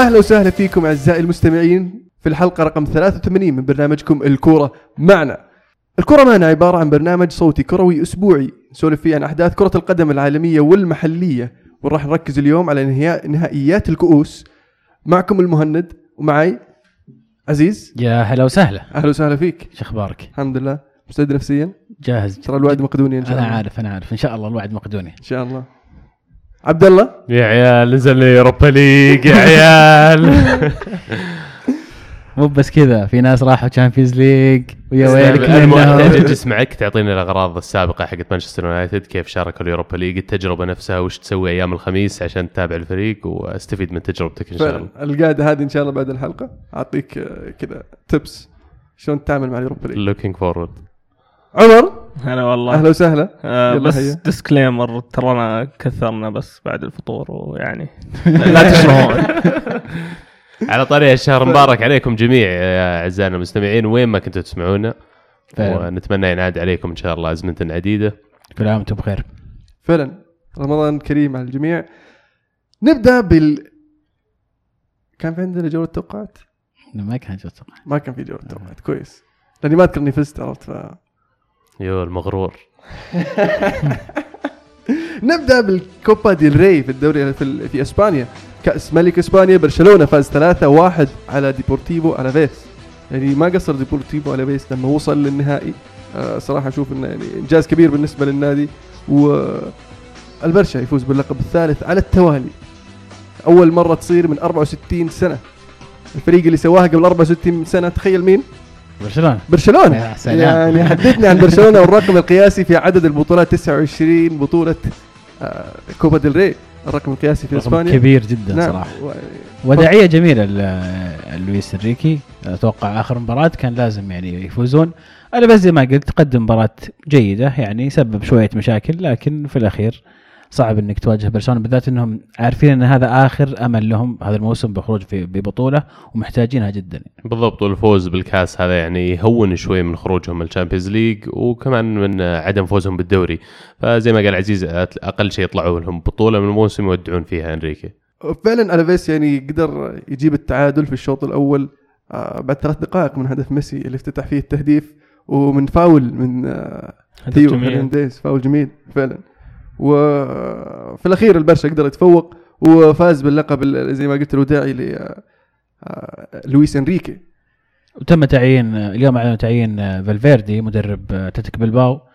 أهلا وسهلا فيكم أعزائي المستمعين. في الحلقة رقم 83 من برنامجكم الكورة معنا. الكورة معنا عبارة عن برنامج صوتي كروي أسبوعي نسولف فيه عن أحداث كرة القدم العالمية والمحلية. وراح نركز اليوم على نهاية- نهائيات الكؤوس. معكم المهند ومعي عزيز. يا هلا وسهلا. أهلا وسهلا فيك. شو أخبارك؟ الحمد لله. مستعد نفسيا؟ جاهز. ترى الوعد مقدوني إن شاء أنا الله. عارف أنا عارف. إن شاء الله الوعد مقدوني. إن شاء الله. عبد الله يا عيال نزلنا Europa League يا عيال. مو بس كذا في ناس راحوا Champions League ويا ويلك أجلس معك تعطيني الأغراض السابقة حقت مانشستر يونايتد كيف شاركوا ال Europa League التجربة نفسها وش تسوي أيام الخميس عشان تتابع الفريق واستفيد من تجربتك إن شاء الله. القاعدة هذه إن شاء الله بعد الحلقة أعطيك كذا تبس شلون تتعامل مع ال Europa League. looking forward عمر؟ هلا والله. أهلا وسهلا. آه بس هيا. ديسكليمر ترانا كثرنا بس بعد الفطور ويعني لا تشربون. على طريق الشهر مبارك عليكم جميع يا أعزائنا المستمعين. وين ما كنتوا تسمعونا فعلا. ونتمنى ينعاد عليكم إن شاء الله ازمنه عديدة. كل عام وأنتم بخير. فعلا. رمضان كريم على الجميع. نبدأ بال كان في عندنا جولة توقعات؟ ما كان جوة صراحة. ما كان في جولة توقعات. كويس. لأني ما أذكر إني فزت عرفت؟ ف يو المغرور. نبدأ بالكوبا ديل ري في الدوري في, في إسبانيا. كأس ملك إسبانيا برشلونة فاز 3-1 على ديبورتيفو ألافيس. يعني ما قصر ديبورتيفو ألافيس لما وصل للنهائي. آه صراحة أشوف إنه يعني إنجاز كبير بالنسبة للنادي. والبرشا يفوز باللقب الثالث على التوالي. أول مرة تصير من 64 سنة. الفريق اللي سواها قبل 64 سنة تخيل مين؟ برشلونة. برشلونة. يا سلام. يعني حدثني عن برشلونة والرقم القياسي في عدد البطولات 29 بطولة آه، كوبا ديل ري. الرقم القياسي في رقم إسبانيا. كبير جدا نعم. صراحة. و- وداعية جميلة ل- لويس إنريكي. أتوقع آخر مباراة كان لازم يعني يفوزون. أنا بس زي ما قلت قدم مباراة جيدة يعني سبب شوية مشاكل لكن في الأخير صعب إنك تواجه برشلونة بالذات إنهم عارفين إن هذا آخر أمل لهم هذا الموسم بخروج في ببطولة ومحتاجينها جدا. بالضبط والفوز بالكاس هذا يعني يهون شوي من خروجهم من ال Champions League وكمان من عدم فوزهم بالدوري. فزي ما قال عزيز أقل شيء يطلعوا لهم بطولة من الموسم يودعون فيها إنريكي. فعلا ألافيس يعني قدر يجيب التعادل في الشوط الأول آه، بعد ثلاث دقائق من هدف ميسي اللي افتتح فيه التهديف ومن فاول من آه، هدف ثيو جميل. فرنانديز فاول جميل فعلا. وفي الأخير البرشا قدر يتفوق وفاز باللقب ال- زي ما قلت الوداعي لويس إنريكي. وتم تعيين اليوم أعلنوا تعيين فالفيردي مدرب أتلتيك بلباو. آه،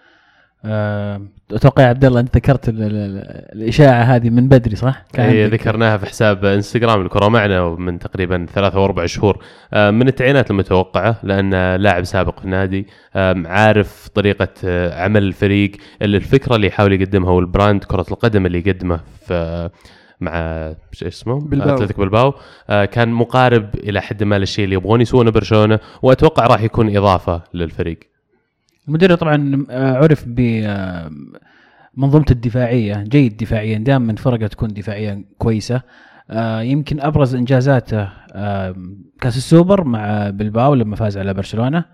أتوقع يا عبد الله انت ذكرت ال- ال- الإشاعة هذه من بدري صح؟ عندك- ذكرناها في حساب إنستغرام الكرة معنا من تقريبا ثلاثة أو أربع شهور آه، من التعيينات المتوقعة لأن لاعب سابق في النادي آم، عارف طريقة آه، عمل الفريق اللي الفكرة اللي يحاول يقدمها وال brand كرة القدم اللي يقدمه في مع إيش اسمه؟ بلباو. اتلتيك بلباو آه، كان مقارب إلى حد ما للشيء اللي يبغون يسوونه برشلونة وأتوقع راح يكون إضافة للفريق المدرب طبعا آه، عرف ب آه، منظومته الدفاعية جيد دفاعيا دائما فرقة تكون دفاعيا كويسة. آه، يمكن أبرز إنجازاته كاس السوبر مع بلباو لما فاز على برشلونة.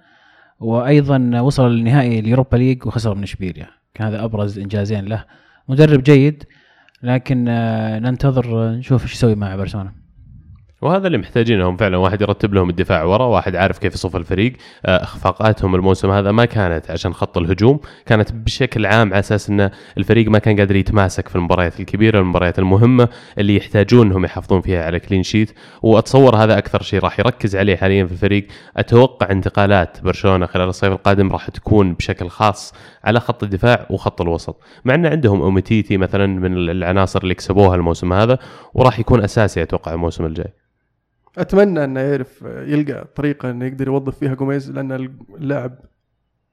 وأيضا وصل لنهائي اليوروبا league وخسر من إشبيليا. كان هذا أبرز إنجازين له. مدرب جيد لكن ننتظر نشوف إيش يسوي مع برشلونة. وهذا اللي محتاجينهم فعلا واحد يرتب لهم الدفاع ورا واحد عارف كيف يصف الفريق. آه، اخفاقاتهم الموسم هذا ما كانت عشان خط الهجوم كانت بشكل عام على أساس إن الفريق ما كان قادر يتماسك في المباريات الكبيرة المباريات المهمة اللي يحتاجون إنهم يحافظون فيها على clean sheet وأتصور هذا أكثر شيء راح يركز عليه حاليا في الفريق. أتوقع انتقالات برشلونة خلال الصيف القادم راح تكون بشكل خاص على خط الدفاع وخط الوسط. مع إن عندهم أوميتيتي مثلا من العناصر اللي كسبوها الموسم هذا وراح يكون أساسي أتوقع الموسم الجاي. أتمنى أنه يعرف يلقى طريقة إنه يقدر يوظف فيها جوميز لأن اللاعب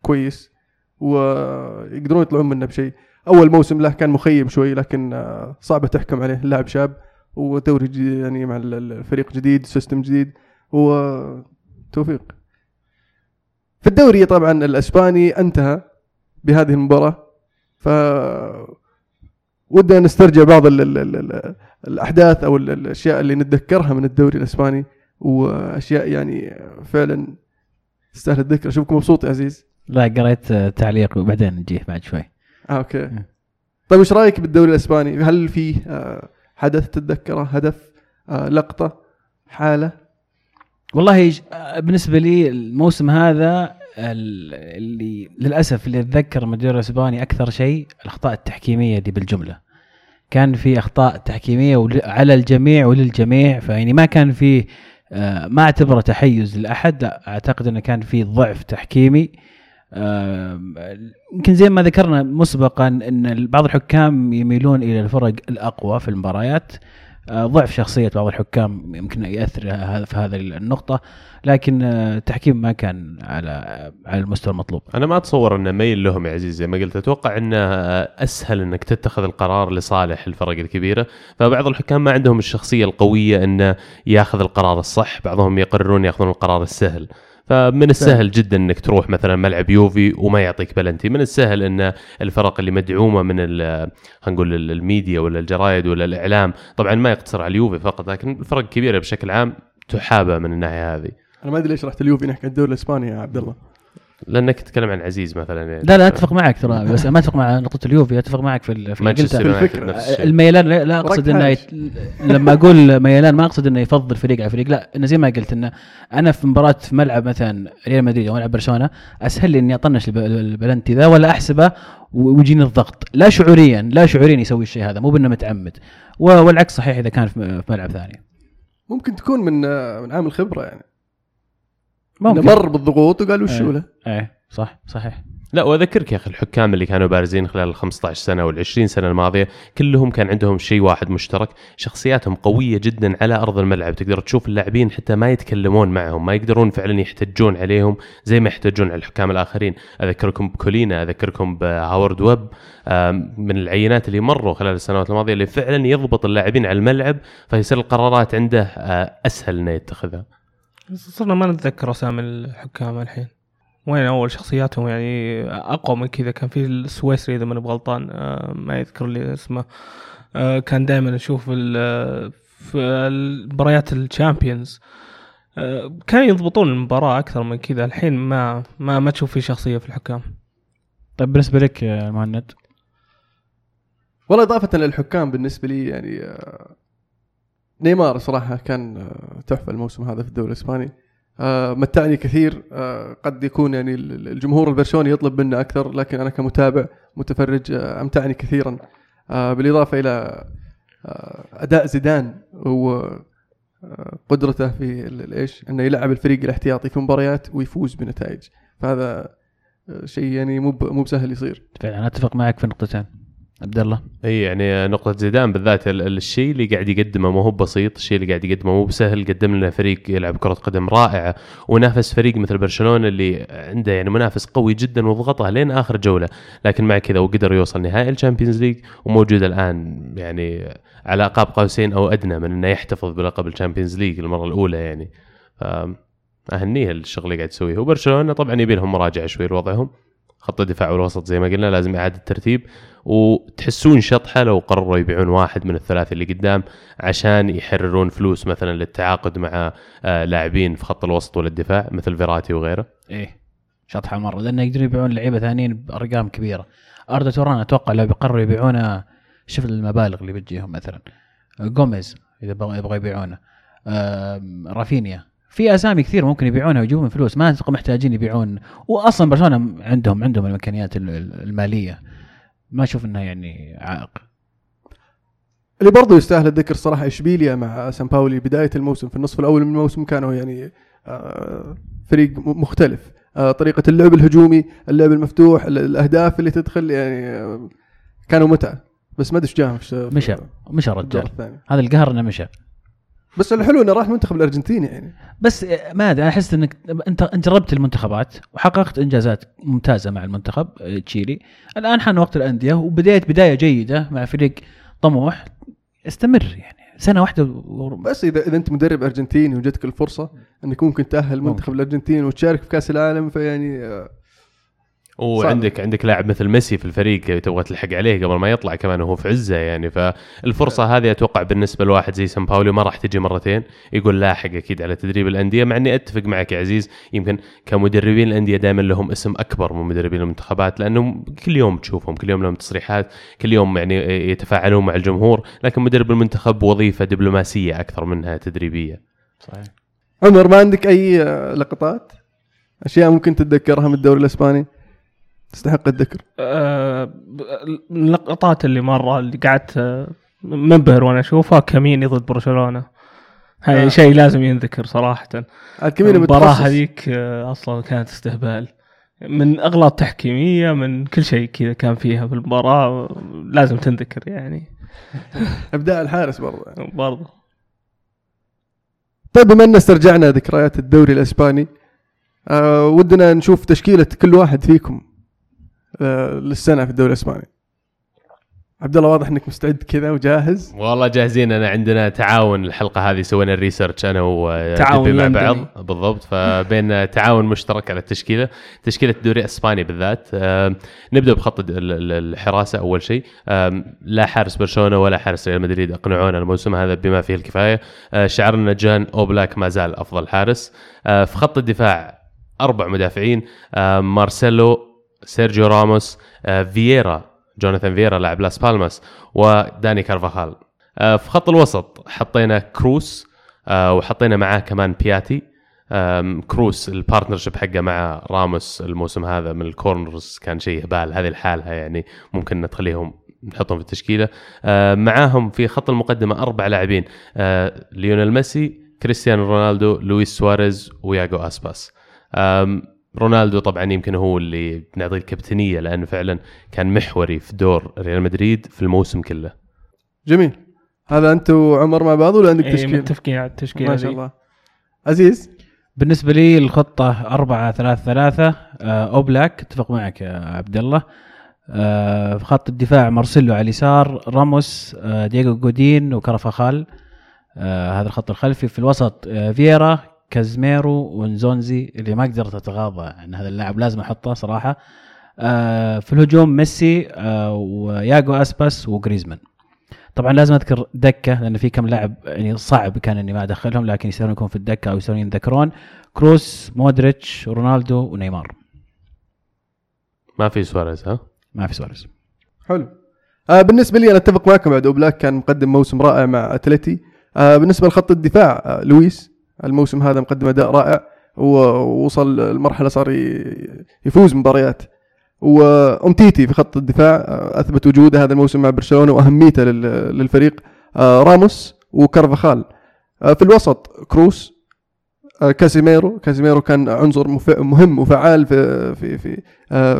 كويس ويقدرون يطلعون منه بشيء. أول موسم له كان مخيب شوي لكن آه، صعبه تحكم عليه اللاعب شاب. ودوري جديد يعني مع ال- ال- الفريق جديد سيستم جديد. وتوفيق في الدوري طبعا الأسباني انتهى بهذه المباراة. ف ودنا نسترجع بعض ال ال ال ال الأحداث أو ال- الأشياء اللي نتذكرها من الدوري الإسباني وأشياء يعني فعلا تستاهل الذكر اشوفك مبسوط يا عزيز؟ لا قريت تعليق وبعدين نجيه بعد شوي. آه أوكي. طيب إيش رأيك بالدوري الإسباني؟ هل في آه، حدث تتذكره هدف آه، لقطة حالة؟ والله آه، بالنسبة لي الموسم هذا اللي للأسف اللي أتذكر المدير الإسباني أكثر شيء الأخطاء التحكيمية دي بالجملة. كان في أخطاء تحكيمية على الجميع وللجميع فيعني ما كان في آه، ما أعتبره تحيز لأحد لا، أعتقد إنه كان في ضعف تحكيمي. آه، يمكن زي ما ذكرنا مسبقا إن بعض الحكام يميلون إلى الفرق الأقوى في المباريات. ضعف شخصية بعض الحكام يمكن يأثر في هذه النقطة لكن آه، التحكيم ما كان على على المستوى المطلوب. أنا ما أتصور إنه ميل لهم يا عزيز زي ما قلت أتوقع إنه أسهل إنك تتخذ القرار لصالح الفرق الكبيرة. فبعض الحكام ما عندهم الشخصية القوية إنه ياخذ القرار الصح بعضهم يقررون ياخذون القرار السهل. فمن السهل جدا إنك تروح مثلا ملعب يوفي وما يعطيك بلنتي. من السهل إن الفرق اللي مدعومة من خلينا نقول الميديا ولا الجرايد ولا الإعلام طبعا ما يقتصر على اليوفي فقط لكن الفرق الكبيره بشكل عام تحابى من الناحية هذه. أنا ما أدري ليش رحت اليوفي نحكي الدوري الإسباني يا عبد الله. لأنك تتكلم عن عزيز مثلا يعني. لا لا أتفق معك ترى بس ما أتفق مع نقطة اليوفي أتفق معك في في مانشستر الشيء. الميلان لا, لا أقصد إنه يت... لما أقول ميلان ما أقصد إنه يفضل فريق على فريق لا إنه زي ما قلت إنه أنا في مباراة في ملعب مثلا ريال مدريد أو ملعب برشلونة أسهل لي إني أطنش الب- البلنتي ذا ولا أحسبه ويجيني الضغط. لا شعوريا لا شعوريا يسوي الشيء هذا مو بإنه متعمد. والعكس صحيح إذا كان في في ملعب ثاني. ممكن تكون من من عامل خبرة يعني. ممكن. مر بالضغوط وقال وش إيه. له. إيه صح صحيح. لا وأذكرك يا أخي الحكام اللي كانوا بارزين خلال ال 15 سنة وال 20 سنة الماضية كلهم كان عندهم شيء واحد مشترك شخصياتهم قوية جدا على أرض الملعب. تقدر تشوف اللاعبين حتى ما يتكلمون معهم ما يقدرون فعلا يحتجون عليهم زي ما يحتجون على الحكام الآخرين. أذكركم بكولينا أذكركم بهاورد ويب من العينات اللي مروا خلال السنوات الماضية اللي فعلا يضبط اللاعبين على الملعب فيصير القرارات عنده آه، أسهل إنه يتخذها. صرنا ما نتذكر أسامي الحكام الحين. وين أول شخصياتهم؟ يعني أقوى من كذا. كان في السويسري إذا ماني بغلطان آه، ما يذكر لي اسمه. آه، كان دائما نشوف ال- في المباريات الشامبيونز. آه، كانوا يضبطون المباراة أكثر من كذا. الحين ما ما ما تشوف في شخصية في الحكام. طيب بالنسبة لك يا مهند؟ والله إضافة للحكام بالنسبة لي يعني نيمار صراحة كان آه، تحفة الموسم هذا في الدوري الإسباني. آه، متعني كثير. آه، قد يكون يعني ال- ال- الجمهور البرشلوني يطلب منه أكثر لكن أنا كمتابع متفرج أمتعني كثيرا. بالإضافة إلى أداء زيدان وقدرته في إيش؟ أنه يلعب الفريق الاحتياطي في مباريات ويفوز بنتائج. فهذا شيء يعني مو مو بسهل يصير. فعلا أتفق معك في نقطتين. عبد الله إي يعني نقطة زيدان بالذات ال- الشيء اللي قاعد يقدمه ما هو بسيط، الشيء اللي قاعد يقدمه مو بسهل، قدم لنا فريق يلعب كرة قدم رائعة ونافس فريق مثل برشلونة اللي عنده يعني منافس قوي جدا وضغطه لين آخر جولة، لكن مع كذا وقدر يوصل نهائي ال Champions League وموجود الآن يعني على قاب قوسين أو أدنى من إنه يحتفظ بلقب ال Champions League المرة الأولى يعني. ف أهنيه الشغل اللي قاعد يسويه، وبرشلونة طبعا يبي لهم مراجعة شوي لوضعهم. خط الدفاع والوسط زي ما قلنا لازم إعادة ترتيب وتحسون شطحة لو قرروا يبيعون واحد من الثلاثة اللي قدام عشان يحررون فلوس مثلا للتعاقد مع آه، لاعبين في خط الوسط ولا الدفاع مثل فيراتي وغيره. إيه شطحة مرة لأنه يقدرون يبيعون لعيبة ثانيين بأرقام كبيرة. أردا توران أتوقع لو بيقرروا يبيعونه شوف المبالغ اللي بتجيهم مثلا. جوميز إذا يبغوا يبيعونه. رافينيا. في أسامي كثير ممكن يبيعونها ويجيبون فلوس ما محتاجين يبيعون. واصلا برشلونة عندهم عندهم الإمكانيات ال- ال- المالية. ما أشوف إنها يعني عائق. اللي برضو يستاهل الذكر صراحة إشبيليا مع سان باولي بداية الموسم في النصف الأول من الموسم كانوا يعني آه، فريق مختلف. آه، طريقة اللعب الهجومي اللعب المفتوح ال- الأهداف اللي تدخل يعني آه، كانوا متعة. بس ما أدري إيش جاهم مشى. مشى الرجال هذا القهر إنه مشى. بس الحلو إنه راح منتخب الارجنتيني يعني. بس ما أدري أنا أحس إنك أنت أنت جربت المنتخبات وحققت إنجازات ممتازة مع المنتخب آه، تشيلي. الآن حان وقت الأندية وبداية بداية جيدة مع فريق طموح. استمر يعني سنة واحدة و... بس اذا إذا أنت مدرب أرجنتيني وجدك الفرصة إنك ممكن تأهل منتخب الأرجنتين وتشارك في كأس العالم فيعني آه، وعندك عندك لاعب مثل ميسي في الفريق تبغى تلحق عليه قبل ما يطلع كمان وهو في عزة يعني فالفرصة هذه أتوقع بالنسبة لواحد زي سان باولي ما راح تجي مرتين. يقول لاحق أكيد على تدريب الأندية مع إني أتفق معك يا عزيز يمكن كمدربين الأندية دائما لهم اسم أكبر من مدربين المنتخبات لأنهم كل يوم تشوفهم كل يوم لهم تصريحات كل يوم يعني يتفاعلون مع الجمهور لكن مدرب المنتخب وظيفة دبلوماسية أكثر منها تدريبية. صحيح. عمر ما عندك أي لقطات؟ أشياء ممكن تتذكرها من الدوري الإسباني؟ تستحق الذكر. آه، اللقطات اللي مرة اللي قعدت آه، منبهر وأنا أشوفها كاميني ضد برشلونة. هاي آه. شيء لازم ينذكر صراحة. المباراة هذيك آه، أصلا كانت استهبال. من أغلاط تحكيمية من كل شيء كذا كان فيها في المباراة لازم تنذكر يعني. ابداع الحارس برضه برضو. طيب بما أن استرجعنا ذكريات الدوري الإسباني آه ودنا نشوف تشكيلة كل واحد فيكم. للسنة في الدوري الإسباني. عبد الله واضح إنك مستعد كذا وجاهز؟ والله جاهزين. أنا عندنا تعاون الحلقة هذه سوينا الريسيرش أنا تعاون مع. بعض. بالضبط. فبين تعاون مشترك على التشكيلة. تشكيلة الدوري الإسباني بالذات. آم، نبدأ بخط ال- ال- الحراسة أول شيء. آم، لا حارس برشلونة ولا حارس ريال مدريد اقنعونا الموسم هذا بما فيه الكفاية. آه، شعرنا جان أوبلاك ما زال أفضل حارس. آه، في خط الدفاع أربع مدافعين. آه، مارسيلو سيرجيو راموس فييرا جوناثان فييرا لاعب لاس بالماس وداني كارفاخال. آه، في خط الوسط حطينا كروس آه، وحطينا معاه كمان بياتي. كروس ال partnership حقه مع راموس الموسم هذا من ال corners كان شيء هبال. هذه لحالها يعني ممكن نخليهم نحطهم في التشكيلة. آه، معاهم في خط المقدمة أربع لاعبين ليونيل ميسي كريستيانو رونالدو لويس سواريز وياغو أسباس. رونالدو طبعا يمكن هو اللي بنعطيه الكابتنية لأنه فعلا كان محوري في دور ريال مدريد في الموسم كله. جميل. هذا أنت وعمر مع بعض ولا عندك إيه، تشكيل؟ متفقين على التشكيله ما شاء دي. الله. عزيز؟ بالنسبة لي الخطة 4 3 3 أوبلاك أتفق معك يا عبد الله. آه، في خط الدفاع مارسيلو على اليسار راموس آه، دييغو جودين وكرفخال آه، هذا الخط الخلفي. في الوسط آه، فييرا كازميرو ونزونزي اللي ما قدرت أتغاضى عن هذا اللاعب لازم أحطه صراحة. آه، في الهجوم ميسي آه، وياغو أسباس وجريزمان طبعا لازم أذكر دكة لأن في كم لاعب يعني صعب كان إني ما أدخلهم لكن يستاهلون يكون في الدكة أو يستاهلون ينذكرون كروس مودريتش رونالدو ونيمار. ما في سواريز ها؟ ما في سواريز. حلو. آه بالنسبة لي أنا أتفق معكم بعد اوبلاك كان مقدم موسم رائع مع اتلتي آه بالنسبة لخط الدفاع آه لويس. الموسم هذا مقدم أداء رائع ووصل المرحله صار يفوز مباريات. وأمتيتي في خط الدفاع آه أثبت وجوده هذا الموسم مع برشلونة وأهميته لل- للفريق آه راموس وكارفاخال. آه في الوسط كروس كاسيميرو كاسيميرو كان عنصر مهم وفعال في في في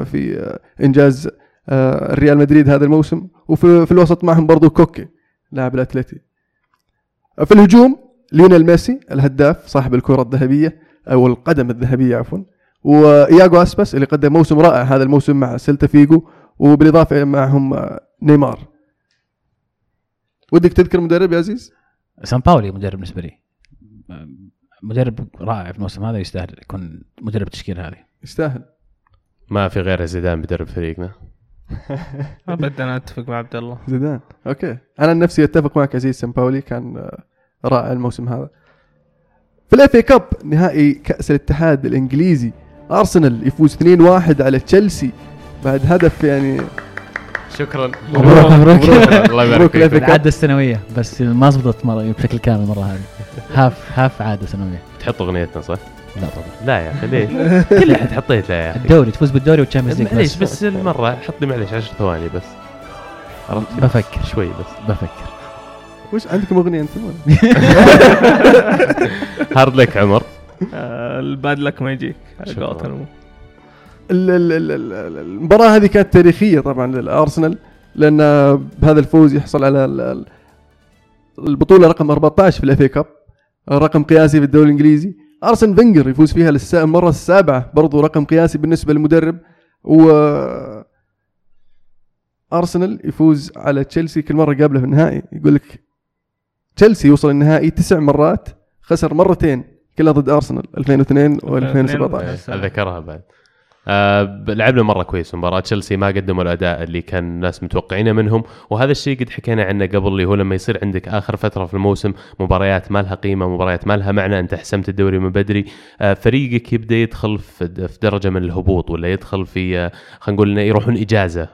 في إنجاز الريال مدريد هذا الموسم. وفي في الوسط معهم برضو كوكي لاعب الأتلتي. في الهجوم ليونيل ميسي الهداف صاحب الكرة الذهبية أو القدم الذهبية عفوا. وياغو أسباس اللي قدم موسم رائع هذا الموسم مع سيلتا فيجو وبالإضافة معهم آه، نيمار. ودك تذكر مدرب يا عزيز؟ سامباولي مدرب بالنسبة لي. مدرب رائع في الموسم هذا يستاهل يكون مدرب التشكيلة هذه. يستاهل. ما في غير زيدان بيدرب فريقنا. ابدا أنا أتفق مع عبد الله. زيدان okay. أنا نفسي أتفق معك عزيز سامباولي كان آه، رائع الموسم هذا. في ال FA Cup نهائي كأس الاتحاد الإنجليزي أرسنال يفوز 2-1 على تشيلسي. بعد هدف يعني شكرا. مبروك مبروك. الله يبارك مبروك فيك. العاده السنوية بس ما زبطت مرة بشكل كامل مرة هذه. هاف هاف عادة سنويه تحط أغنيتنا صح؟ لا. طبعا. لا يا أخي ليه؟ كل أحد حطيت له يا أخي. الدوري تفوز بالدوري وال Champions League معليش بس. المرة حط لي معليش 10 ثواني بس؟ بفكر. شوي بس. بفكر. وش عندكم أغنية أنتم؟ hard luck عمر. آه، ال bad luck ما يجيك المباراة هذه كانت تاريخية طبعا للأرسنال لأن بهذا الفوز يحصل على ال- ال- البطولة رقم 14 في ال FA Cup رقم قياسي في الدوري الإنجليزي. أرسن فينجر يفوز فيها المرة السابعة برضو رقم قياسي بالنسبة للمدرب و أرسنال يفوز على تشيلسي كل مرة قابلة في النهائي. يقول لك تشيلسي وصل النهائي تسع مرات خسر مرتين كلها ضد أرسنال 2002 و2017 اتذكرها بعد. آه لعبنا مرة كويس مباراه تشيلسي ما قدموا الأداء اللي كان الناس متوقعينه منهم. وهذا الشيء قد حكينا عنه قبل اللي هو لما يصير عندك آخر فترة في الموسم مباريات ما لها قيمة مباريات ما لها معنى أنت حسمت الدوري من بدري. آه فريقك يبدأ يدخل في درجة من الهبوط ولا يدخل في آه، خلينا نقول إنه يروحون إجازة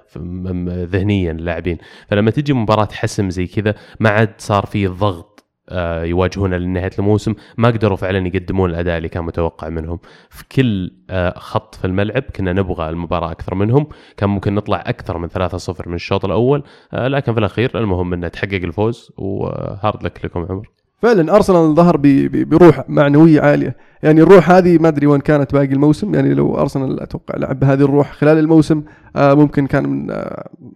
ذهنيا اللاعبين فلما تجي مباراة حسم زي كذا ما عاد صار فيه الضغط آه، يواجهونا لنهاية الموسم. ما قدروا فعلا يقدمون الأداء اللي كان متوقع منهم. في كل آه، خط في الملعب كنا نبغى المباراة أكثر منهم. كان ممكن نطلع أكثر من 3-0 من الشوط الأول آه، لكن في الأخير المهم إنه تحقق الفوز وهارد لك لكم عمر. فعلا أرسنال ظهر بروح معنوية عالية. يعني الروح هذه ما أدري وين كانت باقي الموسم. يعني لو أرسنال أتوقع لعب بهذه الروح خلال الموسم ممكن كان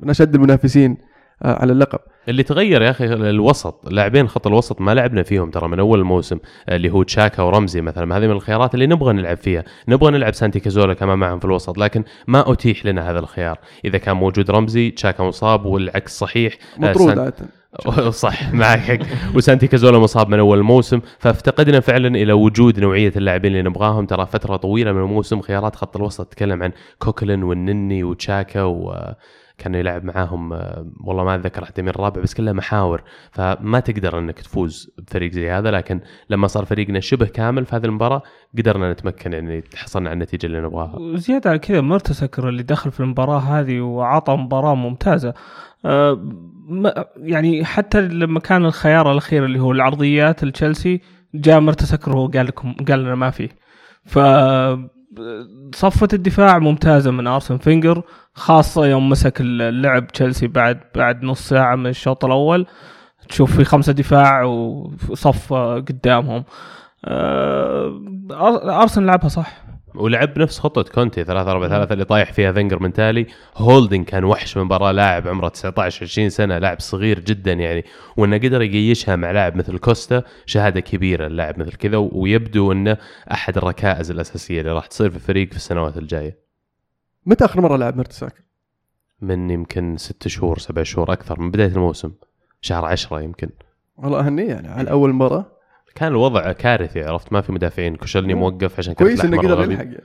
من اشد المنافسين على اللقب. اللي تغير يا أخي الوسط لاعبين خط الوسط ما لعبنا فيهم ترى من أول الموسم اللي هو تشاكا ورمزي مثلا هذه من الخيارات اللي نبغى نلعب فيها. نبغى نلعب سانتي كازولا كمان معهم في الوسط لكن ما أتيح لنا هذا الخيار. إذا كان موجود رمزي تشاكا مصاب والعكس صحيح آه، مطرود عادة. صح معك. حق وسانتي كازولا مصاب من أول الموسم فافتقدنا فعلا إلى وجود نوعية اللاعبين اللي نبغاهم. ترى فترة طويلة من الموسم خيارات خط الوسط تتكلم عن كوكلين والنني وتشاكا وكان يلعب معاهم آه، والله ما أتذكر حتى من الرابع بس كلها محاور. فما تقدر إنك تفوز بفريق زي هذا لكن لما صار فريقنا شبه كامل في هذه المباراة قدرنا نتمكن يعني حصلنا على النتيجة اللي نبغاها. وزيادة على كذا مرتسكر اللي دخل في المباراة هذه وعطى مباراة ممتازة. آه، ما- يعني حتى لما كان الخيار الأخير اللي هو العرضيات لتشيلسي جاء مرتسكر وهو قال لكم قال لنا ما في. ف صفة الدفاع ممتازة من أرسن فينجر. خاصة يوم مسك اللعب تشيلسي بعد بعد نص ساعة من الشوط الأول تشوف في خمسة دفاع وصف قدامهم. آه، أرسنال لعبها صح. ولعب نفس خطة كونتي 3 4 3 اللي طايح فيها فينجر من تالي. هولدنج كان وحش من مباراة لاعب عمره 19 20 سنة لاعب صغير جدا يعني. وإنه قدر يقيشها مع لاعب مثل كوستا شهادة كبيرة اللاعب مثل كذا. ويبدو إنه أحد الركائز الأساسية اللي راح تصير في الفريق في السنوات الجاية. متى آخر مرة لعب مرتساكر؟ من يمكن ست شهور سبع شهور أكثر من بداية الموسم. شهر عشرة يمكن. والله اهنيه يعني على أول مباراه كان الوضع كارثي عرفت؟ ما في مدافعين. كوشيلني موقوف عشان كويس إنه قدر. يلحق يعني.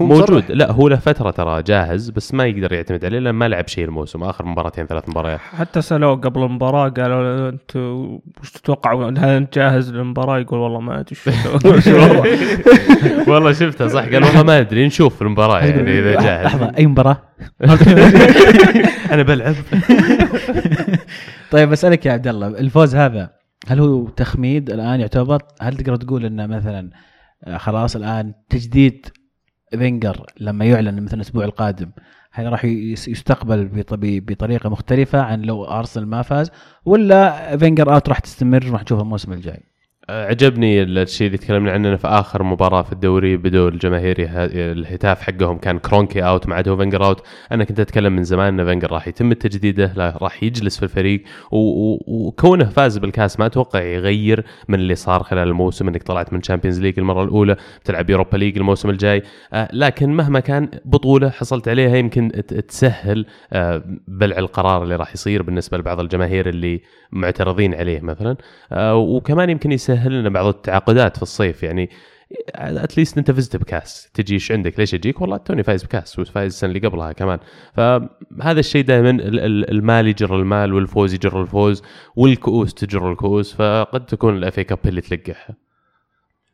موجود مصرح. لا هو له فترة ترى جاهز بس ما يقدر يعتمد عليه لأن ما لعب شيء الموسم. آخر مباراتين ثلاث مباريات. حتى سألوه قبل المباراة قالوا أنت وش تتوقعوا هل أنت جاهز للمباراة؟ يقول والله ما أدري. والله شفتها صح قال والله ما أدري نشوف في المباراة يعني إذا جاهز. لحظة أي مباراة؟ أنا بلعب. طيب أسألك يا عبد الله الفوز هذا هل هو تخميد الآن يعتبر؟ هل تقدر تقول إنه مثلا آه، خلاص الآن تجديد فينجر لما يعلن مثلا الأسبوع القادم هل راح يس- يستقبل بط- بطريقة مختلفة عن لو أرسنال ما فاز ولا فينجر out راح تستمر راح نشوفها الموسم الجاي؟ عجبني الشيء اللي تكلمنا عنه في آخر مباراة في الدوري بدوا الجماهير الهتاف حقهم كان كرونكي out مو فينجر out. أنا كنت أتكلم من زمان إن فينجر راح يتم تجديده راح يجلس في الفريق وكونه فاز بالكاس ما أتوقع يغير من اللي صار خلال الموسم إنك طلعت من Champions League المرة الأولى بتلعب Europa League الموسم الجاي. آه، لكن مهما كان بطولة حصلت عليها يمكن تسهل آه، بلع القرار اللي راح يصير بالنسبة لبعض الجماهير اللي معترضين عليه مثلا. آه، وكمان يمكن يسهل لنا بعض التعاقدات في الصيف يعني at least أنت فزت بكاس تجي إيش عندك؟ ليش أجيك؟ والله توني فايز بكاس وفايز السنة اللي قبلها كمان. فهذا الشيء دائما ال- ال- المال يجر المال والفوز يجر الفوز والكؤوس تجر الكؤوس فقد تكون ال FA Cup اللي تلقحها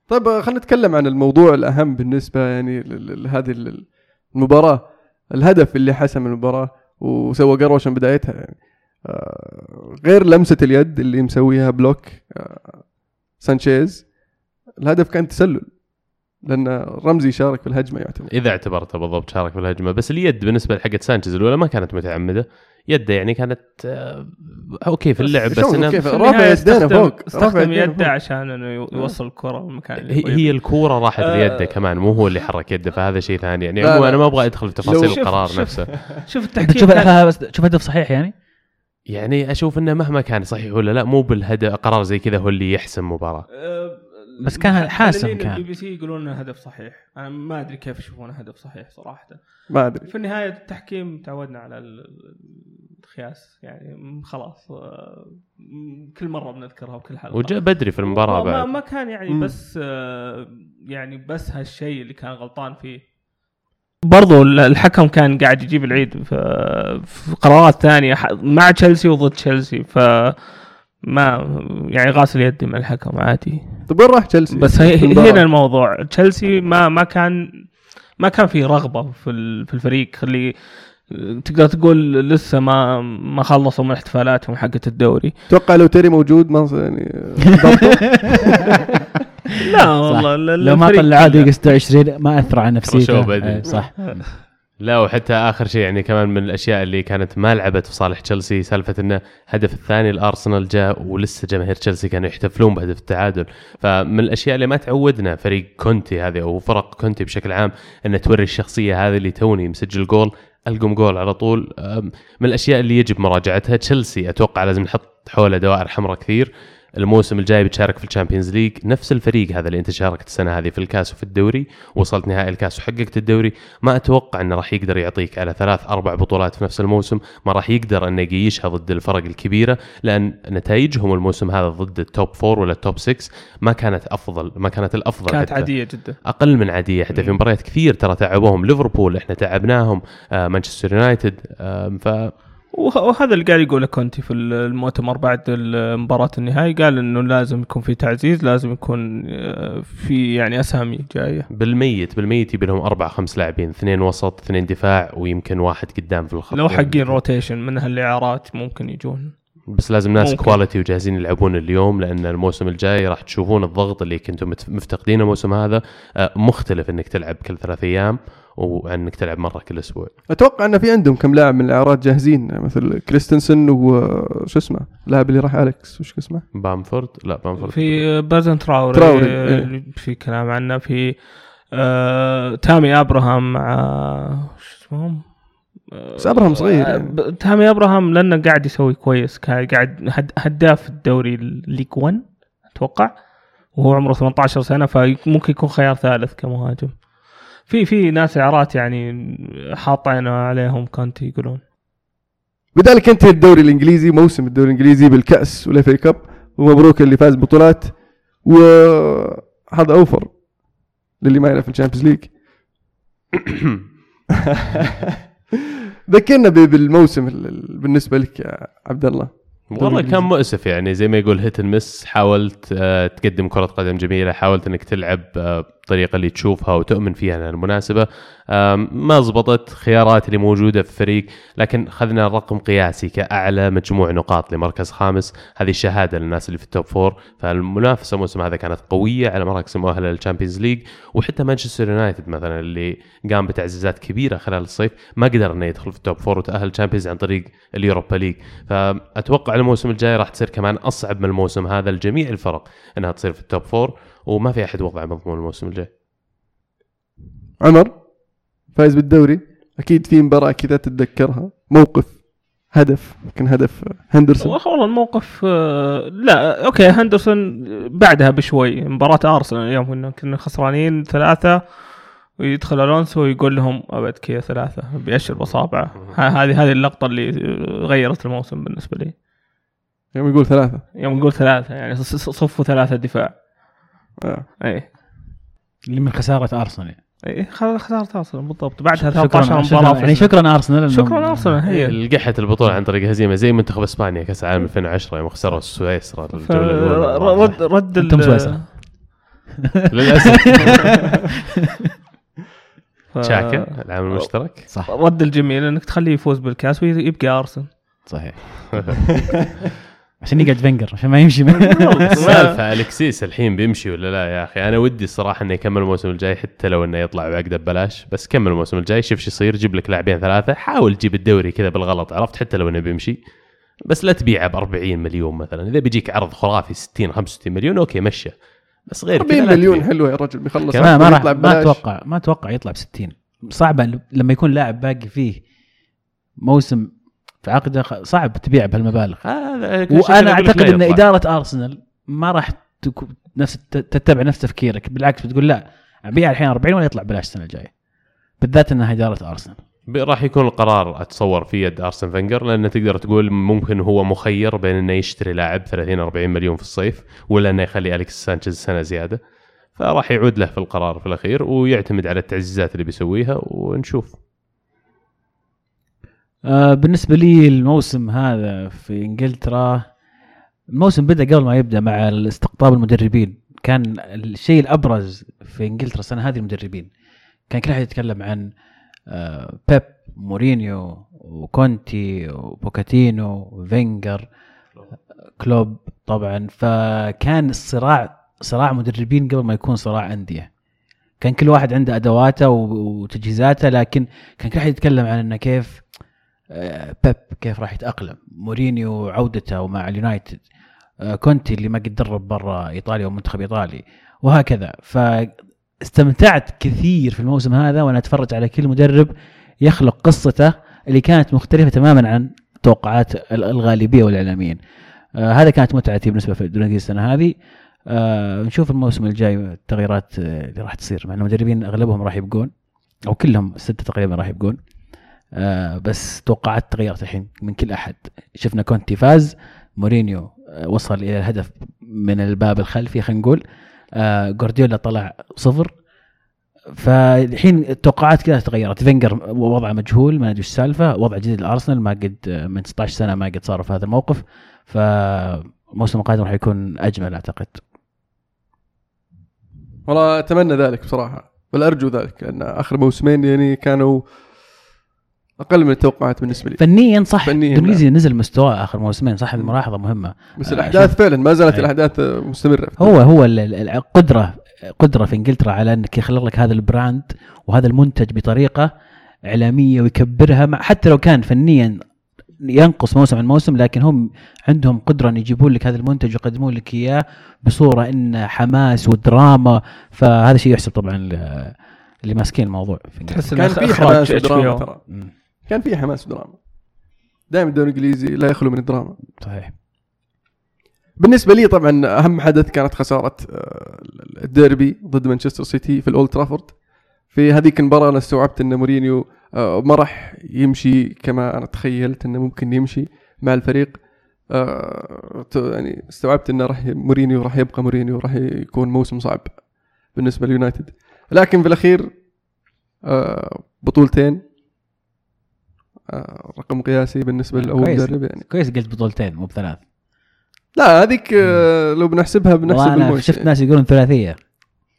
طيب خلينا نتكلم عن الموضوع الأهم بالنسبة يعني لهذه ال- المباراة. الهدف اللي حسم المباراة وسوى قروشة من بدايتها يعني آه، غير لمسة اليد اللي مسويها block آه، سانشيز الهدف كان تسلل لأن رمزي شارك في الهجمة يعتبر إذا اعتبرته بالضبط شارك في الهجمة بس اليد بالنسبة لحقت سانشيز الأولى ما كانت متعمدة يده يعني كانت آه، أوكي في اللعب بس كيف في رافع يدينا استخدم- فوق استخدم يده. عشان إنه يو- يوصل الكرة للمكان اللي هي. هي الكورة راحت آه. ليده كمان مو هو اللي حرك يده فهذا شيء ثاني يعني عموما. أنا ما أبغى أدخل في تفاصيل شوف- القرار شوف- نفسه شوف التحكيم بس تشوف هدف صحيح يعني يعني أشوف إنه مهما كان صحيح ولا لا مو بالهدف قرار زي كذا هو اللي يحسم مباراة. آه، بس كان حاسم كان. البي بي سي يقولون إنه هدف صحيح. أنا ما أدري كيف يشوفونه هدف صحيح صراحة. ما أدري. في النهاية التحكيم تعودنا على ال- الخياس. يعني خلاص م- كل مرة بنذكرها بكل حلقة. وجاء بدري في المباراة ما, بعد. ما كان يعني. بس آه، يعني بس هالشيء اللي كان غلطان فيه. برضو ال- الحكم كان قاعد يجيب العيد في, قرارات ثانية مع تشيلسي وضد تشيلسي ف ما يعني غاسل يدي من الحكم عادي طيب وين راح تشيلسي؟ بس؟ هنا الموضوع تشيلسي ما ما كان ما كان في رغبة في في الفريق اللي تقدر تقول لسه ما ما خلصوا من احتفالاتهم حقت الدوري أتوقع لو تيري موجود ما يعني. لا والله ال- لو ما الفريق طلع عادي كله. 26 ما اثر على نفسيته. إيه، صح. لا وحتى آخر شيء يعني كمان من الأشياء اللي كانت ما لعبت في صالح تشيلسي سالفة إنه هدف الثاني الأرسنال جاء ولسه جماهير تشيلسي كانوا يحتفلون بهدف التعادل. فمن الأشياء اللي ما تعودنا فريق كونتي هذه أو فرق كونتي بشكل عام إنه توري الشخصية هذه اللي توني مسجل جول ألقم جول على طول. من الأشياء اللي يجب مراجعتها تشيلسي. أتوقع لازم نحط حوله دوائر حمراء كثير. الموسم الجاي بتشارك في ال Champions League. نفس الفريق هذا اللي انت شاركت السنة هذه في الكاس وفي الدوري وصلت نهائي الكاس وحققت الدوري. ما أتوقع إنه راح يقدر يعطيك على ثلاث أربع بطولات في نفس الموسم. ما راح يقدر إنه يقيشها ضد الفرق الكبيرة لأن نتائجهم الموسم هذا ضد ال top four ولا ال top 6 ما كانت أفضل ما كانت الأفضل كانت حتى. عادية جدا. أقل من عادية حتى. في. مباريات كثير ترى تعبوهم. ليفربول إحنا تعبناهم آه مانشستر يونايتد آه ف وهذا اللي قاعد يقوله كونتي في المؤتمر بعد مباراة النهائي. قال إنه لازم يكون في تعزيز لازم يكون آه، في يعني اسامي جاية. بالميت بالميت يبي لهم أربع خمس لاعبين اثنين وسط اثنين دفاع ويمكن واحد قدام في الخط. لو حقين rotation من هالإعارات ممكن يجون. بس لازم ناس ممكن. quality وجاهزين يلعبون اليوم لأن الموسم الجاي راح تشوفون الضغط اللي كنتم مفتقدينه الموسم هذا. آه، مختلف إنك تلعب كل ثلاث أيام. وعن انك تلعب مرة كل أسبوع. أتوقع أن في عندهم كم لاعب من الاعارات جاهزين مثل كريستنسن وش اسمه اللاعب اللي راح أليكس وش اسمه؟ بامفورد؟ لا بامفورد. في بيرتراند تراوري, تراوري، آه، إيه. في كلام عنه في آه تامي أبراهام مع شو اسمهم؟ آه، بس أبراهام صغير آه، يعني. ب- تامي أبراهام لأنه قاعد يسوي كويس قاعد هد- هداف الدوري ال League 1 أتوقع. وهو عمره 18 سنة فممكن يكون خيار ثالث كمهاجم. في في ناس اعارات يعني حاطين عليهم كونتي يقولون. بذلك انتهى الدوري الإنجليزي موسم الدوري الإنجليزي بالكأس وال FA Cup ومبروك اللي فاز بطولات. وهذا over للي ما يعرف ال Champions League ذكرنا بالموسم ال- ال- بالنسبة لك يا عبد الله والله كان مؤسف يعني زي ما يقول hit miss حاولت آه، تقدم كرة قدم جميلة حاولت إنك تلعب بالطريقة اللي تشوفها وتؤمن فيها انها المناسبة آم، ما زبطت خيارات اللي موجودة في الفريق لكن اخذنا رقم قياسي كأعلى مجموع نقاط لمركز خامس. هذه شهادة للناس اللي في ال top four فالمنافسة الموسم هذا كانت قوية على مراكز المؤهلة لل Champions League وحتى مانشستر يونايتد مثلا اللي قام بتعزيزات كبيرة خلال الصيف ما قدر إنه يدخل في ال top four وتأهل ال Champions عن طريق اليوروبا ليج فأتوقع الموسم الجاي راح تصير كمان أصعب من الموسم هذا لجميع الفرق إنها تصير في ال top four وما في أحد وضعه مضمون الموسم الجاي. عمر فايز بالدوري. أكيد في مباراة كذا تتذكرها. موقف هدف يمكن هدف هندرسون. والله الموقف آه، لا أوكي هندرسون بعدها بشوي. مباراة أرسنال يوم كنا كنا خسرانين ثلاثة ويدخل ألونسو ويقول لهم أبد كذا ثلاثة بيأشر بصابعه. هذه هذه اللقطة اللي غيرت الموسم بالنسبة لي. يوم يقول ثلاثة. يوم نقول ثلاثة يعني ص- ص- صفوا ثلاثة دفاع. آه. اي اللي من خسارة أرسنال. اي خ- خسارة أرسنال بالضبط. بعدها شكرا 13 شكرا مباراة يعني شكرا أرسنال شكرا أرسنال هي. لقحت البطولة عن طريق هزيمة زي منتخب إسبانيا كأس العالم 2010 يوم خسروا سويسرا الجولة الأولى رد رد أنتم سويسرا. للاسف ف- شاكا العامل المشترك. صح. رد الجميل إنك تخليه يفوز بالكاس ويبقى أرسنال. صحيح. عشان يقعد فينجر عشان ما يمشي. سالفه الكسيس الحين بيمشي ولا لا يا أخي. أنا ودي الصراحه إنه يكمل الموسم الجاي حتى لو إنه يطلع بعقده ببلاش بس كمل الموسم الجاي شوف شو يصير جيب لك لاعبين ثلاثة حاول تجيب الدوري كذا بالغلط عرفت؟ حتى لو إنه بيمشي. بس لا تبيعه ب 40 مليون مثلا. إذا بيجيك عرض خرافي 60 65 مليون أوكي مشى. بس غير كذا 40 لا مليون. حلوة يا رجل بيخلص ما ما راح ما. أتوقع ما أتوقع يطلع ب 60 صعبة لما يكون لاعب باقي فيه موسم في عقده صعب تبيع بهالمبالغ. هذا وأنا أعتقد إن إدارة أرسنال ما راح نفس ت- تتبع نفس تفكيرك. بالعكس بتقول لا أبيع الحين 40 ولا يطلع ببلاش السنة الجاية. بالذات إنها إدارة أرسنال. راح يكون القرار أتصور في يد أرسن فينجر لأنه تقدر تقول ممكن هو مخير بين إنه يشتري لاعب 30 40 مليون في الصيف ولا إنه يخلي أليكسيس سانشيز سنة زيادة. فراح يعود له في القرار في الأخير ويعتمد على التعزيزات اللي بيسويها ونشوف. آه بالنسبة لي الموسم هذا في إنجلترا الموسم بدأ قبل ما يبدأ مع استقطاب المدربين. كان الشيء الأبرز في إنجلترا السنة هذه المدربين. كان كل أحد يتكلم عن آه، بيب مورينيو وكونتي وبوكاتينو وفينجر كلوب طبعا. فكان الصراع صراع مدربين قبل ما يكون صراع أندية. كان كل واحد عنده أدواته وتجهيزاته لكن كان كل واحد يتكلم عن إنه كيف بيب كيف راح يتأقلم؟ مورينيو عودته مع اليونايتد. آه، كونتي اللي ما قد درب برا إيطاليا ومنتخب إيطالي وهكذا. فاستمتعت كثير في الموسم هذا وأنا أتفرج على كل مدرب يخلق قصته اللي كانت مختلفة تماما عن توقعات ال- الغالبية والإعلاميين. آه هذا كانت متعتي بالنسبة في الانجليزي السنة هذه. آه نشوف الموسم الجاي التغييرات آه، اللي راح تصير مع المدربين أغلبهم راح يبقون أو كلهم الستة تقريبا راح يبقون. آه بس توقعات تغيرت الحين من كل أحد. شفنا كونتي فاز مورينيو آه وصل إلى الهدف من الباب الخلفي خلينا نقول. آه جوارديولا طلع صفر. فالحين التوقعات كلها تغيرت. فينجر وضعه مجهول ما ندري إيش السالفة. وضع جديد لأرسنال ما قد من 16 سنة ما قد صاروا في هذا الموقف. فالموسم القادم راح يكون أجمل أعتقد. والله أتمنى ذلك بصراحة. بل ارجو ذلك لأن آخر موسمين يعني كانوا أقل من التوقعات بالنسبة لي. فنيا صح. فنياً، الانجليزي نزل مستواه آخر موسمين صح؟ ملاحظه مهمة. بس آه، الأحداث فعلا ما زالت أي. الأحداث مستمرة هو هو ال- ال- القدرة قدرة في إنجلترا على إنك يخلق لك هذا ال brand وهذا المنتج بطريقة إعلامية ويكبرها مع حتى لو كان فنيا ينقص موسم عن موسم لكن هم عندهم قدرة إن يجيبون لك هذا المنتج ويقدمون لك إياه بصورة انه حماس ودراما. فهذا شيء يحسب طبعا ل- اللي ماسكين الموضوع. في إنجلترا. تحس كان انه في حماس ودراما ترى. كان في حماس ودراما. دائما الدوري الإنجليزي لا يخلو من الدراما. صحيح. بالنسبة لي طبعا أهم حدث كانت خسارة آه، الديربي ضد مانشستر سيتي في الأولد ترافورد. في هذيك المباراة أنا استوعبت أن مورينيو آه، ما راح يمشي كما أنا تخيلت أنه ممكن يمشي مع الفريق. آه، يعني استوعبت انه راح مورينيو راح يبقى مورينيو راح يكون موسم صعب بالنسبة لليونايتد لكن في الأخير بطولتين رقم قياسي بالنسبة لأول. مدرب يعني. كويس قلت بطولتين مو بثلاث. لا هذيك آه، لو بنحسبها بنحسب أنا شفت ناس يقولون ثلاثية.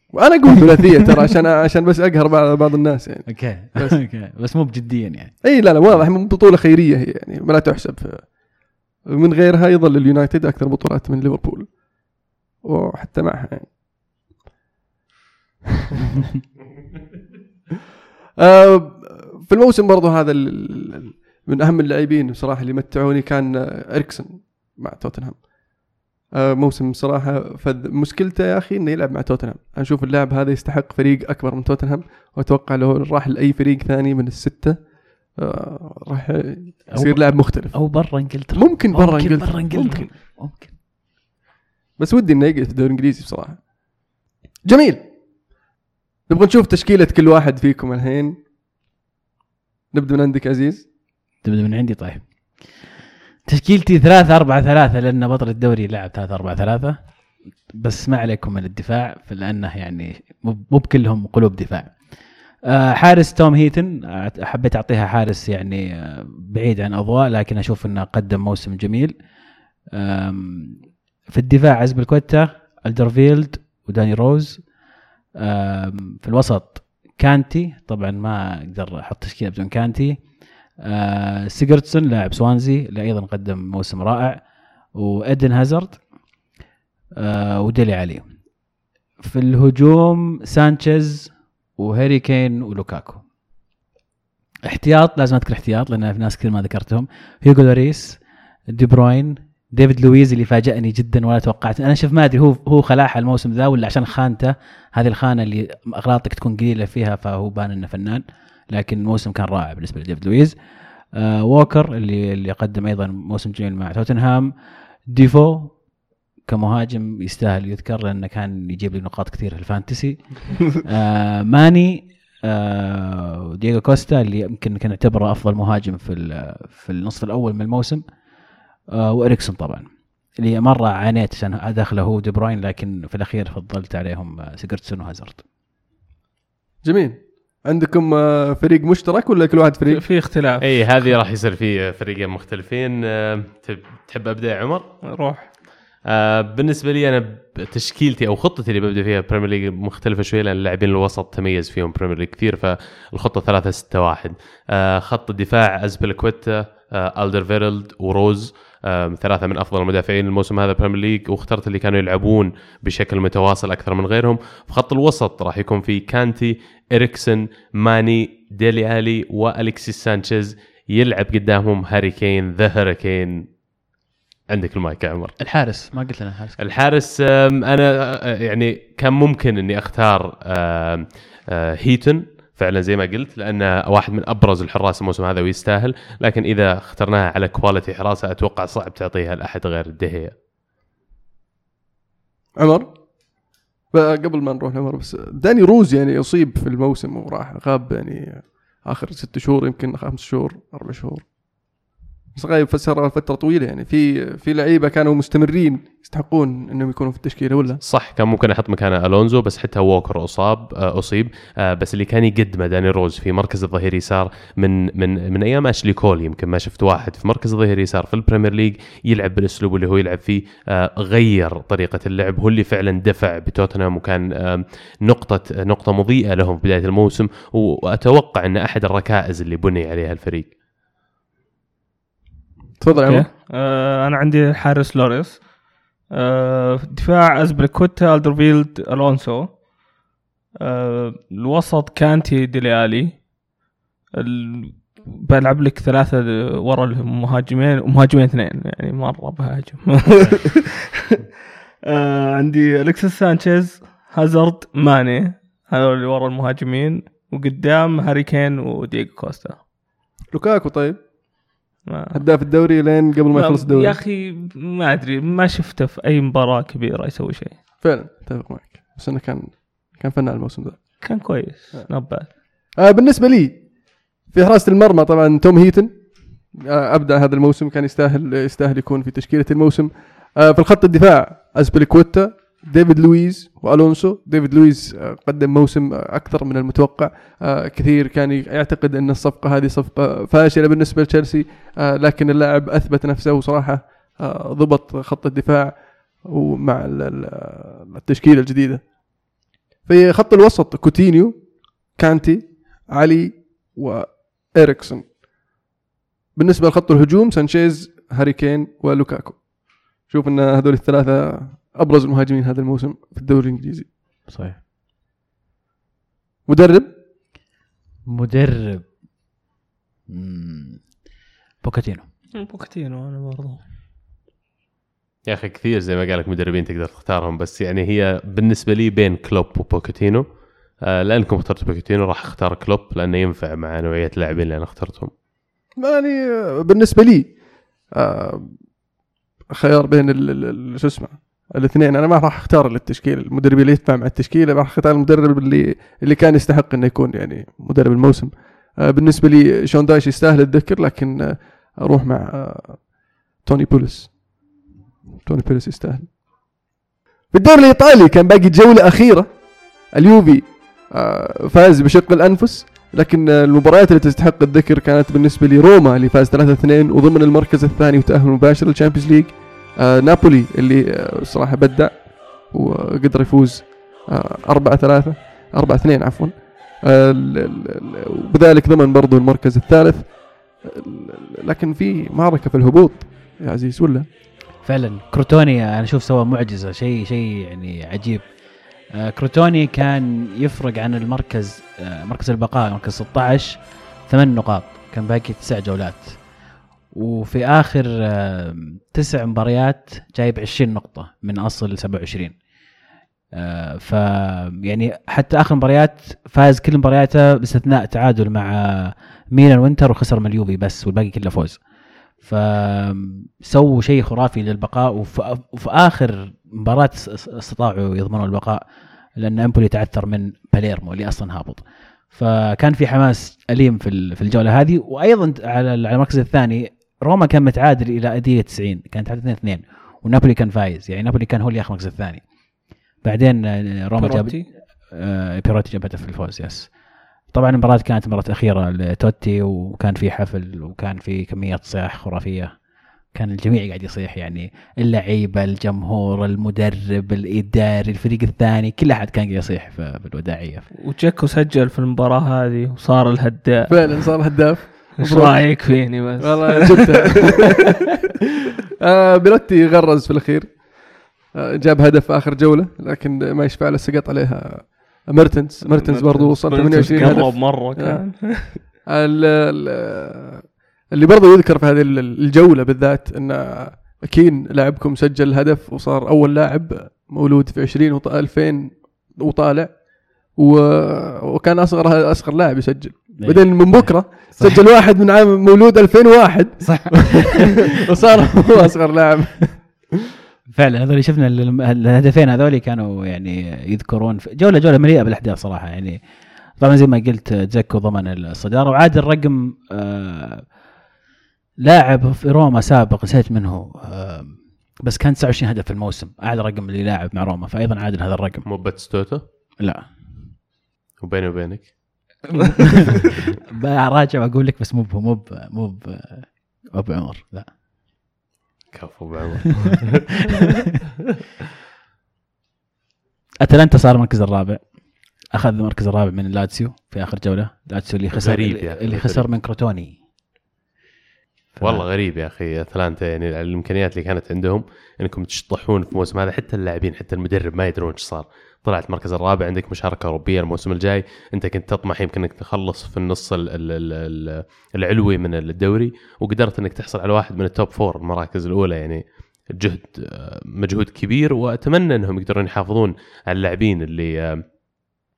وأنا أقول ثلاثية ترى عشان عشان بس أقهر بعض بعض الناس يعني. أوكي. بس. أوكي. بس مو بجديا يعني. إي لا لا واضح بطولة خيرية هي يعني ولا تحسب. في من غيرها يظل اليونايتد أكثر بطولات من ليفربول. وحتى معها يعني. آه، في الموسم برضو هذا من أهم اللاعبين بصراحة اللي متعوني كان إريكسون مع توتنهام. آه، موسم صراحة فذ مشكلته يا أخي إنه يلعب مع توتنهام. أنا أشوف اللاعب هذا يستحق فريق أكبر من توتنهام وأتوقع لو راح لأي فريق ثاني من الستة آه، راح يصير لاعب مختلف. أو برا إنجلترا. ممكن برا إنجلترا. برا إنجلترا. ممكن. ممكن. بس ودي إنه يقعد في الدوري الإنجليزي بصراحة. جميل. نبغى نشوف تشكيلة كل واحد فيكم الحين. نبدأ من عندك عزيز؟ تبدأ من عندي؟ طيب. تشكيلتي ثلاثة أربعة ثلاثة لأن بطل الدوري لعب ثلاثة أربعة ثلاثة. بس ما عليكم من الدفاع لأنه يعني مو بكلهم قلوب دفاع. آه، حارس توم هيتن حبيت أعطيها حارس يعني آه، بعيد عن أضواء لكن أشوف أنه قدم موسم جميل. في الدفاع أزبليكويتا ألدرفيرلد وداني روز. في الوسط كانتي طبعا ما أقدر أحط تشكيلة بدون كانتي. آه سيجوردسون لاعب سوانزي اللي أيضا قدم موسم رائع. وإدن هازارد آه وديلي علي. في الهجوم سانشيز وهاري كين ولوكاكو. احتياط لازم أذكر احتياط لأن في ناس كثير ما ذكرتهم. هيوغو لوريس دي بروين ديفيد لويز اللي فاجأني جدا ولا توقعت. أنا شوف ما أدري هو هو خلاها الموسم ذا ولا عشان خانته؟ هذه الخانة اللي أغلاطك تكون قليلة فيها فهو بان إنه فنان لكن الموسم كان رائع بالنسبة لديفيد لويز. آه ووكر اللي اللي قدم أيضا موسم جميل مع توتنهام. ديفو كمهاجم يستاهل يذكر لأنه كان يجيب لي نقاط كثير في ال fantasy. آه ماني آه ودييغو كوستا اللي يمكن كان نعتبره أفضل مهاجم في في النصف الأول من الموسم. وإريكسون طبعا. اللي مرة عانيت عشان ادخله هو دي بروين لكن في الأخير فضلت عليهم آه، سيجوردسون وهازارد. جميل. عندكم آه، فريق مشترك ولا كل واحد فريق؟ في اختلاف. إي إيه، هذه راح يصير في فريقين مختلفين. آه، تحب أبدأ يا عمر؟ روح. آه بالنسبة لي أنا تشكيلتي أو خطتي اللي ببدأ فيها Premier League مختلفة شوي لأن اللاعبين الوسط تميز فيهم Premier League كثير فالخطة 3 6 1 آه خط الدفاع أزبليكويتا آه ألدرفيرلد وروز. آه ثلاثة من أفضل المدافعين الموسم هذا Premier League واخترت اللي كانوا يلعبون بشكل متواصل أكثر من غيرهم. في خط الوسط راح يكون في كانتي اريكسن ماني ديلي ألي والكسيس سانشيز. يلعب قدامهم هاري كين the hurricane. عندك المايك يا عمر. الحارس ما قلت لنا الحارس. الحارس أنا آه، يعني كان ممكن إني أختار آه، هيتون. فعلا زي ما قلت لأنه واحد من أبرز الحراس الموسم هذا ويستاهل لكن إذا اخترناها على quality حراسة أتوقع صعب تعطيها لأحد غير دي خيا عمر؟ قبل ما نروح لعمر بس داني روز يعني اصيب في الموسم وراح غاب يعني آخر ست شهور يمكن خمس شهور أربع شهور. بس غايب فتره فترة طويلة يعني. في في لعيبة كانوا مستمرين يستحقون إنهم يكونوا في التشكيلة ولا؟ صح كان ممكن أحط مكانه ألونزو بس حتى ووكر أصاب آه، أصيب. آه، بس اللي كان يقدمه داني روز في مركز الظهير يسار من من من أيام أشلي كول يمكن ما شفت واحد في مركز الظهير يسار في البريمير ليج يلعب بالأسلوب اللي هو يلعب فيه. آه، غير طريقة اللعب هو اللي فعلا دفع بتوتنهام وكان نقطه نقطة مضيئة لهم في بداية الموسم. وأتوقع إن أحد الركائز اللي بني عليها الفريق. تفضل يا آه أنا عندي حارس لوريس. آه دفاع أزبريكوتا ألدرفيلد ألونسو. آه الوسط كانتي ديلي آلي ال... بلعب لك ثلاثة ورا المهاجمين ومهاجمين اثنين يعني مرة بهاجم. آه عندي الكسس سانشيز هازارد ماني. هذول اللي ورا المهاجمين. وقدام هاري كين ودييغو كوستا. لوكاكو طيب. هداف الدوري لين قبل ما يخلص يا الدوري أخي ما أدري ما شفته في أي مباراة كبيرة يسوي شيء. فعلا أتفق معك. بس إنه كان كان فنان الموسم ذا. كان كويس نبات آه بالنسبة لي في حراسة المرمى طبعا توم هيتون. آه ابدع هذا الموسم كان يستاهل يستاهل يكون في تشكيلة الموسم. آه في الخط الدفاع أسبليكويتا. ديفيد لويز وألونسو. ديفيد لويز آه قدم موسم أكثر من المتوقع. آه كثير كان يعتقد أن الصفقة هذه صفقة فاشلة بالنسبة لتشيلسي آه لكن اللاعب أثبت نفسه وصراحه ضبط خط الدفاع ومع ال- ال- التشكيلة الجديدة. في خط الوسط كوتينيو كانتي علي وإريكسون بالنسبة لخط الهجوم سانشيز هاري كين ولوكاكو. شوف إن هذول الثلاثة أبرز المهاجمين هذا الموسم في الدوري الإنجليزي. صحيح. مدرب؟ مدرب. مم. بوكيتينو. بوكيتينو أنا برضو يا أخي كثير زي ما قال لك مدربين تقدر تختارهم بس يعني هي بالنسبة لي بين كلوب وبوكيتينو آه لانكم اخترتوا بوكيتينو راح أختار كلوب لأنه ينفع مع نوعية اللاعبين اللي أنا اخترتهم. يعني بالنسبة لي آه، خيار بين ال- ال- ال- شو اسمه الاثنين. أنا ما راح أختار التشكيل المدرب اللي يدفع مع التشكيله راح أختار المدرب اللي اللي كان يستحق إنه يكون يعني مدرب الموسم. آه، بالنسبة لي شون دايش يستاهل الذكر لكن آه، أروح مع آه، توني بوليس. توني بوليس يستاهل. في الدوري الإيطالي كان باقي جولة أخيرة. اليوفي فاز بشق الأنفس لكن المباريات اللي تستحق الذكر كانت بالنسبة لي روما اللي فاز 3-2 وضمن المركز الثاني وتأهل مباشر للشامبيونز ليج. آه، نابولي اللي آه، صراحة بدع وقدر يفوز 4 3 4 2 عفوا. آه، وبذلك ضمن برضو المركز الثالث. ال- لكن في معركة في الهبوط يا عزيز ولا؟ فعلا. كروتوني أنا أشوف سوى معجزة شيء شيء يعني عجيب. آه، كروتوني كان يفرق عن المركز آه، مركز البقاء مركز 16 ثمان نقاط. كان باقي تسع جولات. وفي آخر آه، تسع مباريات جايب 20 نقطة من أصل 27 آه، ف يعني حتى آخر مباريات فاز كل مبارياته باستثناء تعادل مع ميلان وإنتر وخسر من اليوفي بس والباقي كله فوز. فسووا شيء خرافي للبقاء وفي, وفي آخر مباراة اس- اس- استطاعوا يضمنوا البقاء لأن إمبولي تعثر من باليرمو اللي أصلا هابط. فكان في حماس أليم في في الجولة هذه. وأيضا على المركز الثاني روما كان متعادل إلى الدقيقة 90 كان تعادل 2 2 ونابولي كان فايز يعني نابولي كان هو اللي ياخذ المركز الثاني. بعدين آه، روما جاب بيروتي. آه، بيروتي جابته في الفوز بس طبعا المباراة كانت مباراة أخيرة لتوتي وكان في حفل وكان في كمية صياح خرافية. كان الجميع قاعد يصيح يعني اللعيبة الجمهور المدرب الإداري الفريق الثاني كل أحد كان قاعد يصيح في الوداعيه وجاكو سجل في المباراة هذه وصار الهداف. فعلا صار هداف. إيش. رأيك فيني بس؟ والله جبتها آه بيلوتي غرز في الأخير. آه جاب هدف في آخر جولة لكن ما يشفع له سقط عليها ميرتنز ميرتنز برضه وصل 28 قرب هدف. مرة كان. ال- اللي برضه يذكر في هذه ال- الجولة بالذات إن كين لاعبكم سجل هدف وصار أول لاعب مولود في 20 وط- 2000 وطالع وكان اصغر أصغر لاعب يسجل. بعدين من بكرة صح. سجل واحد من عام مولود 2001 صح. وصار هو أصغر لاعب. فعلا هذول شفنا ال- الهدفين هذول كانوا يعني يذكرون جوله جولة مليئة بالأحداث صراحة يعني طبعا زي ما قلت زكو ضمن الصدارة وعاد الرقم آه لاعب في روما سابق نسيت منه آه بس كان 29 هدف في الموسم اعلى رقم اللي لاعب مع روما فايضا عادل هذا الرقم. مو باتيستوتا؟ لا. وبيني وبينك؟ براجع واقول لك بس مو مو مو مو بعمر لا. كفو بعمر. أتلانتا صار المركز الرابع. أخذ المركز الرابع من لاتسيو في آخر جولة. لاتسيو اللي خسر غريب يا أخي، اللي. خسر من كروتوني. ف- والله غريب يا أخي أتلانتا يعني الإمكانيات اللي كانت عندهم إنكم تشطحون في الموسم هذا حتى اللاعبين حتى المدرب ما يدرون إيش صار. طلعت المركز الرابع عندك مشاركة أوروبية الموسم الجاي. أنت كنت تطمح يمكن إنك تخلص في النص ال ال ال ال العلوي من الدوري وقدرت إنك تحصل على واحد من ال top four المراكز الأولى. يعني جهد آه، مجهود كبير وأتمنى إنهم يقدرون يحافظون على اللاعبين اللي آه،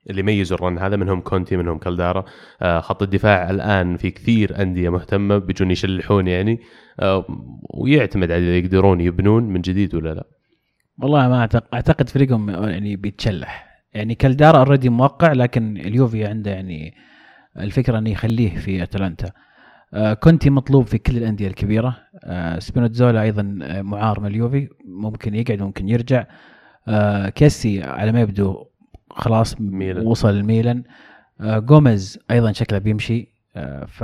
اللي ميزوا ال run هذا منهم كونتي منهم كالدارا. آه، خط الدفاع الآن في كثير أندية مهتمة بيجون يشلحون يعني. ويعتمد على إذا يقدرون يبنون من جديد ولا لا. والله ما أعتقد, أعتقد فريقهم يعني بيتشلح. يعني كالدارا already موقع لكن اليوفي عنده يعني الفكرة إنه يخليه في أتلانتا. آه كونتي مطلوب في كل الأندية الكبيرة. آه سبينوتزولا أيضا آه، معار من اليوفي. ممكن يقعد ممكن يرجع. آه كيسي على ما يبدو خلاص ميلان. وصل الميلان آه جوميز أيضا شكله بيمشي. آه ف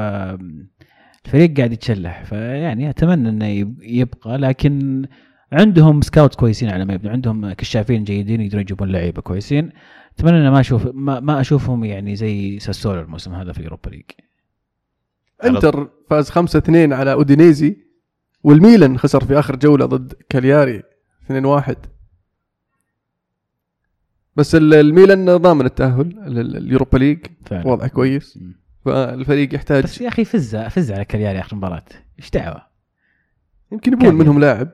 الفريق قاعد يتشلح. فيعني أتمنى إنه يب- يبقى لكن عندهم scout كويسين على ما يبدو عندهم كشافين جيدين يقدرون يجيبون لعيبة كويسين. أتمنى ان ما أشوف ما, ما أشوفهم يعني زي ساسولو الموسم هذا في Europa League. إنتر فاز 5 2 على أودينيزي والميلان خسر في آخر جولة ضد كالياري 2 1 بس ال- الميلان ضامن التأهل ال Europa League. وضعه كويس. فالفريق يحتاج بس يا أخي فز فز على كالياري آخر مباراة. إيش دعوة؟ يمكن يبون كم منهم لاعب.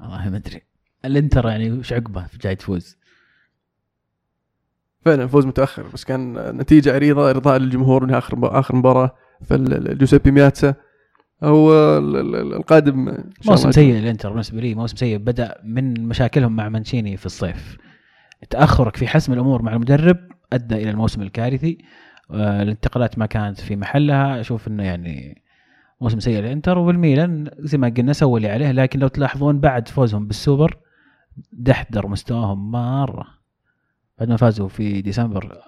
والله ما أدري. الإنتر يعني وش عقبه جاي تفوز؟ فعلا فوز متأخر بس كان نتيجة عريضة إرضاء للجمهور إنها آخر آخر مباراة جوزيبي مياتسا. هو ال- ال- القادم موسم سيء الانتر بالنسبة لي موسم سيء. بدأ من مشاكلهم مع مانشيني في الصيف. تأخرك في حسم الأمور مع المدرب أدى إلى الموسم الكارثي. آه، الانتقالات ما كانت في محلها. أشوف إنه يعني موسم سيء للإنتر والميلان زي ما قلنا سووا اللي عليه لكن لو تلاحظون بعد فوزهم بالسوبر دحدر مستواهم مرة. بعد ما فازوا في ديسمبر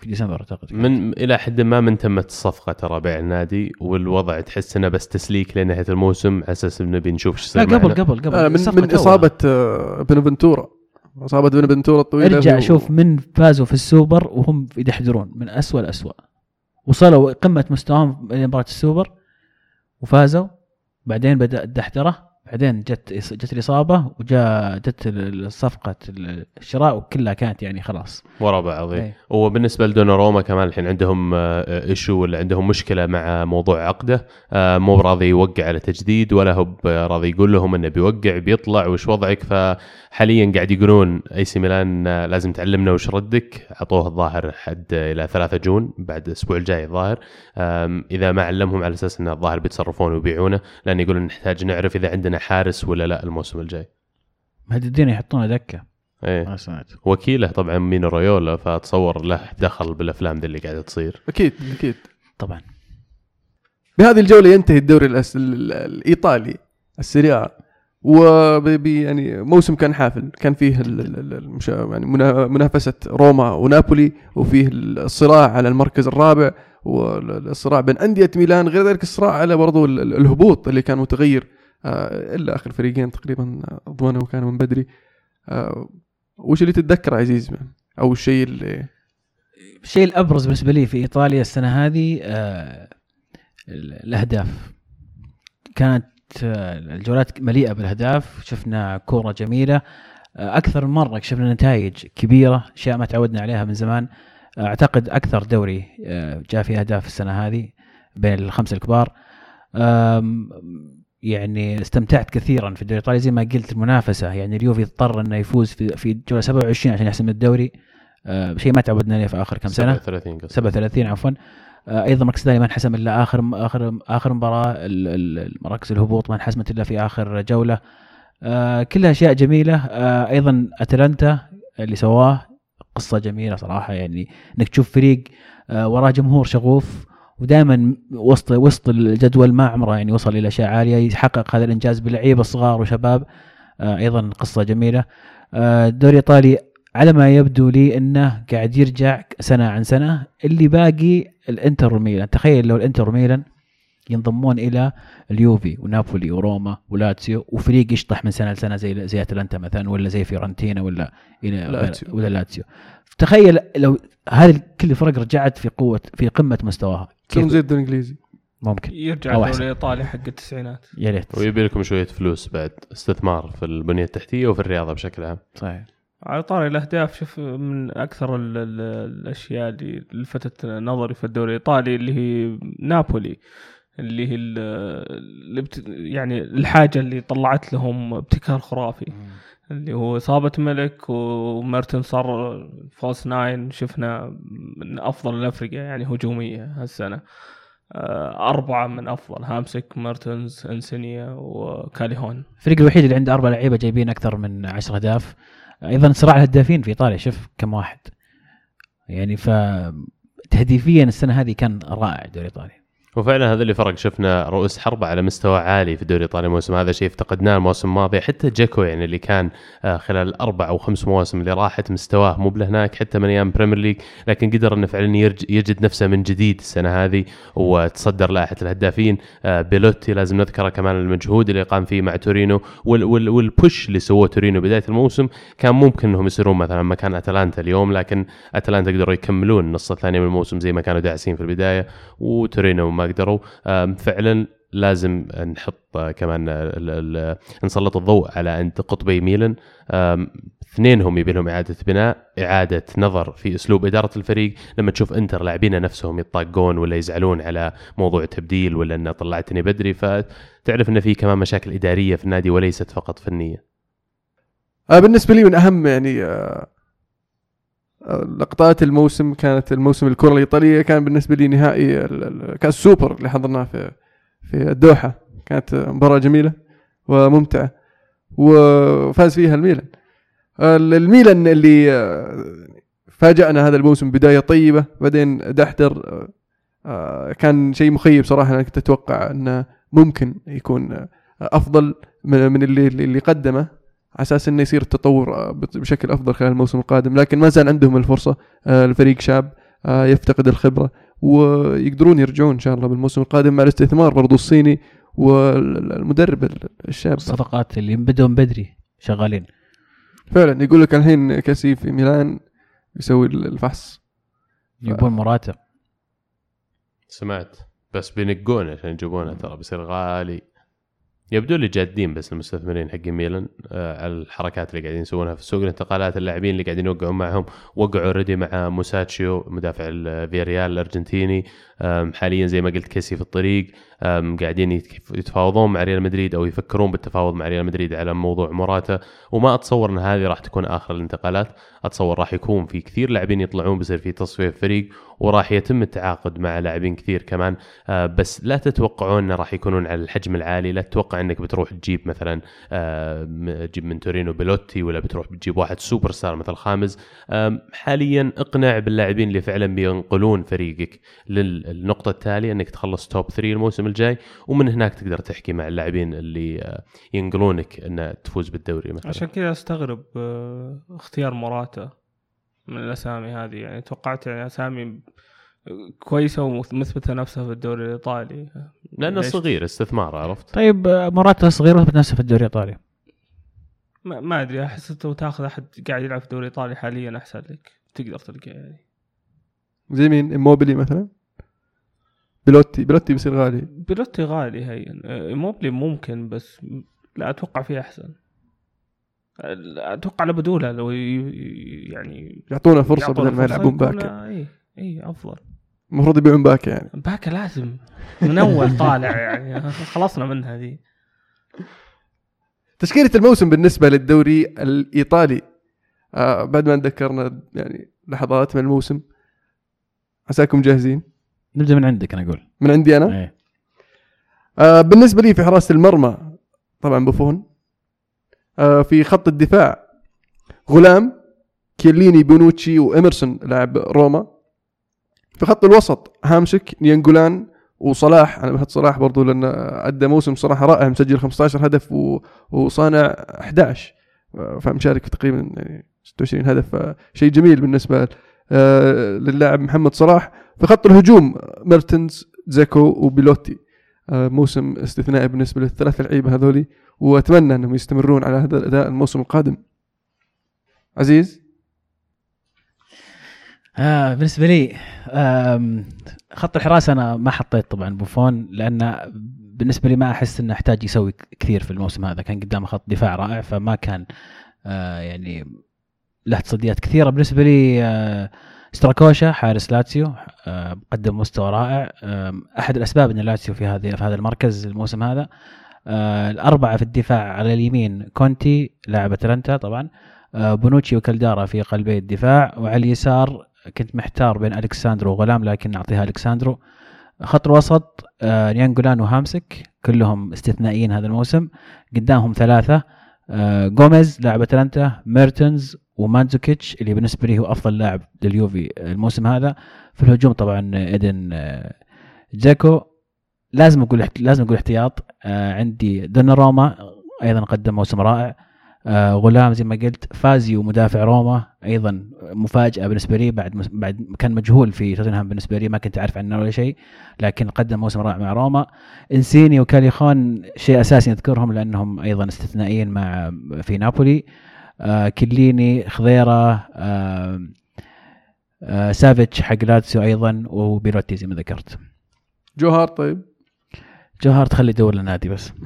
في ديسمبر أعتقد من إلى حد ما من تمت الصفقة ترى بيع النادي والوضع تحس إنه بس تسليك لنهاية الموسم على أساس إنه بنشوف إيش لا يصير قبل معنا. قبل قبل. آه، من من. إصابة آه، بنفنتورا إصابة بنفنتورا الطويلة ارجع و- شوف من فازوا في السوبر وهم يدحدرون من أسوأ الأسوأ وصلوا قمة مستواهم إلى مباراة السوبر وفازوا. بعدين بدأ الدحدرة بعدين جت جت الإصابة وجاء جت الصفقة الشراء وكلها كانت يعني خلاص. ورا بعض. إيه. وبالنسبة لدوناروما كمان الحين عندهم issue ولا عندهم مشكلة مع موضوع عقده. آه، مو راضي يوقع على تجديد ولا هو راضي يقول لهم إنه بيوقع بيطلع وش وضعك؟ فحاليا قاعد يقولون AC ميلان آه، لازم تعلمنا وش ردك. أعطوه الظاهر حد إلى 3 June بعد الأسبوع الجاي الظاهر. إذا ما علمهم على أساس انه الظاهر بيتصرفون ويبيعونه لأن يقولون نحتاج نعرف إذا عندنا حارس ولا لا الموسم الجاي؟ مهددين يحطونه دكة. إيه. ما سمعت. وكيله طبعا مينو رايولا فاتصور له دخل بالأفلام دي اللي قاعدة تصير. أكيد أكيد. طبعا. بهذه الجولة ينتهي الدوري الأس... ال- ال- الإيطالي السيريا. وب يعني موسم كان حافل. كان فيه ال- ال- ال- المش... يعني منا- منافسة روما ونابولي وفيه الصراع على المركز الرابع والصراع بين أندية ميلان غير ذلك الصراع على برضو ال- ال- الهبوط اللي كان متغير. إلا آخر فريقين تقريبا آه، ضمنوا كانوا من بدري. آه، وش اللي تتذكره عزيز أو الشيء اللي الشيء الأبرز بالنسبة لي في إيطاليا السنة هذه آه، الأهداف. كانت آه، الجولات مليئة بالأهداف. شفنا كورة جميلة. آه، أكثر من مرة شفنا نتائج كبيرة أشياء ما تعودنا عليها من زمان. آه، أعتقد أكثر دوري آه، جاء فيه أهداف السنة هذه بين الخمسة الكبار. يعني استمتعت كثيرا في الدوري الإيطالي زي ما قلت المنافسة. يعني اليوفي اضطر إنه يفوز في في جولة 27 عشان يحسم الدوري. آه، شيء ما تعودنا عليه في آخر كم سنة. 37 قصدي. 37 عفوا. آه، أيضا مركز الثاني ما انحسم إلا آخر آخر آخر مباراة. مراكز الهبوط ما انحسمت إلا في آخر جولة. آه، كلها أشياء جميلة. آه، أيضا أتلانتا اللي سواه قصة جميلة صراحة. يعني إنك تشوف فريق آه، وراه جمهور شغوف. ودائما وسط وسط الجدول ما عمره يعني وصل إلى أشياء عالية. يحقق هذا الإنجاز بلعيبه صغار وشباب. آه، أيضا قصة جميلة. آه، الدوري الايطالي على ما يبدو لي إنه قاعد يرجع سنة عن سنة. اللي باقي الإنتر وميلان تخيل لو الإنتر وميلان ينضمون إلى اليوفي ونابولي وروما ولاتسيو وفريق يشطح من سنة لسنة زي زي أتلانتا مثلا ولا زي فيورنتينا ولا إلى لاتسيو. ولا لاتسيو. تخيل لو هذه كل الفرق رجعت في قوه في قمة مستواها. كيف؟ زي الدوري الإنجليزي؟ ممكن. يرجع الدوري. الإيطالي حق التسعينات. يا ريت. ويبي لكم شوية فلوس بعد استثمار في البنية التحتية وفي الرياضة بشكل عام. صحيح. على طاري الأهداف شوف من أكثر ال ال الأشياء اللي لفتت نظري في الدوري الإيطالي اللي هي نابولي. اللي هي ال- اللي بت يعني الحاجة اللي طلعت لهم ابتكار خرافي. اللي هو إصابة ميليك وميرتنز صار false nine شفنا من أفضل الافرقه يعني هجومية هالسنة. آه، أربعة من أفضل هامسك مارتنز إنسيني وكاليهون الفريق الوحيد اللي عنده أربع لعيبة جايبين أكثر من 10 اهداف أيضا صراع الهدافين في إيطاليا شوف كم واحد. يعني ف تهديفيا السنة هذه كان رائع الدوري الايطالي وفعلا هذا اللي فرق. شفنا رؤوس حربة على مستوى عالي في الدوري الايطالي الموسم هذا. شيء افتقدناه الموسم الماضي. حتى جاكو يعني اللي كان آه، خلال الاربع أو خمس مواسم اللي راحت مستواه مو بلهناك حتى من أيام Premier League لكن قدر إنه فعلا يجد نفسه من جديد السنة هذه وتصدر لائحة الهدافين. آه، بيلوتي لازم نذكره كمان المجهود اللي قام فيه مع تورينو وال وال وال push اللي سووه تورينو بداية الموسم كان ممكن إنهم يصيرون مثلا مكان أتلانتا اليوم لكن أتلانتا قدروا يكملون النص الثاني من الموسم زي ما كانوا داعسين في البداية وتورينو ما قدروا. فعلا لازم نحط آه، كمان ال- ال- نسلط الضوء على عند قطبي ميلان. اثنينهم يبي لهم إعادة بناء إعادة نظر في أسلوب إدارة الفريق. لما تشوف إنتر لاعبينه نفسهم يطاقون ولا يزعلون على موضوع تبديل ولا انه طلعتني بدري فتعرف أن في كمان مشاكل إدارية في النادي وليست فقط فنية. آه بالنسبة لي من أهم يعني آه، آه، لقطات الموسم كانت الموسم الكره الإيطالية كان بالنسبة لي نهائي كأس السوبر اللي حضرناه في في الدوحة. كانت مباراة جميلة وممتعة وفاز فيها الميلان. ال- الميلان اللي آه، فاجأنا هذا الموسم بداية طيبة بعدين دحدر آه، آه، كان شيء مخيب صراحة. أنا كنت أتوقع أنه ممكن يكون من من اللي اللي قدمه. على أساس إنه يصير التطور آه، بشكل أفضل خلال الموسم القادم. لكن ما زال عندهم الفرصة آه، الفريق شاب آه، يفتقد الخبرة ويقدرون يرجعون إن شاء الله بالموسم القادم مع الاستثمار برضو الصيني والمدرب الشاب. الصفقات اللي بدوا من بدري شغالين. فعلا يقول لك الحين كاسي في ميلان يسوي الفحص. يبون مراتا سمعت بس بينقون عشان يجيبونه ترى بيصير غالي. يبدو لي جادين بس المستثمرين حق ميلان آه على الحركات اللي قاعدين يسوونها في سوق الانتقالات اللاعبين اللي قاعدين يوقعون معهم. وقعوا already مع موساتشيو مدافع الفياريال الأرجنتيني. آم، حاليا زي ما قلت كيسي في الطريق قاعدين يتفاوضون مع ريال مدريد أو يفكرون بالتفاوض مع ريال مدريد على موضوع موراتا. وما أتصور إن هذه راح تكون آخر الانتقالات. أتصور راح يكون في كثير لاعبين يطلعون بيصير في تصفية فريق وراح يتم التعاقد مع لاعبين كثير كمان. آه، بس لا تتوقعون إنه راح يكونون على الحجم العالي. لا تتوقع إنك بتروح تجيب مثلا م- تجيب من تورينو بيلوتي ولا بتروح بتجيب واحد سوبر ستار مثل خاميس آم، حاليا اقنع باللاعبين اللي فعلا بينقلون فريقك للنقطه التالية إنك تخلص top 3 الموسم الجاي ومن هناك تقدر تحكي مع اللاعبين اللي آه، ينقلونك إن تفوز بالدوري مثلا. عشان كذا أستغرب آه، اختيار موراتا من الأسامي هذه. يعني توقعت يعني أسامي كويسة ومثبتة نفسها في الدوري الإيطالي. لأنه؟ صغير استثمار عرفت؟ طيب آه، مراته صغيرة بتنافس في الدوري الإيطالي. ما, ما أدري أحس لو تاخذ أحد قاعد يلعب في الدوري الإيطالي حاليا أحسن لك. تقدر تلقى يعني. زي مين؟ إموبيلي مثلا؟ بلوتي بلوتي بيصير غالي. بيلوتي غالي هين آه، موبلي ممكن بس لا أتوقع فيه أحسن. أتوقع لبدوله لو يعني يعطونا فرصة يعطونا بدل ما يلعبون باكا اي اي أفضل. المفروض يبيعون باكا يعني. باكا لازم. من أول طالع يعني. خلصنا منها ذي تشكيلة الموسم بالنسبة للدوري الإيطالي. آه بعد ما ذكرنا يعني لحظات من الموسم عساكم جاهزين؟ نبدأ من عندك أنا أقول. من عندي أنا؟ إيه. آه بالنسبة لي في حراسة المرمى طبعا بوفون آه في خط الدفاع غلام كيليني بونوتشي وإمرسون لاعب روما. في خط الوسط هامشك نيانجولان وصلاح. أنا بحط صلاح برضو لأنه أدى موسم صراحة رائع مسجل 15 هدف و... وصانع 11 فمشارك في تقريبا يعني 26 هدف شيء جميل بالنسبة آه، للاعب محمد صلاح. في خط الهجوم ميرتنز دزيكو وبيلوتي. آه، موسم استثنائي بالنسبة للثلاث لعيبة هذولي وأتمنى أنهم يستمرون على هذا الأداء الموسم القادم. عزيز؟ آه بالنسبة لي آم، خط الحراسه أنا ما حطيت طبعا بوفون لأن بالنسبة لي ما أحس إنه احتاج يسوي كثير في الموسم هذا. كان قدامه خط دفاع رائع فما كان آه يعني له تصديات كثيرة. بالنسبة لي آه ستراكوشا حارس لاتسيو آه قدم مستوى رائع. أحد الأسباب إن لاتسيو في هذه في هذا المركز الموسم هذا. آه الأربعة في الدفاع على اليمين كونتي لاعب أتلانتا طبعا. آه بونوتشي وكالدارا في قلبي الدفاع. وعلى اليسار كنت محتار بين ألكساندرو وغلام لكن أعطيها ألكساندرو. خط الوسط ناينجولان وهامشيك كلهم استثنائيين هذا الموسم. قدامهم ثلاثة جوميز لاعب أتلانتا ميرتنز ومانزوكيتش اللي بالنسبة لي هو أفضل لاعب لليوفي الموسم هذا. في الهجوم طبعا إيدن آه جاكو. لازم أقول لازم أقول احتياط. آه عندي دوناروما أيضا قدم موسم رائع. آه غلام زي ما قلت فازيو مدافع روما أيضا مفاجأة بالنسبة لي. بعد بعد كان مجهول في توتنهام بالنسبة لي ما كنت أعرف عنه ولا شيء لكن قدم موسم رائع مع روما. إنسيني وكاليخون شيء أساسي نذكرهم لأنهم أيضا استثنائيين مع في نابولي. آه كليني خضيرة آه آه سافيتش حق لاتسيو أيضا وبيروتي زي ما ذكرت. جو هارت طيب؟ جو هارت خليه يدور لنادي بس.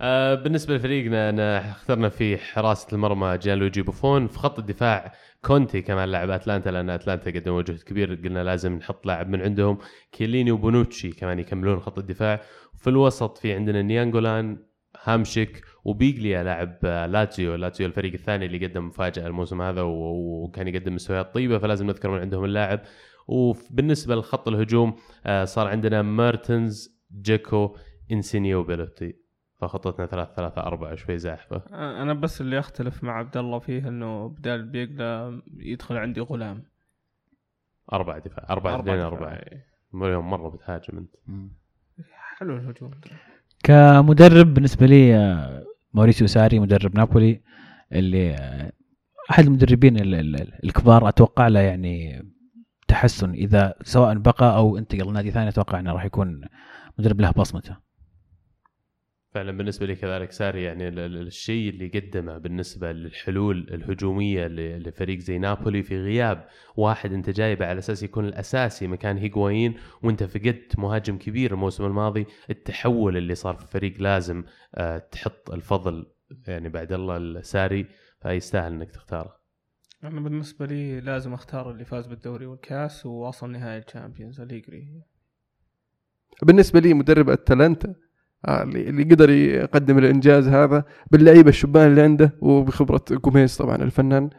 آه بالنسبة لفريقنا أنا اخترنا في حراسة المرمى جان لويجي بوفون. في خط الدفاع كونتي كمان لاعب أتلانتا لأن أتلانتا قدموا جهد كبير قلنا لازم نحط لاعب من عندهم. كيليني وبونوتشي كمان يكملون خط الدفاع. في الوسط في عندنا ناينجولان هامشيك وبيجليا لاعب لاتسيو لاتسيو الفريق الثاني اللي قدم مفاجأة الموسم هذا وكان يقدم مستويات طيبة فلازم نذكر من عندهم اللاعب. وبالنسبة لخط الهجوم آه، صار عندنا ميرتنز جيكو إنسينيو وبيلوتي فخطتنا ثلاث ثلاثة أربعة شوي زاحفة. أنا بس اللي أختلف مع عبد الله فيه إنه بدال بيجليا يدخل عندي غلام. أربعة دفاع أربعة اثنين. أربعة. اليوم مرة بتهاجم أنت. حلو الهجوم كمدرب بالنسبة لي آه، موريسيو ساري مدرب نابولي اللي أحد المدربين ال- ال- الكبار أتوقع له يعني تحسن. إذا سواء بقى أو انتقل لنادي ثاني أتوقع إنه راح يكون مدرب له بصمته. فعلا بالنسبة لي كذلك ساري يعني ال- ال- الشيء اللي قدمه بالنسبة للحلول الهجومية ل- لفريق زي نابولي في غياب واحد أنت جايبه على أساس يكون الأساسي مكان هيغوايين وأنت فقدت مهاجم كبير الموسم الماضي التحول اللي صار في الفريق لازم آه، تحط الفضل يعني بعد الله الساري فيستاهل إنك تختاره. أنا بالنسبة لي لازم أختار اللي فاز بالدوري والكاس ووصل نهائي ال Champions اليجري بالنسبة لي مدرب أتلانتا اللي اللي قدر يقدم الإنجاز هذا باللعيبة الشبان اللي عنده وبخبرة جوميز طبعا الفنان.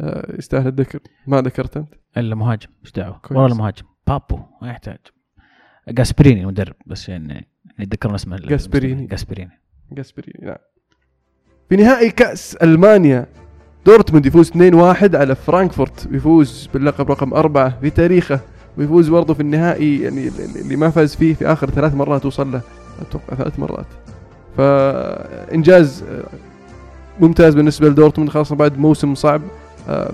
آه، يستاهل الذكر. ما ذكرت أنت؟ إلا مهاجم. إيش دعوة. والله المهاجم بابو ما يحتاج. جاسبريني المدرب بس يعني يتذكرون اسمه. جاسبريني. جاسبريني. جاسبريني نعم. في نهائي كأس ألمانيا دورتموند يفوز 2-1 على فرانكفورت ويفوز باللقب رقم أربعة في تاريخه ويفوز برضه في النهائي يعني اللي ما فاز فيه في آخر ثلاث مرات وصل له. أتوقع ثلاث مرات. فإنجاز آه، ممتاز بالنسبة لدورتموند خاصة بعد موسم صعب. آه،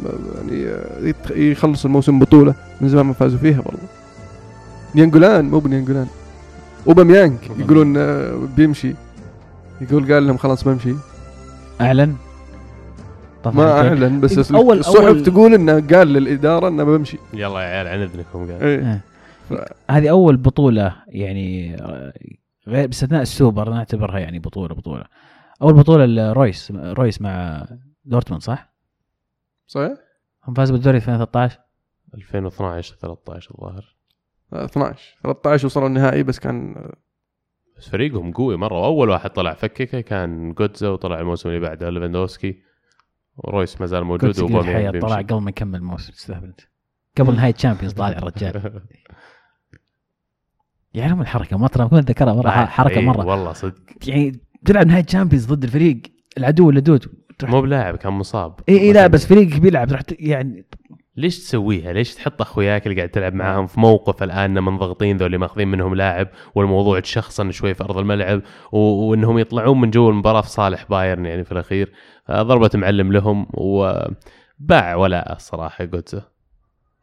يعني آه، يخلص الموسم بطولة. من زمان ما فازوا فيها برضه نيانجولان مو بنيانجولان اوباميانج يقولون بيمشي. يقول قال لهم خلاص بمشي أعلن؟ طبعاً. ما. أعلن بس أول- الصحف أول- تقول إنه قال للإدارة إنه بمشي يلا يا عيال عن اذنكم قال. إيه. ف- هذه أول بطولة يعني غير باستثناء السوبر نعتبرها يعني بطولة بطولة. أول بطولة لرويس رويس مع دورتموند صح؟ صحيح؟ هم فازوا بالدوري 2013 2012 13 الظاهر. آه، 12 13 وصلوا النهائي بس كان آه، بس فريقهم قوي مرة. واول واحد طلع فككة كان جوتزا وطلع الموسم اللي بعده ليفاندوسكي ورويس ما زال موجود وأوباميانج طلع. قبل ما يكمل الموسم تستهبل انت قبل نهاية Champions طالع الرجال يعلم الحركة. ما ترى كنت اتذكرها مرة حركة مرة. والله صدق. يعني تلعب نهاية Champions ضد الفريق العدو اللدود مو بلاعب كان مصاب. إي إي لا بس فريقك بيلعب تروح ت- يعني ليش تسويها؟ ليش تحط أخوياك اللي قاعد تلعب معاهم في موقف الآن منضغطين ذول اللي ماخذين منهم لاعب والموضوع تشخصن شوي في أرض الملعب و... وإنهم يطلعون من جو المباراة في صالح بايرن يعني في الأخير. آه، ضربة معلم لهم وباع ولاء الصراحه جوتزا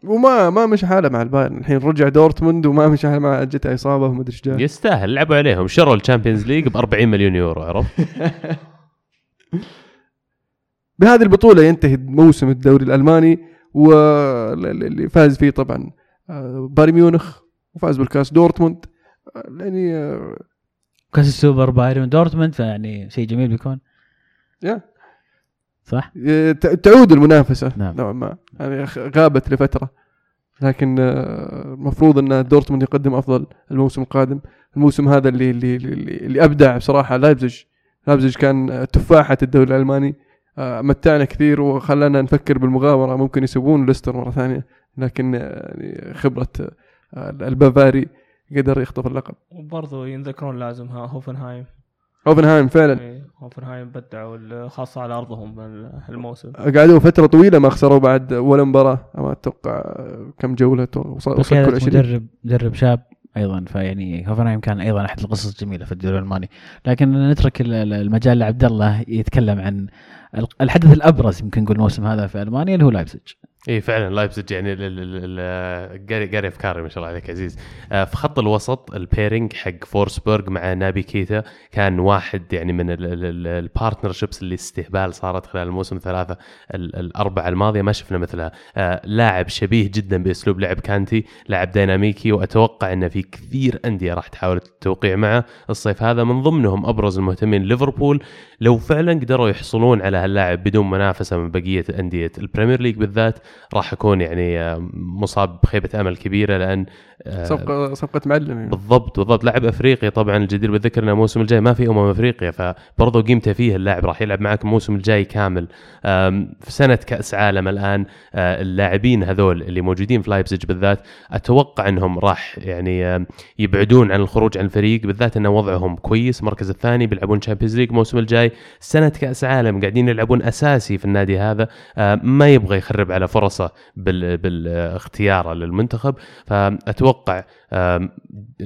وما ما مشى حاله مع البايرن. الحين رجع دورتموند وما مشى حاله مع جته اصابه وما أدري إيش يستاهل لعبوا عليهم. شروا ال Champions League ب 40 مليون يورو عرفت؟ بهذه البطولة ينتهي موسم الدوري الألماني واللي فاز فيه طبعا آه، بايرن ميونخ وفاز بالكاس دورتموند. يعني كاس السوبر بايرن دورتموند فيعني شيء جميل بيكون. يا. صح؟ تعود المنافسة. نعم. نوعا ما. يعني غابت لفترة. لكن آه، المفروض أن دورتموند يقدم أفضل الموسم القادم. الموسم هذا اللي اللي اللي, اللي أبدع بصراحة لايبزيج. لايبزيج كان آه، تفاحة الدوري الألماني. آه، متعنا كثير وخلانا نفكر بالمغامرة. ممكن يسوون ليستر مرة ثانية. لكن يعني خبرة البافاري قدر يخطف اللقب. وبرضه ينذكرون لازم ها هوفنهايم. هوفنهايم فعلا. هوفنهايم بدعوا خاصة على أرضهم الموسم قعدوا فترة طويلة ما خسروا بعد ولا مباراة. ما أتوقع كم جولة وصل وصل كل بقيادة 20 مدرب مدرب شاب أيضا فيعني هوفنهايم كان أيضا أحد القصص الجميلة في الدوري الألماني. لكن نترك ال- ال- المجال لعبد الله يتكلم عن ال- الحدث الأبرز يمكن نقول الموسم هذا في ألمانيا اللي هو لايبزيج اي فعلا لايبزيج يعني قاري قاري أفكاري ما شاء الله عليك عزيز. آه، في خط الوسط ال pairing حق فورسبرغ مع نابي كيتا كان واحد يعني من ال partnerships اللي استهبال صارت خلال الموسم ثلاثة ال- الأربعة الماضية ما شفنا مثلها. آه، لاعب شبيه جدا بأسلوب لعب كانتي لاعب ديناميكي وأتوقع ان في كثير أندية راح تحاول التوقيع معه. الصيف هذا من ضمنهم أبرز المهتمين ليفربول. لو فعلا قدروا يحصلون على هاللاعب بدون منافسة من بقية أندية ال Premier League بالذات راح اكون يعني آه، مصاب بخيبة أمل كبيرة لأن صفقه صفقة معلم يعني. بالضبط بالضبط. لاعب أفريقي طبعا الجدير بالذكر إنه الموسم الجاي ما في أمم افريقيا فبرضه قيمته فيه اللاعب راح يلعب معك الموسم الجاي كامل. في سنة كأس عالم الآن آه، اللاعبين هذول اللي موجودين في لايبزيج بالذات أتوقع إنهم راح يعني يبعدون عن الخروج عن الفريق بالذات إن وضعهم كويس. المركز الثاني بيلعبون Champions League الموسم الجاي. سنة كأس عالم قاعدين يلعبون أساسي في النادي هذا آه، ما يبغى يخرب على فرصه بال- بالإختيار للمنتخب. فأتوقع آم،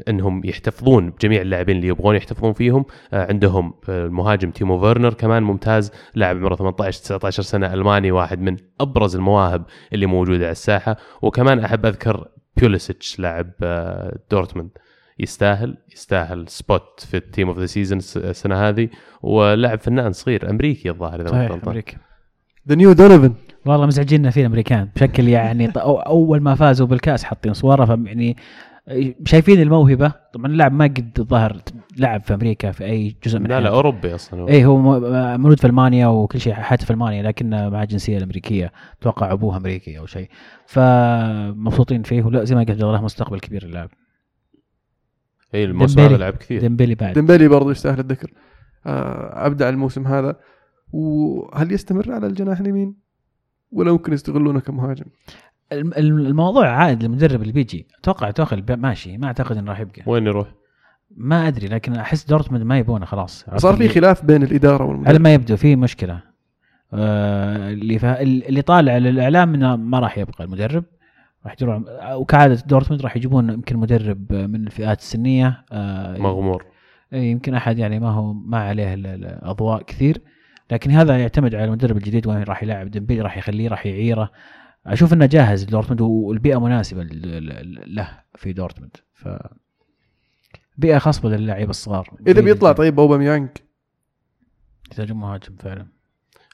إنهم يحتفظون بجميع اللاعبين اللي يبغون يحتفظون فيهم. آه، عندهم آه، المهاجم تيمو فيرنر كمان ممتاز لاعب عمره 18 19 سنة ألماني واحد من أبرز المواهب اللي موجودة على الساحة. وكمان أحب أذكر بوليسيتش لاعب آه، دورتموند. يستاهل يستاهل spot في ال team of the season السنة هذه. ولاعب فنان صغير أمريكي الظاهر إذا ما غلطان. أمريكا the new دونوفان والله مزعجيننا فيه الأمريكان. بشكل يعني أول ما فازوا بالكأس حاطين صوره فم- يعني شايفين الموهبة. طبعا اللاعب ما قد ظهر لعب في أمريكا في أي جزء من لا لا. أوروبي أصلا. هو. إيه هو م- مولود في ألمانيا وكل شيء حياته في ألمانيا لكنه مع الجنسيه الامريكيه أتوقع أبوه أمريكي أو شيء. فمبسوطين فيه ولا زي ما قلت له مستقبل كبير اللاعب. اي الموسم. هذا لعب كثير. ديمبلي بعد. ديمبلي برضو يستاهل الذكر. آه، ابدع الموسم هذا. وهل يستمر على الجناح اليمين؟ ولا ممكن يستغلونه كمهاجم. الم- الم- الموضوع عائد للمدرب اللي بيجي. أتوقع توخل ماشي. ما أعتقد إنه راح يبقى. وين يروح؟ ما أدري لكن أحس دورتموند ما يبونه خلاص. صار في خلاف بين الإدارة على والمدرب ما يبدو في مشكلة؟ آه اللي فا... اللي طالع للإعلام إنه ما راح يبقى المدرب. راح يروح وكعادة دورتموند راح يجيبون يمكن مدرب من الفئات السنية. آه مغمور. يمكن أحد يعني ما هو ما عليه ال- ال- الأضواء كثير. لكن هذا يعتمد على المدرب الجديد وين راح يلعب ديمبلي راح يخليه راح يعيره. أشوف إنه جاهز لدورتموند والبيئة مناسبة له في دورتموند. ف بيئة خصبه للاعيبه الصغار. إذا بيطلع طيب أوباميانج؟ يحتاجون مهاجم فعلا.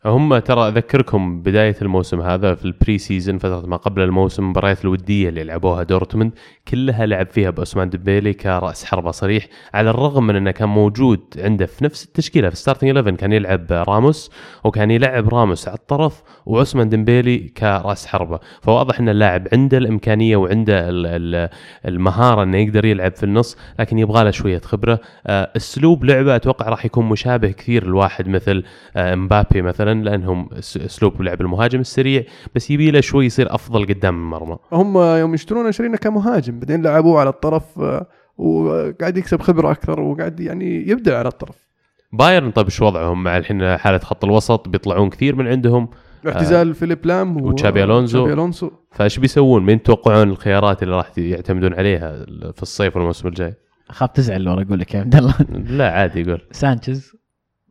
هم ترى أذكركم بداية الموسم هذا في ال pre-season فترة ما قبل الموسم المباريات الودية اللي لعبوها دورتموند. كلها لعب فيها بأسمان ديمبيلي كرأس حربة صريح على الرغم من أنه كان موجود عنده في نفس التشكيلة في starting 11 كان يلعب راموس وكان يلعب راموس على الطرف وعثمان ديمبيلي كرأس حربة. فواضح أن اللاعب عنده الإمكانية وعنده ال- ال- المهارة أنه يقدر يلعب في النص لكن يبغى له شوية خبرة. آه، أسلوب لعبه أتوقع راح يكون مشابه كثير لواحد مثل آه، مبابي مثلا لأنهم أس- أسلوب لعب المهاجم السريع بس يبي له شوي يصير أفضل قدام المرمى هم يوم يشترونه شارينه كمهاجم. بعدين لعبوه على الطرف آه، وقاعد يكسب خبرة أكثر وقاعد يعني يبدع على الطرف. بايرن طيب إيش وضعهم؟ مع الحين حالة خط الوسط بيطلعون كثير من عندهم. اعتزال فيليب لام وتشابي ألونزو. تشابي الونسو فإيش بيسوون؟ مين تتوقعون الخيارات اللي راح يعتمدون عليها في الصيف والموسم الجاي؟ اخاف تزعل لو أقول لك يا عبد الله. لا عادي قول. سانشيز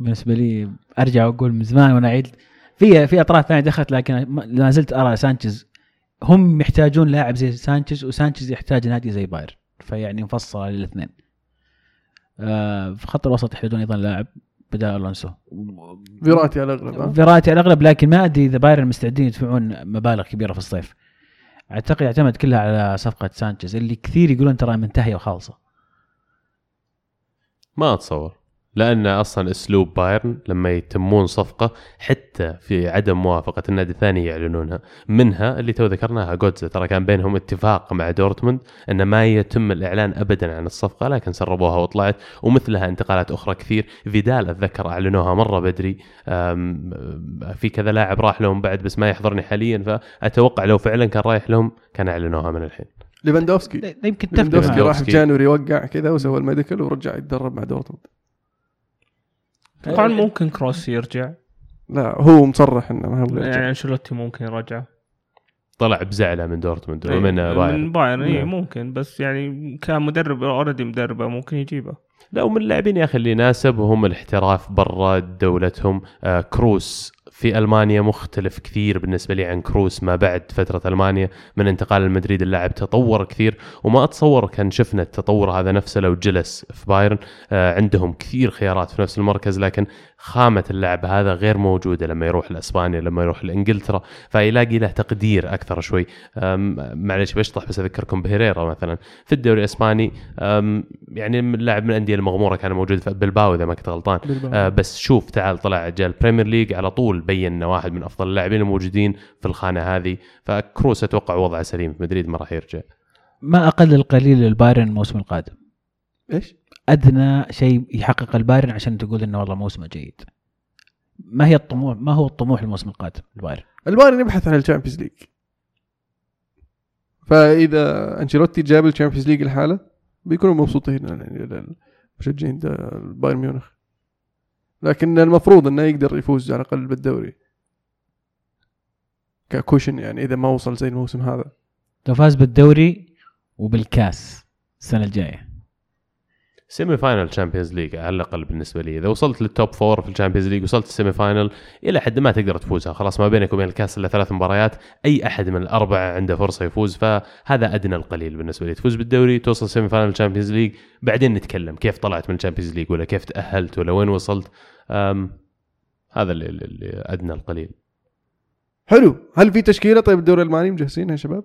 بالنسبة لي أرجع وأقول من زمان وأنا اعيد في في أطراف ثانية دخلت لكن ما- لا زلت أرى سانشيز هم يحتاجون لاعب زي سانشيز وسانشيز يحتاج نادي زي بايرن فيعني مفصله للاثنين آه في خط الوسط يحتاجون أيضا لاعب بدال ألونسو. فيراتي على الأغلب ها؟ فيراتي على الأغلب لكن ما أدري إذا بايرن مستعدين يدفعون مبالغ كبيرة في الصيف. أعتقد يعتمد كلها على صفقة سانشيز. اللي كثير يقولون ترى منتهية وخالصة. ما أتصور. لأن أصلا أسلوب بايرن لما يتمون صفقة حتى في عدم موافقة النادي الثاني يعلنونها. منها اللي تو ذكرناها جوتزه ترى كان بينهم اتفاق مع دورتموند أن ما يتم الإعلان ابدا عن الصفقة لكن سربوها وطلعت. ومثلها انتقالات أخرى كثير. فيدال أتذكر أعلنوها مرة بدري. في كذا لاعب راح لهم بعد بس ما يحضرني حاليا. فأتوقع لو فعلا كان رايح لهم كان أعلنوها من الحين. ليفاندوفسكي. لا- يمكن تفرق ليفاندوفسكي. راح في. January وقع كذا وسوى ال medical ورجع يتدرب مع دورتموند. طبعا ممكن كروس يرجع. لا هو مصرح إنه ما هو بيرجع. يعني أنشيلوتي ممكن يرجع. طلع بزعلة من دورتموند إيه، ومن بايرن من بايرن. اي نعم. ممكن بس يعني كان مدرب already مدربة ممكن يجيبه. لا ومن اللاعبين يا أخي اللي يناسب هم الاحتراف برا دولتهم آه كروس. في ألمانيا مختلف كثير بالنسبة لي عن كروس ما بعد فترة ألمانيا من انتقال المدريد اللاعب تطور كثير وما أتصور كان شفنا التطور هذا نفسه لو جلس في بايرن. آه عندهم كثير خيارات في نفس المركز لكن خامة اللاعب هذا غير موجودة لما يروح لأسبانيا لما يروح لإنجلترا فيلاقي له تقدير أكثر شوي. معلش بشطح بس أذكركم بهيريرا مثلا. في الدوري الإسباني يعني لاعب من الأندية المغمورة كان موجود في بلباو إذا ما كنت غلطان. آه بس شوف تعال طلع جاء ال Premier League على طول بين انه واحد من أفضل اللاعبين الموجودين في الخانة هذه فكروس أتوقع وضعه سليم في مدريد ما راح يرجع ما أقل القليل للبايرن الموسم القادم. إيش؟ أدنى شيء يحقق البايرن عشان تقول إنه والله موسمه جيد. ما هي الطموح ما هو الطموح الموسم القادم البايرن البايرن يبحث عن ال Champions League. فإذا أنشيلوتي جاب ال Champions League الحالة بيكونوا مبسوطين يعني المشجعين ده البايرن ميونخ. لكن المفروض إنه يقدر يفوز على الأقل بالدوري. ك cushion يعني إذا ما وصل زي الموسم هذا. لو فاز بالدوري وبالكاس السنة الجاية. semi-final Champions League على الأقل بالنسبة لي. إذا وصلت لل top four في ال Champions League وصلت ال semi-final إلى حد ما تقدر تفوزها. خلاص ما بينك وبين الكاس إلا ثلاث مباريات أي أحد من الاربعه عنده فرصة يفوز فهذا أدنى القليل بالنسبة لي. تفوز بالدوري توصل semi-final Champions League بعدين نتكلم كيف طلعت من ال Champions League ولا كيف تأهلت ولا وين وصلت. هذا اللي, اللي أدنى القليل. حلو. هل في تشكيلة؟ طيب الدوري الألماني مجهزين يا شباب؟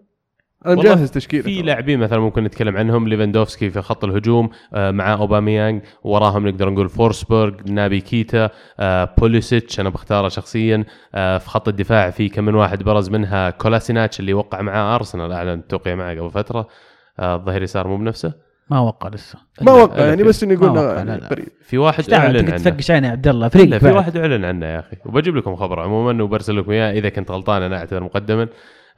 أنا مجهز تشكيلة في. لاعبين مثلا ممكن نتكلم عنهم. ليفاندوفسكي في خط الهجوم آه، مع اوباميانج وراهم نقدر نقول فورسبرغ نابي كيتا آه، بوليسيتش أنا بختاره شخصيا. آه، في خط الدفاع في كم من واحد برز منها كولاسيناتش اللي وقع مع أرسنال أعلن التوقيع معه قبل فترة. الظهير يسار مو بنفسه. ما وقع لسه. ما لا، وقع يعني في- بس إنه يقول. قريب في واحد إعلن عنه. تفقش عيني يا عبد الله فريق في. واحد إعلن عنه يا أخي. وبجيب لكم خبر. عموما وبرسل لكم إياه إذا كنت غلطان أنا أعتذر مقدما.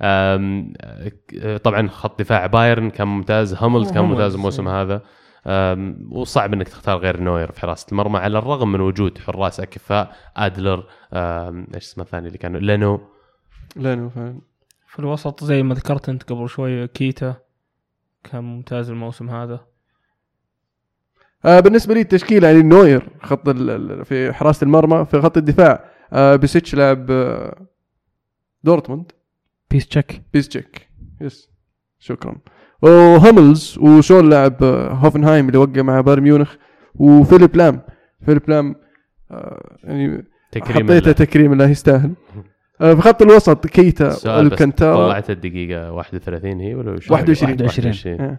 آه، طبعا خط دفاع بايرن كان ممتاز هاملز كان ممتاز الموسم إيه. هذا. آم، وصعب إنك تختار غير نوير في حراسه المرمى على الرغم من وجود حراس أكفاء أدلر إيش اسمه الثاني اللي كان لينو فعلا. في الوسط زي ما ذكرت أنت قبل شوي كيتا. كان ممتاز الموسم هذا. آه بالنسبة لي التشكيلة يعني نوير خط في حراسة المرمى في خط الدفاع آه بيسيتش لاعب آه دورتموند. بيستشيك بيسجيك yes شكرا. وهاملز وشولي لاعب آه، هوفنهايم اللي وقع مع بايرن ميونخ وفيليب لام. فيليب لام يعني تكريم حطيته. تكريم الله يستاهل. في خط الوسط كيتا السؤال بس الكنتارا طلعت الدقيقة 31 هي ولا وش 21. 21. آه.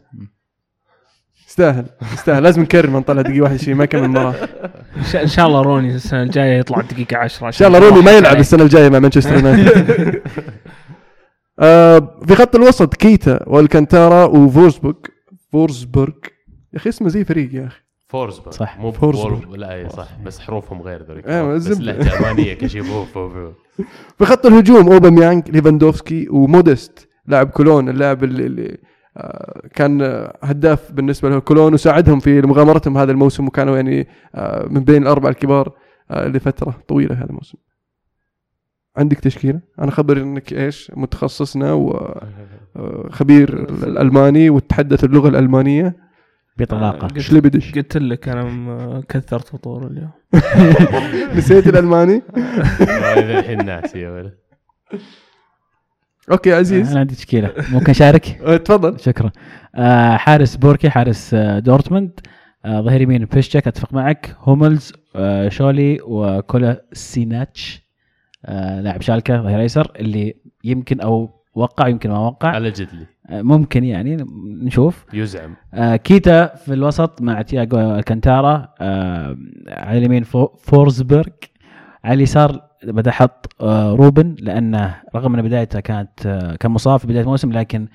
يستاهل يستاهل. لازم نكرر من طلع دقيقة 21 ما كمل شاء- إن شاء الله روني السنة الجاية يطلع دقيقه 10 إن شاء الله روني ما يلعب السنة الجاية مع مانشستر يونايتد. آه في خط الوسط كيتا والكنتارا وفورسبورغ فورسبورغ. يا أخي اسمه زي فريق يا أخي. فورسبرغ صح. مو فورسبرغ. لا إي صح بس حروفهم غير ذوليك أيوة، بس كشيفوف وفو. في خط الهجوم اوباميانج ليفاندوفسكي وموديست لاعب كولون. اللاعب اللي, اللي آه، كان هداف بالنسبة له كولون وساعدهم في مغامرتهم هذا الموسم وكانوا يعني آه، من بين الأربعة الكبار آه، لفترة طويلة هذا الموسم. عندك تشكيلة؟ أنا خبر إنك إيش؟ متخصصنا وخبير الألماني وتحدث اللغة الألمانية. بطلاقة. قلت- شليبدش قلت لك أنا كثرت فطور اليوم. نسيت الألماني؟ الحين ناسي يا ولد. okay عزيز. أنا عندي تشكيله ممكن اشارك آه، تفضل. شكرا. آه حارس بوركي حارس آه دورتموند. آه ظهير يمين بيشتك أتفق معك. هوملز آه شولي وكولا سيناتش آه لاعب شالكة ظهير أيسر اللي يمكن أو وقع يمكن ما وقع. على جدلي آه ممكن يعني نشوف. يزعم. آه كيتا في الوسط مع تياغو الكانتارا آه على اليمين فو- فورزبرغ. على اليسار بدأ حط آه روبن لأنه رغم إن بدايته كانت آه كان مصاب في بداية الموسم لكن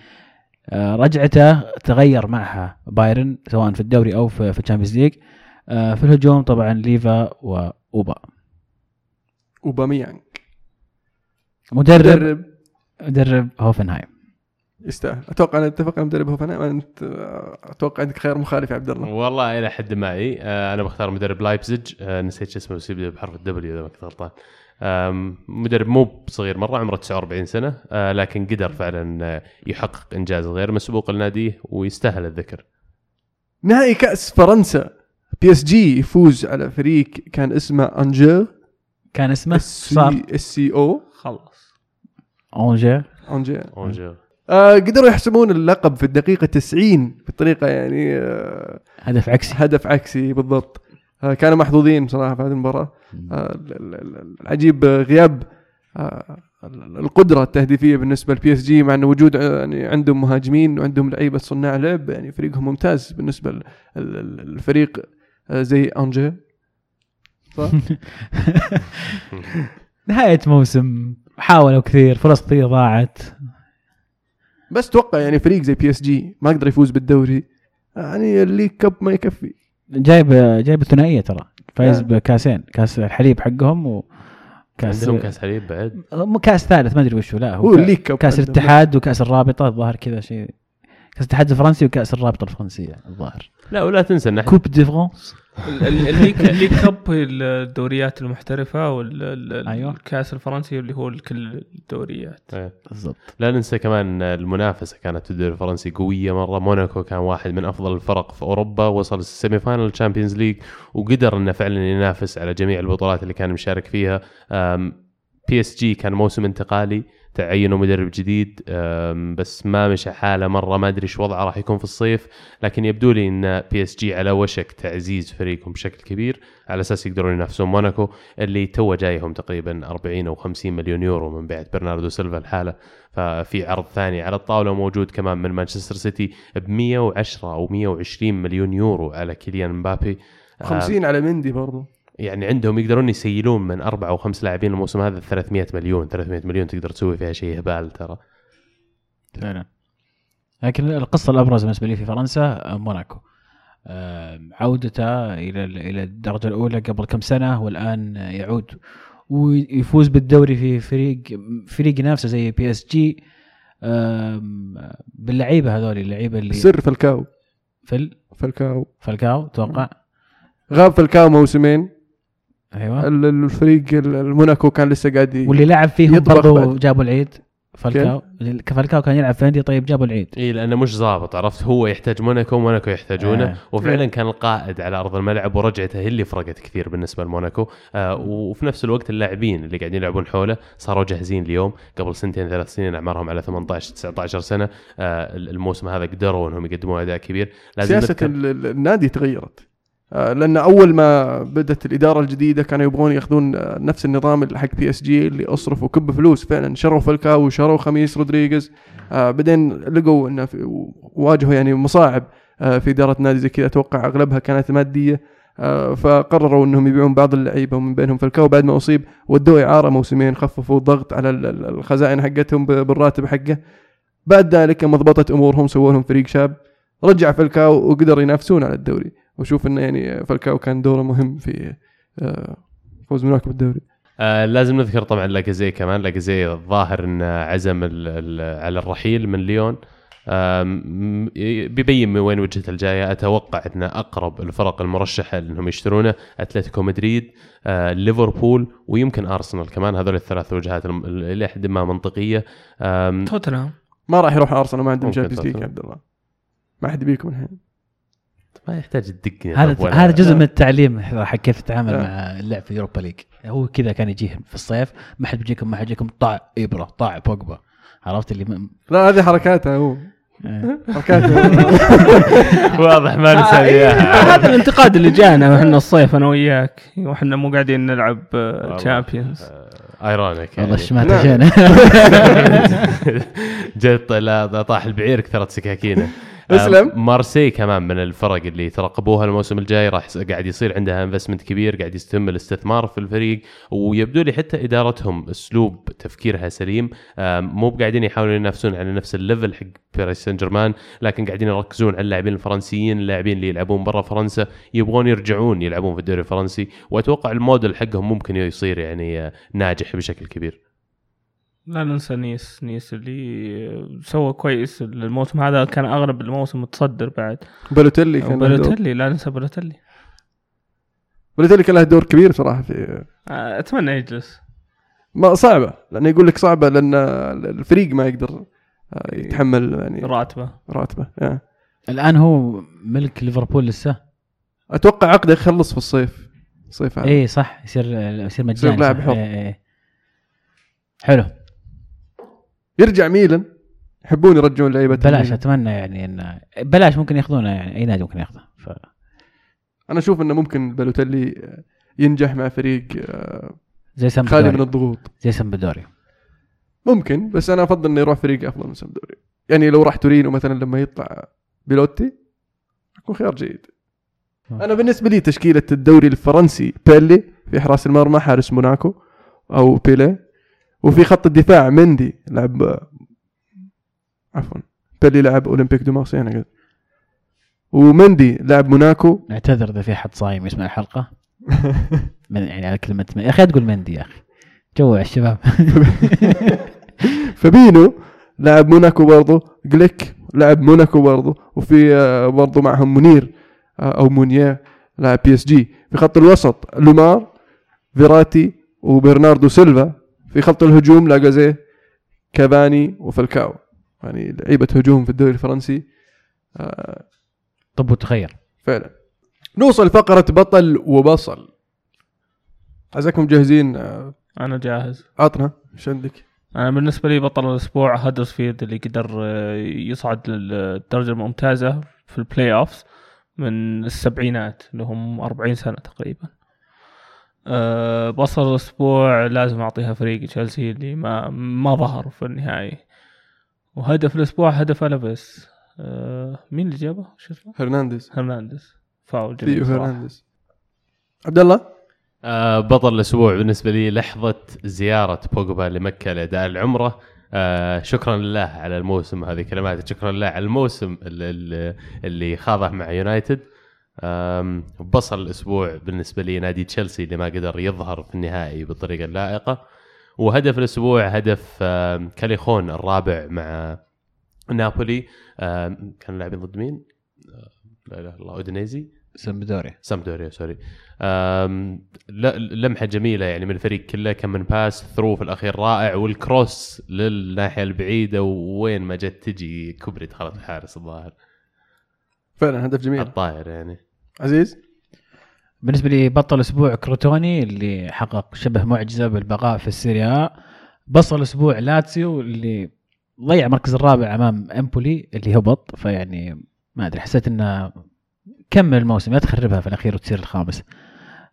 آه رجعته تغير معها بايرن سواء في الدوري أو في, في ال Champions League. آه في الهجوم طبعا ليفا واوبا اوباميانج مدرب مدرب مدرب هوفنهايم. يستاهل. أتوقع أن اتفقنا مدرب هوفنهايم. أنت أتوقع عندك خيار مخالف يا عبد الله. والله إلى حد ما إي. آه، أنا بختار مدرب لايبزيج. آه، نسيت شو اسمه بس يبدأ بحرف الدبليو إذا ما كنت غلطان مدرب مو بصغير مرة عمره 49 سنة. آه، لكن قدر فعلا يحقق إنجاز غير مسبوق لناديه ويستاهل الذكر. نهائي كأس فرنسا. PSG يفوز على فريق كان اسمه انجو كان اسمه صار. SCO. خلص أونجير. انجو أونجو. آه قدروا يحسمون اللقب في الدقيقة 90 بطريقة يعني آه هدف عكسي. هدف عكسي بالضبط. آه كانوا محظوظين بصراحة في هذه المباراة. آه ال- ال- ال- العجيب غياب آه ال- القدرة التهديفية بالنسبة لل PSG مع إنه وجود آه، يعني عندهم مهاجمين وعندهم لعيبة صناع لعب يعني فريقهم ممتاز بالنسبة للفريق آه زي انجو صح؟ نهاية موسم حاولوا كثير فرص كثير ضاعت. بس توقع يعني فريق زي PSG ما قدر يفوز بالدوري. يعني ال League Cup ما يكفي. جايب جايب ثنائيه ترى. فايز آه. بكاسين. كاس الحليب حقهم وكاس عندهم كاس حليب بعد. مو كاس ثالث ما أدري وش هو. لا هو, هو كاس. الاتحاد وكاس الرابطة الظاهر كذا شيء. كاس الاتحاد الفرنسي وكاس الرابطة الفرنسية الظاهر. لا ولا تنسى إن Coupe de France. ال- ال- الليج الليج كاب هي الدوريات المحترفة والكاس أيوة. الفرنسي اللي هو كل الدوريات. إيه. بالضبط. لا ننسى كمان المنافسة كانت في الدوري الفرنسي قوية مرة. موناكو كان واحد من أفضل الفرق في أوروبا وصل ال semi-final Champions League وقدر إنه فعلا ينافس على جميع البطولات اللي كان مشارك فيها. PSG كان موسم انتقالي تعينوا مدرب جديد بس ما مشى حاله مرة ما أدري إيش وضعه راح يكون في الصيف لكن يبدو لي إن PSG على وشك تعزيز فريقهم بشكل كبير على أساس يقدرون ينافسون موناكو اللي تو جايهم تقريبا 40 أو 50 مليون يورو من بيعه برناردو سيلفا الحالة. ففي عرض ثاني على الطاولة موجود كمان من مانشستر سيتي ب 110 أو 120 مليون يورو على كيليان مبابي. آه، 50 على مندي برضو. يعني عندهم يقدرون يسيلون من أربع أو خمس لاعبين الموسم هذا 300 مليون 300 مليون تقدر تسوي فيها شيء هبال ترى. فعلا لكن القصة الأبرز بالنسبة لي في فرنسا آه، موناكو. آه، عودته إلى إلى الدرجة الأولى قبل كم سنة والآن يعود ويفوز بالدوري في فريق فريق نفسه زي PSG باللعيبة هذول اللعيبة اللي سر فالكاو. فل؟ فالكاو. فالكاو توقع. غاب فالكاو موسمين. أيوه. ال- الفريق ال- الموناكو كان لسه قاعد واللي لعب فيهم بعد. جابوا العيد. فالكاو فالكاو كان يلعب في أندية طيب جابوا العيد. اي لأنه مش ظابط عرفت؟ هو يحتاج موناكو موناكو يحتاجونه. آه. وفعلا كان القائد على أرض الملعب ورجعته هي اللي فرقت كثير بالنسبة لموناكو. آه وفي نفس الوقت اللاعبين اللي قاعدين يلعبون حوله صاروا جاهزين اليوم. قبل سنتين ثلاث سنين أعمارهم على 18 19 سنة. آه الموسم هذا قدروا إنهم يقدموا أداء كبير. لازم سياسة النادي تغيرت. لأن أول ما بدأت الإدارة الجديدة كانوا يبغون يأخذون آه، نفس النظام اللي حق PSG اللي اصرف وكب فلوس. فعلا شروا فالكاو وشروا خاميس رودريغيز. آه، بعدين لقوا إنه واجهوا يعني مصاعب آه، في إدارة نادي زي كذا. أتوقع أغلبها كانت مادية. آه، فقرروا إنهم يبيعون بعض اللعيبة ومن بينهم فالكاو. بعد ما أصيب ودوه إعارة موسمين خففوا الضغط على ال- ال- الخزائن حقتهم بالراتب حقه. بعد ذلك لما ضبطت أمورهم سووا لهم فريق شاب. رجع فالكاو وقدر ينافسون على الدوري. وأشوف إنه يعني فالكاو كان دوره مهم في آه، فوز موناكو بالدوري آه لازم نذكر طبعا لاكازي كمان. لاكازي الظاهر إنه عزم ال ال على الرحيل من ليون. بيبين من وين وجهته الجاية. أتوقع ان أقرب الفرق المرشحه إنهم يشترونه أتلتيكو مدريد آه، ليفربول ويمكن أرسنال كمان. هذول الثلاث وجهات إلى حد ما منطقية. توتنهام. ما راح يروح أرسنال ما عندهم Champions League. عبد الله. ما حد بيكم الحين. ما يحتاج تدقني هذا هذا جزء من التعليم حق كيف تتعامل آه. مع اللعب في ال Europa League هو كذا كان يجيه في الصيف ما حد بيجيكم ما حد يجيكم طاع إبرا طاع بوجبا. عرفت اللي م... لا هذه حركاته هو. آه. حركاته واضح ما نسال آه، اياها هذا الانتقاد اللي جانا إحنا الصيف أنا وياك. وإحنا مو قاعدين نلعب. Champions ironic والله يعني. الشماتة نعم. جينا جت لا طاح البعير كثرت سكاكينه. اسلم. آه، مارسي كمان من الفرق اللي ترقبوها الموسم الجاي. راح قاعد يصير عندها investment كبير قاعد يتم الاستثمار في الفريق. ويبدو لي حتى إدارتهم أسلوب تفكيرها سليم. آم، مو قاعدين يحاولون ينافسون على نفس ال level حق باريس سان جيرمان لكن قاعدين يركزون على اللاعبين الفرنسيين اللاعبين اللي يلعبون برا فرنسا. يبغون يرجعون يلعبون في الدوري الفرنسي. وأتوقع الموديل حقهم ممكن يصير يعني آه، ناجح بشكل كبير. لا ننسى نيس نيس اللي سوى كويس. الموسم هذا كان اغلب الموسم متصدر بعد. بالوتيلي كان بالوتيلي لا ننسى بالوتيلي. بالوتيلي كان له دور كبير صراحة في آه، أتمنى يجلس. ما صعبة. لأنه يقول لك صعبة لأن الفريق ما يقدر آه، يتحمل يعني راتبة. راتبة آه. الآن هو ملك ليفربول لسه؟ أتوقع عقده يخلص في الصيف. الصيف هذا. اي صح. يصير يصير مجاني يصير لاعب. حر. إيه، إيه. حلو. يرجع ميلان. يحبون يرجعون لعيبة بلاش. أتمنى يعني إن بلاش ممكن ياخذونه يعني أي نادي ممكن ياخذه. ف... أنا أشوف إنه ممكن بلوتيلي ينجح مع فريق آه، زي خالي من الضغوط. زي سامبدوري ممكن بس أنا أفضل إنه يروح فريق أفضل من سامدوري يعني لو راح تورينو مثلا لما يطلع بيلوتي يكون خيار جيد. آه. أنا بالنسبة لي تشكيلة الدوري الفرنسي بيلي في حراس المرمى حارس موناكو أو بيلي. وفي خط الدفاع مندي لعب عفوا بيلي لعب أولمبيك دو مارسي أنا قلت. ومندي لعب موناكو. نعتذر إذا في حد صايم يسمع الحلقة. من يعني على كلمة يا أخي تقول مندي يا أخي. جوعى الشباب فابينو لاعب موناكو برضو. جليك لاعب موناكو برضو. وفي آه، برضو معهم منير آه، أو مونيير لاعب PSG. في خط الوسط لومار فيراتي وبرناردو سيلفا. في خط الهجوم لاجازيه كافاني وفالكاو. يعني لعيبة هجوم في الدوري الفرنسي آه، طب وتخيل. فعلا. نوصل فقرة بطل وبصل. عايزكم جاهزين؟ آه، أنا جاهز. عطنا إيش عندك؟ أنا بالنسبة لي بطل الأسبوع هدرسفيلد اللي قدر آه، يصعد للدرجة الممتازة في ال playoffs من السبعينات اللي هم 40 سنة تقريبا. أه بصل الأسبوع لازم أعطيها فريق تشيلسي اللي ما ما ظهر في النهائي. وهدف الأسبوع هدف الويس أه مين اللي جابه؟ شو اسمه؟ هرنانديز. هرنانديز. فاول ثيو جميل هرنانديز. عبد الله؟ آه بطل الأسبوع بالنسبة لي لحظة زيارة بوجبا لمكة لأداء العمرة. آه شكرا لله على الموسم هذه كلمات. شكرا لله على الموسم اللي, اللي خاضه مع يونايتد. بصل الأسبوع بالنسبة لي نادي تشيلسي اللي ما قدر يظهر في النهائي بالطريقة اللائقة. وهدف الأسبوع هدف كاليخون الرابع مع نابولي. كانوا لاعبين ضد مين؟ لا إله إلا الله أودينيزي. سمبدوريا سامدوريا sorry. لمحة جميلة يعني من الفريق كله كم من pass through في الأخير رائع وال cross للناحية البعيدة وين ما جت تجي كبري دخلت الحارس الظاهر. فعلا هدف جميل. الطاير يعني. عزيز؟ بالنسبة لي بطل الأسبوع كروتوني اللي حقق شبه معجزة بالبقاء في السيريا. بطل الأسبوع لاتسيو اللي ضيع المركز الرابع أمام إمبولي اللي هبط فيعني ما أدري حسيت إنه كمل الموسم لا تخربها في الأخير وتصير الخامس.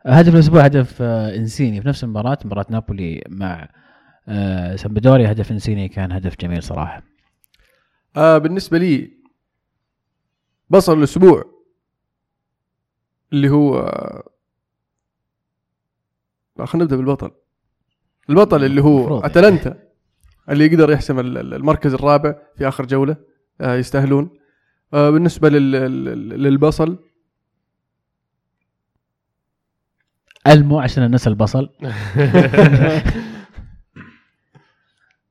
هدف الأسبوع هدف آه، إنسيني. في نفس المباراة مباراة نابولي مع آه، سامبدوريا هدف إنسيني كان هدف جميل صراحة. آه بالنسبة لي بصل الأسبوع اللي هو خلينا نبدأ بالبطل. البطل اللي هو يعني. أتلانتا اللي يقدر يحسم ال- ال- المركز الرابع في آخر جولة آه يستاهلون. آه بالنسبة لل- لل- للبصل. ألمو عشان الناس البصل.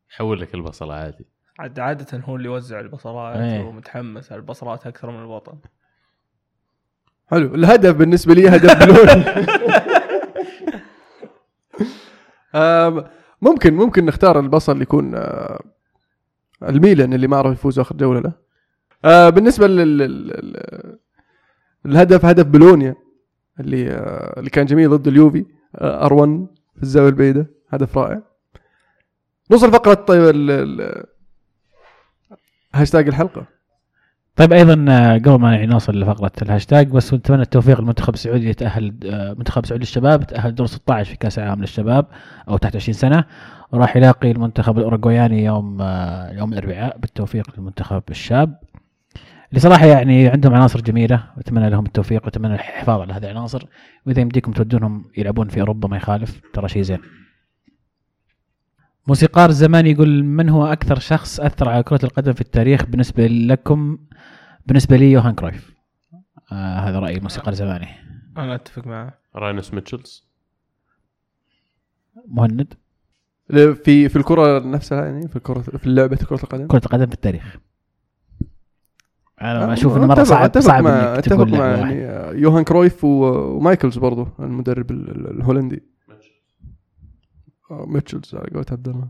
حول لك البصله عادي. عاد عادة هو اللي يوزع البصلات إيه. ومتحمس على البصلات أكثر من البطل. حلو. الهدف بالنسبة لي هدف بلوني آم، ممكن ممكن نختار البصل يكون آه، الميلان اللي ما عرف يفوز آخر جولة له. آه، بالنسبة لل الهدف هدف بلونيا اللي آه، اللي كان جميل ضد اليوفي آر 1 في الزاوية البعيدة. هدف رائع. نوصل فقرة طيب ال- هاشتاج الحلقة. طيب أيضا آه، قبل ما يعني نوصل لفقرة الهاشتاج بس نتمنى التوفيق للمنتخب السعودي يتأهل آه، منتخب سعودي للشباب تأهل دور 16 في كأس العالم للشباب أو تحت 20 سنة. وراح يلاقي المنتخب الاوروغوياني يوم آه، يوم الأربعاء بالتوفيق للمنتخب الشاب. اللي صراحة يعني عندهم عناصر جميلة واتمنى لهم التوفيق وأتمنى الحفاظ على هذه العناصر. وإذا يمديكم تودونهم يلعبون في أوروبا ما يخالف ترى شيء زين. موسيقار الزمان يقول من هو أكثر شخص أثر على كرة القدم في التاريخ بالنسبة لكم؟ بالنسبة لي يوهان كرويف. آه هذا رأي موسيقار زماني. أنا أتفق معه. رينوس ميتشلز. مهند. في في الكرة نفسها يعني في الكرة في اللعبة كره القدم. كرة القدم في التاريخ. أنا أشوف إنه مرة صعب أتفق صعب مع إنك أتفق تقول مع يعني آه، يوهان كرويف و- ومايكلز برضو المدرب ال- ال- الهولندي. آه، ميتشلز على قولة عبد الله.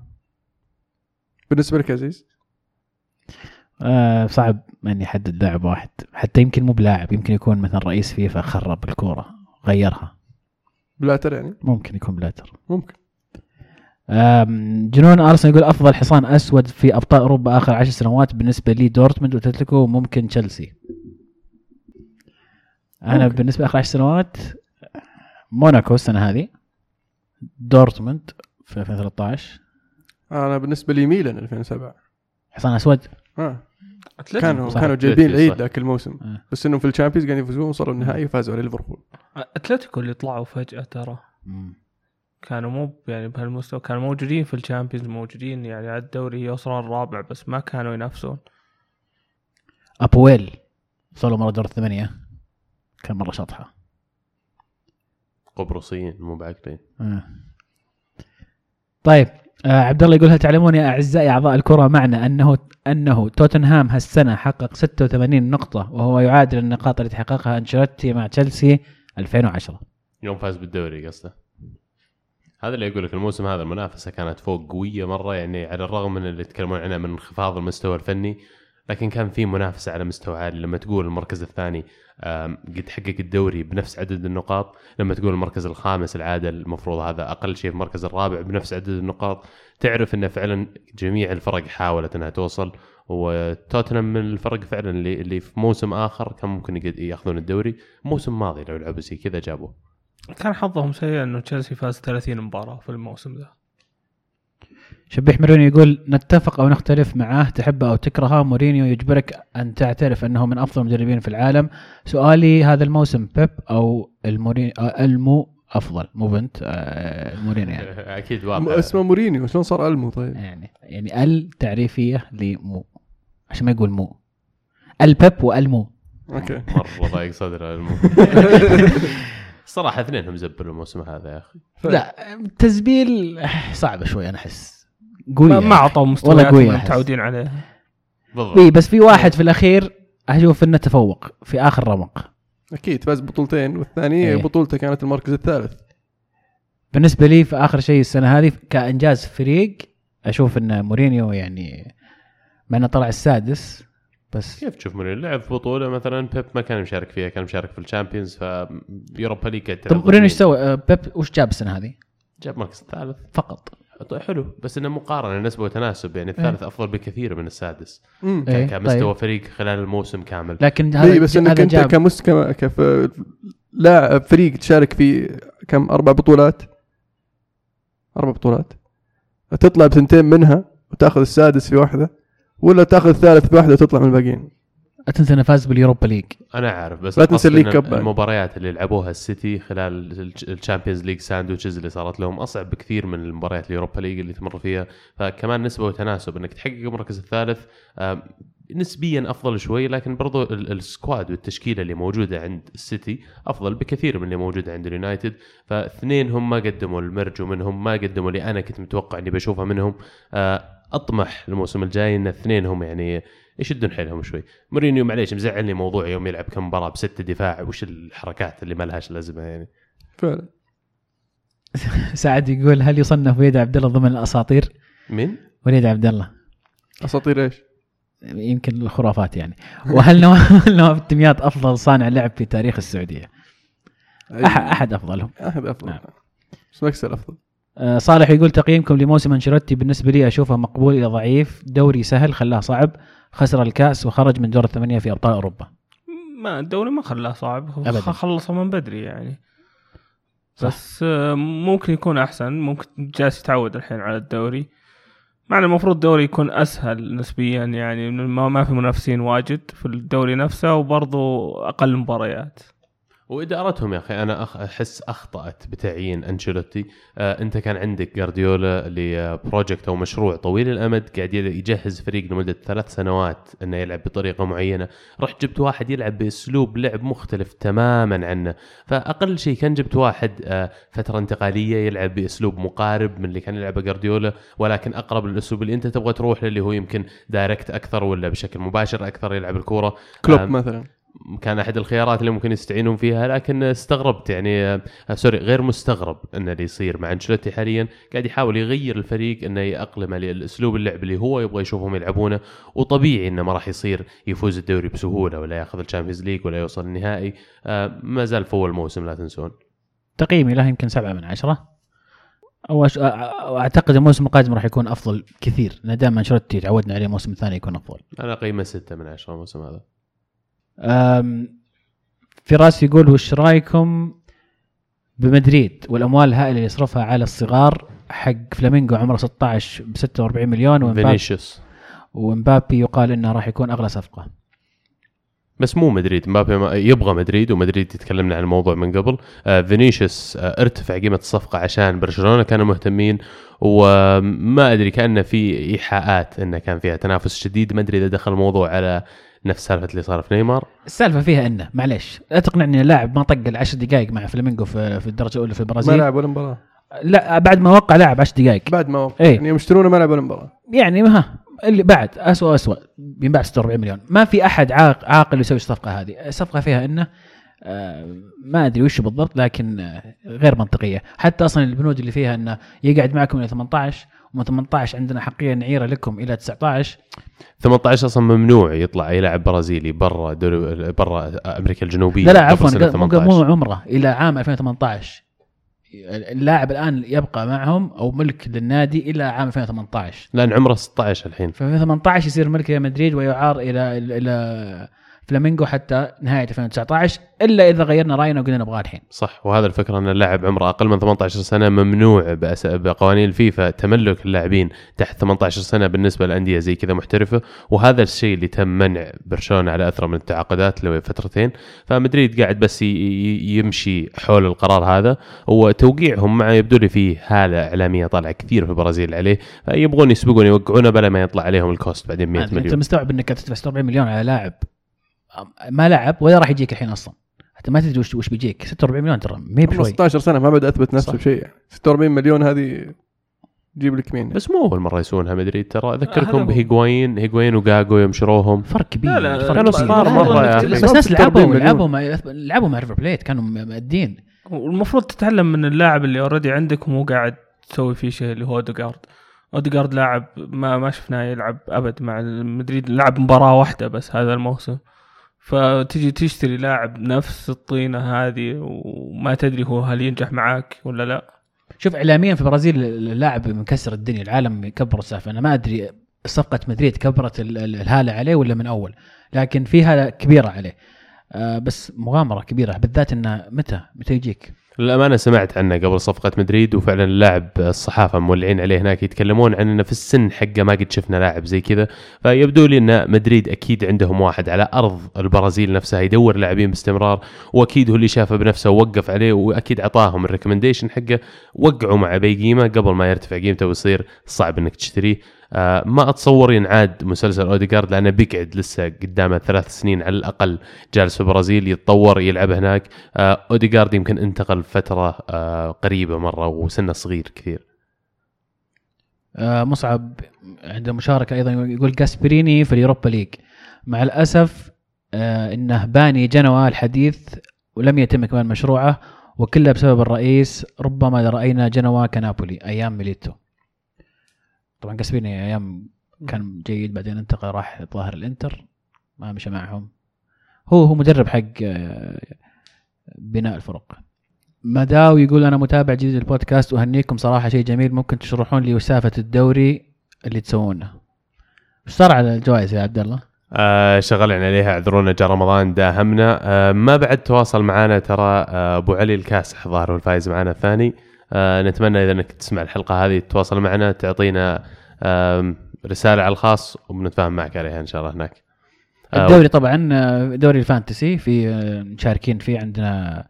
بالنسبة لك يا عزيز؟ آه صعب اني احدد لاعب واحد. حتى يمكن مو بلاعب يمكن يكون مثلا رئيس فيفا خرب الكورة غيرها. بلاتر يعني؟ ممكن يكون بلاتر. ممكن. جنون أرسنال يقول أفضل حصان أسود في أبطال أوروبا آخر عشر سنوات بالنسبة لي دورتموند وأتلتيكو وممكن تشيلسي. أنا ممكن. بالنسبة لآخر عشر سنوات موناكو السنة هذه دورتموند في 2013 أنا بالنسبة لي ميلان 2007 حصان أسود؟ آه. كانوا صح. كانوا جايبين العيد. ذاك الموسم آه. بس إنهم في ال Champions قاعدين يفوزون وصلوا النهائي وفازوا على ليفربول أتلتيكو اللي طلعوا فجأة ترى. كانوا مو يعني بهالمستوى كانوا موجودين في ال Champions موجودين يعني على الدوري يوصلون الرابع بس ما كانوا ينافسون أبويل وصلوا مرة دور الثمانية كان مرة شطحة قبرصيين مو بعقلين آه. طيب عبد الله يقول هل تعلمون يا أعزائي أعضاء الكرة معنا أنه أنه توتنهام هالسنة حقق 86 نقطة وهو يعادل النقاط التي حققها أنشيلوتي مع تشيلسي 2010 يوم فاز بالدوري قصده. هذا اللي يقول لك الموسم هذا المنافسة كانت فوق قوية مرة يعني على الرغم من اللي يتكلمون عنه من انخفاض المستوى الفني لكن كان في منافسة على مستوى عالي. لما تقول المركز الثاني قد حقق الدوري بنفس عدد النقاط لما تقول المركز الخامس العاده المفروض هذا أقل شيء في المركز الرابع بنفس عدد النقاط تعرف انه فعلا جميع الفرق حاولت إنها توصل وتوتنهام من الفرق فعلا اللي اللي في موسم آخر كان ممكن يأخذون الدوري. موسم ماضي لو لعبوا زي كذا جابوه. كان حظهم سيء إنه تشيلسي فاز 30 مباراة في الموسم ذا. شبيح مروني يقول نتفق أو نختلف معاه تحبه أو تكرهه مورينيو يجبرك أن تعترف أنه من أفضل المدربين في العالم. سؤالي هذا الموسم بيب أو المورينيو؟ ألمو أفضل مو بنت آه، مورينيو يعني. أكيد واضح اسمه مورينيو شلون صار ألمو طيب؟ يعني يعني أل تعريفية لمو عشان ما يقول مو. البيب وألمو. أوكي. مرة ضايق صدره ألمو. صراحة اثنينهم زبلوا الموسم هذا يا أخي. لا تزبيل صعبه شوي أنا أحس. قوية ما, أعطوا مستويات. متعودين عليها. بالضبط. اي بس في واحد في الأخير أشوف إنه تفوق في آخر رمق. أكيد فاز بطولتين والثاني إيه. بطولته كانت المركز الثالث. بالنسبة لي في آخر شيء السنة هذه كإنجاز فريق أشوف إن مورينيو يعني مع إنه طلع السادس بس كيف تشوف مورينيو؟ لعب في بطولة مثلا بيب ما كان مشارك فيها كان مشارك في ال Champions في Europa League طب تلعب مورينيو إيش سوى؟ آه، بيب وش جاب السنة هذه؟ جاب مركز الثالث. فقط. طيب حلو. بس إنه مقارنة نسبة وتناسب. يعني الثالث أفضل بكثير من السادس. إيه، كمستوى طيب. فريق خلال الموسم كامل. لكن هذا اي بس إنك أنت كمس كم كف لاعب فريق تشارك في كم أربع بطولات؟ أربع بطولات. تطلع بثنتين منها وتأخذ السادس في واحدة ولا تأخذ الثالث في واحدة وتطلع من الباقيين؟ لا تنسى إنه فاز بال Europa League. أنا عارف بس لا تنسى ال League Cup. المباريات اللي لعبوها السيتي خلال ال Champions League sandwiches اللي صارت لهم أصعب بكثير من المباريات ال Europa League اللي تمر فيها. فكمان نسبة وتناسب إنك تحقق المركز الثالث نسبيا أفضل شوي لكن برضو ال- ال squad والتشكيلة اللي موجودة عند السيتي أفضل بكثير من اللي موجوده عند اليونايتد. فاثنين هم ما قدموا المرجو منهم ما قدموا اللي أنا كنت متوقع إني بشوفها منهم. آه، أطمح الموسم الجاي إن اثنين هم يعني يشدون حيلهم شوي. مورينيو معليش مزعلني موضوع يوم يلعب كم مباراة بست دفاع وش الحركات اللي ما لهاش لازمة يعني؟ فعلا. سعد يقول هل يصنف وليد عبد الله ضمن الأساطير؟ مين؟ وليد عبد الله. أساطير إيش؟ يمكن الخرافات يعني. وهل نواف نواف الدمياط أفضل صانع لعب في تاريخ السعودية؟ احد أحد أفضلهم. أحد أفضل. نعم. بس مكسر أفضل. آه، صالح يقول تقييمكم لموسم أنشيلوتي بالنسبة لي أشوفه مقبول إلى ضعيف. دوري سهل خلاه صعب. خسر الكاس وخرج من دور الثمانية في أبطال أوروبا. ما الدوري ما خلاه صعب. أبداً. خلصه من بدري يعني. صح. بس آه، ممكن يكون أحسن. ممكن جالس يتعود الحين على الدوري. مع المفروض الدوري يكون أسهل نسبيا يعني ما في منافسين واجد في الدوري نفسه وبرضه أقل مباريات. وإدارتهم يا أخي أنا أحس أخطأت بتعيين أنشيلوتي. آه أنت كان عندك جارديولا ل project أو مشروع طويل الأمد قاعد يجهز فريق لمدة ثلاث سنوات إنه يلعب بطريقة معينة. رحت جبت واحد يلعب بأسلوب لعب مختلف تماما عنه. فأقل شيء كان جبت واحد آه فترة انتقالية يلعب بأسلوب مقارب من اللي كان يلعبه جارديولا ولكن أقرب للأسلوب اللي أنت تبغى تروح له اللي هو يمكن direct أكثر ولا بشكل مباشر أكثر يلعب الكورة. كلوب آم، مثلا. كان أحد الخيارات اللي ممكن يستعينون فيها لكن استغربت يعني آه، sorry غير مستغرب إن اللي يصير مع أنشيلوتي حاليا قاعد يحاول يغير الفريق إنه يأقلم على الأسلوب اللعب اللي هو يبغى يشوفهم يلعبونه وطبيعي إنه ما راح يصير يفوز الدوري بسهولة ولا ياخذ ال Champions League ولا يوصل النهائي. آه، ما زال في اول موسم لا تنسون. تقييمي له يمكن سبعة من عشرة. أو أش... أعتقد الموسم القادم راح يكون أفضل كثير لأن دائما أنشيلوتي تعودنا عليه الموسم الثاني يكون أفضل. أنا قيمه ستة من عشرة الموسم هذا. فراس يقول وش رأيكم بمدريد والأموال الهائلة اللي يصرفها على الصغار حق فلامينغو عمره 16 ب 46 مليون ومبابي, فينيسيوس. ومبابي يقال إنه راح يكون أغلى صفقة. بس مو مدريد. مبابي يبغى مدريد ومدريد تكلمنا عن الموضوع من قبل. آه فينيسيوس آه ارتفع قيمة الصفقة عشان برشلونة. كانوا مهتمين وما أدري كأنه في إيحاءات إنه كان فيها تنافس شديد. ما أدري إذا دخل الموضوع على نفس سالفة اللي صار في نيمار. السالفة فيها إنه معليش لا تقنعني إن لاعب ما طق العشر دقائق مع فلامينغو في, في الدرجة الأولى في ما البرازيل لعب ولا مباراة. لا بعد ما وقع لاعب 10 دقائق. بعد ما وقف إيه. يعني يوم يشترونه ما لعب ولا مباراة. يعني ما ها اللي بعد اسوء اسوء بينباع 46 مليون. ما في أحد عاق عاقل يسوي الصفقة هذه. الصفقة فيها إنه آه، ما أدري وش بالضبط لكن آه، غير منطقية. حتى أصلا البنود اللي فيها إنه يقعد معكم إلى 18 ومن 18 عندنا حقيه نعيره لكم إلى 19 18 أصلا ممنوع يطلع أي لاعب برازيلي برا برا أمريكا الجنوبية. لا لا عفوا مو 18. مو عمره إلى عام 2018 اللاعب الآن يبقى معهم أو ملك للنادي إلى عام 2018 لأن عمره 16 الحين. في 2018 يصير ملك لمدريد ويعار إلى إلى فلامينغو حتى نهاية 2019 إلا إذا غيرنا رأينا وقلنا نبغاه الحين. صح وهذا الفكرة أن اللاعب عمره أقل من 18 سنة ممنوع. بقوانين الفيفا تملك اللاعبين تحت 18 سنة بالنسبة للانديه زي كذا محترفة وهذا الشيء اللي تم منع برشلونة على اثره من التعاقدات لفترتين. فمدريد قاعد بس يمشي حول القرار هذا وتوقيعهم مع يبدو لي فيه هالة إعلامية طالعة كثير في البرازيل عليه. يبغون يسبقون يوقعونه بلا ما يطلع عليهم ال cost بعدين 100 انت مليون. مستوعب انك تدفع 46 مليون على لاعب؟ ما لعب ولا راح يجيك الحين أصلا حتى ما تدري وش, وش بيجيك 46 مليون ترى ما هي بشوي 16 سنه ما بدا اثبت نفسه. بشيء يعني 46 مليون هذه جيب لك مين بس مو اول مره يسوونها مدريد ترى اذكركم بهيغوايين هيغوايين وجاجو يوم شروهم فرق كبير لا، لا، فرق كانوا. صغار لا، يا أخي. بس ناس لعبوا 40 لعبوا مع لعبوا مع ريفر بليت كانوا مادين والمفروض تتعلم من اللاعب اللي already عندك ومو قاعد تسوي فيه شيء اللي هو اوديجارد اوديجارد لاعب ما ما شفناه يلعب ابد مع مدريد لعب مباراه واحدة بس هذا الموسم فتجي تشتري لاعب نفس الطينة هذه وما تدري هو هل ينجح معاك ولا لا. شوف اعلاميا في البرازيل اللاعب مكسر الدنيا العالم يكبر السالفه أنا ما أدري صفقة مدريد كبرت ال- ال- الهالة عليه ولا من أول لكن في هاله كبيرة عليه. آه بس مغامرة كبيرة بالذات إنه متى؟ متى يجيك؟ للأمانة سمعت عنه قبل صفقة مدريد وفعلا اللاعب الصحافة مولعين عليه هناك يتكلمون عن انه في السن حقه ما قد شفنا لاعب زي كذا. فيبدو لي أن مدريد أكيد عندهم واحد على أرض البرازيل نفسها يدور لاعبين باستمرار وأكيد هو اللي شافه بنفسه ووقف عليه وأكيد أعطاهم ال recommendation حقه. وقعوا مع باقي قيمه قبل ما يرتفع قيمته ويصير صعب إنك تشتريه. ما اتصور ينعاد مسلسل اوديجارد لأنه بيقعد لسه قدامه ثلاث سنين على الأقل جالس في البرازيل يتطور يلعب هناك. آه اوديجارد يمكن انتقل فترة آه قريبة مرة وسنه صغير كثير. آه مصعب عنده مشاركه أيضا يقول جاسبريني في ال Europa League. مع الأسف آه إنه باني جنوى الحديث ولم يتم إكمال مشروعه وكلها بسبب الرئيس ربما رأينا جنوى كنابولي أيام ميليتو. طبعا جاسبريني أيام كان جيد بعدين انتقل راح ظاهر الإنتر ما مشى معهم. هو هو مدرب حق آه، بناء الفرق. مداو يقول أنا متابع جديد البودكاست وأهنيكم صراحة شيء جميل ممكن تشرحون لي سالفة الدوري اللي تسوونه. وش صار على الجوائز يا عبد الله؟ آه شغالين عليها اعذرونا جاء رمضان داهمنا. آه ما بعد تواصل معنا ترى آه أبو علي الكاسح ظاهر هو الفايز معنا الثاني. نتمنى إذا إنك تسمع الحلقة هذه تتواصل معنا تعطينا آه رسالة على الخاص وبنتفاهم معك عليها إن شاء الله هناك. آه، الدوري طبعا آه، دوري ال fantasy في آه، مشاركين فيه عندنا آه،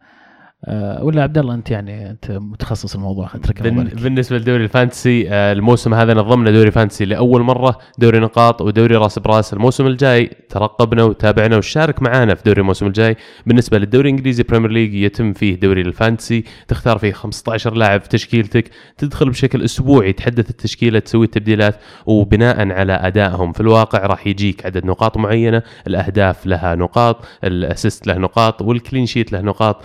ولا عبد الله انت يعني انت متخصص الموضوع اترك. بالنسبة للدوري ال fantasy آه، الموسم هذا نظمنا دوري fantasy لأول مرة دوري نقاط ودوري راس براس. الموسم الجاي ترقبنا وتابعنا وشارك معنا في دوري الموسم الجاي. بالنسبة للدوري الإنجليزي Premier League يتم فيه دوري ال fantasy. تختار فيه 15 لاعب في تشكيلتك. تدخل بشكل أسبوعي تحدث التشكيلة تسوي التبديلات وبناء على أدائهم. في الواقع راح يجيك عدد نقاط معينة. الأهداف لها نقاط ال assist له نقاط وال clean sheet له نقاط.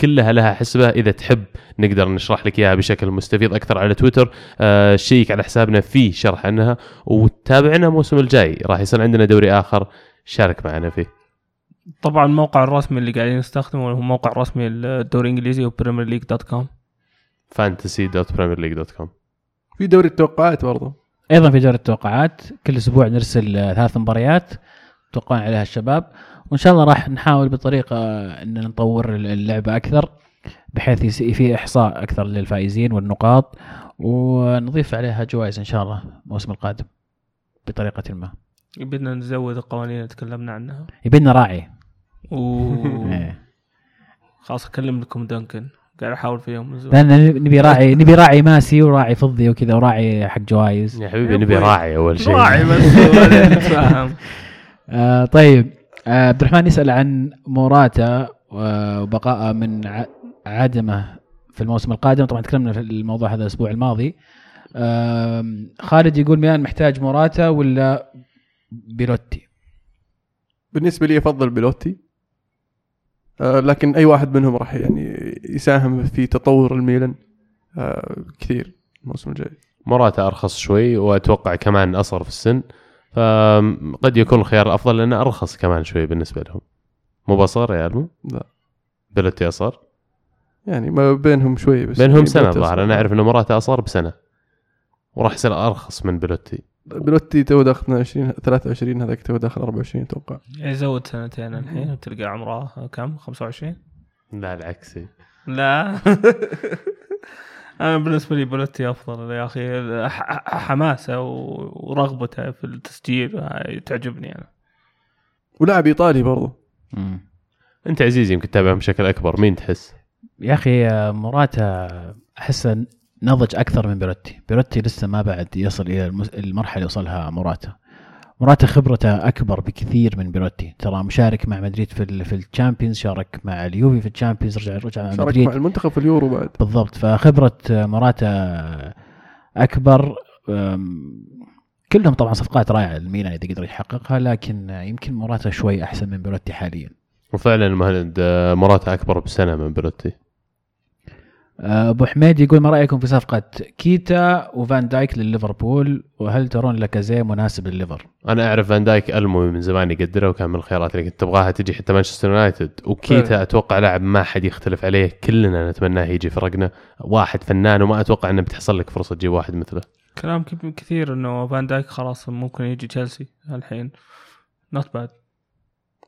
كلها لها حسبة. إذا تحب نقدر نشرح لك إياها بشكل مستفيض أكثر على تويتر آه شيك على حسابنا في شرح عنها وتابعنا الموسم الجاي. راح يصير عندنا دوري آخر. شارك معنا فيه. طبعا الموقع الرسمي اللي قاعدين نستخدمه هو موقع رسمي الدوري الإنجليزي و Premier League dot com fantasy.premierleague.com في دوري التوقعات برضه أيضا في دوري التوقعات. كل أسبوع نرسل ثلاث مباريات. توقعون عليها الشباب. وإن شاء الله راح نحاول بطريقة إن نطور اللعبة أكثر بحيث يصير في إحصاء أكثر للفائزين والنقاط ونضيف عليها جوائز إن شاء الله الموسم القادم بطريقة ما. بدنا نزود القوانين اللي تكلمنا عنها. يبينا راعي. إيه. خلاص أكلم لكم دنكن قاعد أحاول في يوم من الزمان. لأن نبي راعي نبي راعي ماسي وراعي فضي وكذا وراعي حق جوائز. يا حبيبي نبي راعي أول شيء. راعي بس نتفاهم آه طيب. عبد الرحمن يسأل عن موراتا آه، وبقائه من عدمه في الموسم القادم. طبعا تكلمنا في الموضوع هذا الأسبوع الماضي. خالد يقول ميلان محتاج موراتا ولا بيلوتي؟ بالنسبة لي أفضل بيلوتي. آه لكن أي واحد منهم راح يعني يساهم في تطور الميلان آه كثير الموسم الجاي. موراتا أرخص شوي وأتوقع كمان أصغر في السن. فقد يكون الخيار الأفضل لأنه أرخص كمان شوي بالنسبة لهم. مو بصغر يا ألمو؟ لا. بيلوتي أصغر؟ يعني ما بينهم شوي بس بينهم يعني سنة الظاهر. أنا أعرف إنه موراتا أصغر بسنة. وراح يصير أرخص من بيلوتي. بيلوتي تو داخل 22 23 هذاك تو داخل 24 أتوقع. يزود سنتين الحين وتلقى عمره كم؟ 25 لا العكس لا. أنا بالنسبة لي بيلوتي أفضل يا أخي. ح- حماسة ورغبته في التسجيل تعجبني أنا. ولاعب إيطالي برضه مم. أنت عزيز يمكن تتابعهم بشكل أكبر مين تحس؟ يا أخي آه، موراتا احسه نضج أكثر من بيلوتي. بيلوتي لسه ما بعد يصل إلى المس- المرحلة اللي وصلها موراتا موراتا خبرته أكبر بكثير من بيلوتي. ترى مشارك مع مدريد في ال- في ال Champions شارك مع اليوفي في ال Champions رجع رجع مع شارك مدريد مع المنتخب في اليورو بعد. بالضبط. فخبرة موراتا أكبر. كلهم طبعا صفقات رائعة الميلان إذا قدر يحققها لكن يمكن موراتا شوي أحسن من بيلوتي حاليا. وفعلا مهند آه، موراتا أكبر بسنة من أه، أبو حميد يقول ما رأيكم في صفقة كيتا وفان دايك لليفربول وهل ترون لاكازيه مناسب لليفر؟ أنا أعرف فان دايك ألمو من زمان يقدره وكان من الخيارات اللي كنت تبغاها تجي حتى مانشستر يونايتد. وكيتا فعلا. أتوقع لاعب ما حد يختلف عليه كلنا نتمناه يجي فرقنا. واحد فنان وما أتوقع إنه بتحصل لك فرصة تجيب واحد مثله. كلام كثير إنه فان دايك خلاص ممكن يجي تشيلسي الحين. not bad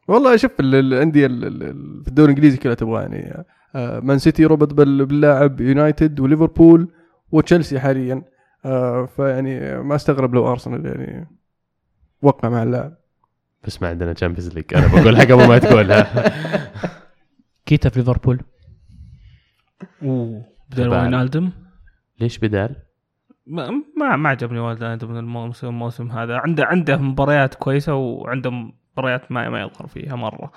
والله شوف ال- الأندية ال- ال- ال- في الدوري الإنجليزي كلها تبغى يعني آه، مان سيتي ربط بال- باللاعب يونايتد وليفربول وتشيلسي حاليا. آه، فيعني ما استغرب لو ارسنال يعني وقع مع اللاعب. بس ما عندنا Champions League أنا بقولها قبل ما تقولها. كيتا في ليفربول. أوه. بدل تبع. وينالدم ليش بدال؟ ما ما ما عجبني والداندم الموسم الموسم هذا. عنده عنده مباريات كويسة وعنده مباريات ما ما يظهر فيها مرة.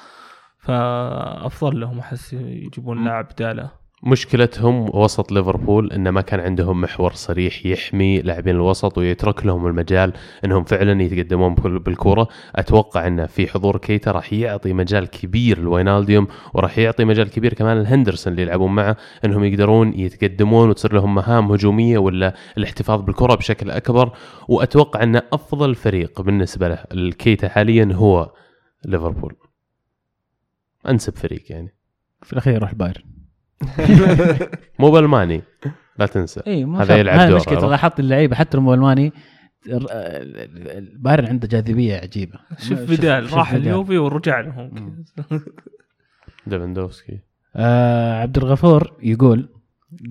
فأفضل لهم أحس يجيبون لاعب بداله مشكلتهم وسط ليفربول إنه ما كان عندهم محور صريح يحمي لاعبين الوسط ويترك لهم المجال إنهم فعلا يتقدمون بال- بالكورة، أتوقع انه في حضور كيتا راح يعطي مجال كبير لواينالدوم وراح يعطي مجال كبير كمان لهندرسون اللي يلعبون معه إنهم يقدرون يتقدمون وتصير لهم مهام هجومية ولا الاحتفاظ بالكرة بشكل أكبر. وأتوقع إن أفضل فريق بالنسبة له الكيتا حاليا هو ليفربول. أنسب فريق يعني. في الأخير يروح البايرن مو بألماني. لا تنسى. اي ما هذا يلعب دور، مشكلة؟ لاحظت اللعيبة. حتى لو ألماني الر- ال- البايرن عنده جاذبية عجيبة. شوف فيدال راح. اليوفي ورجع لهم. ليفاندوفسكي. آه عبد الغفور يقول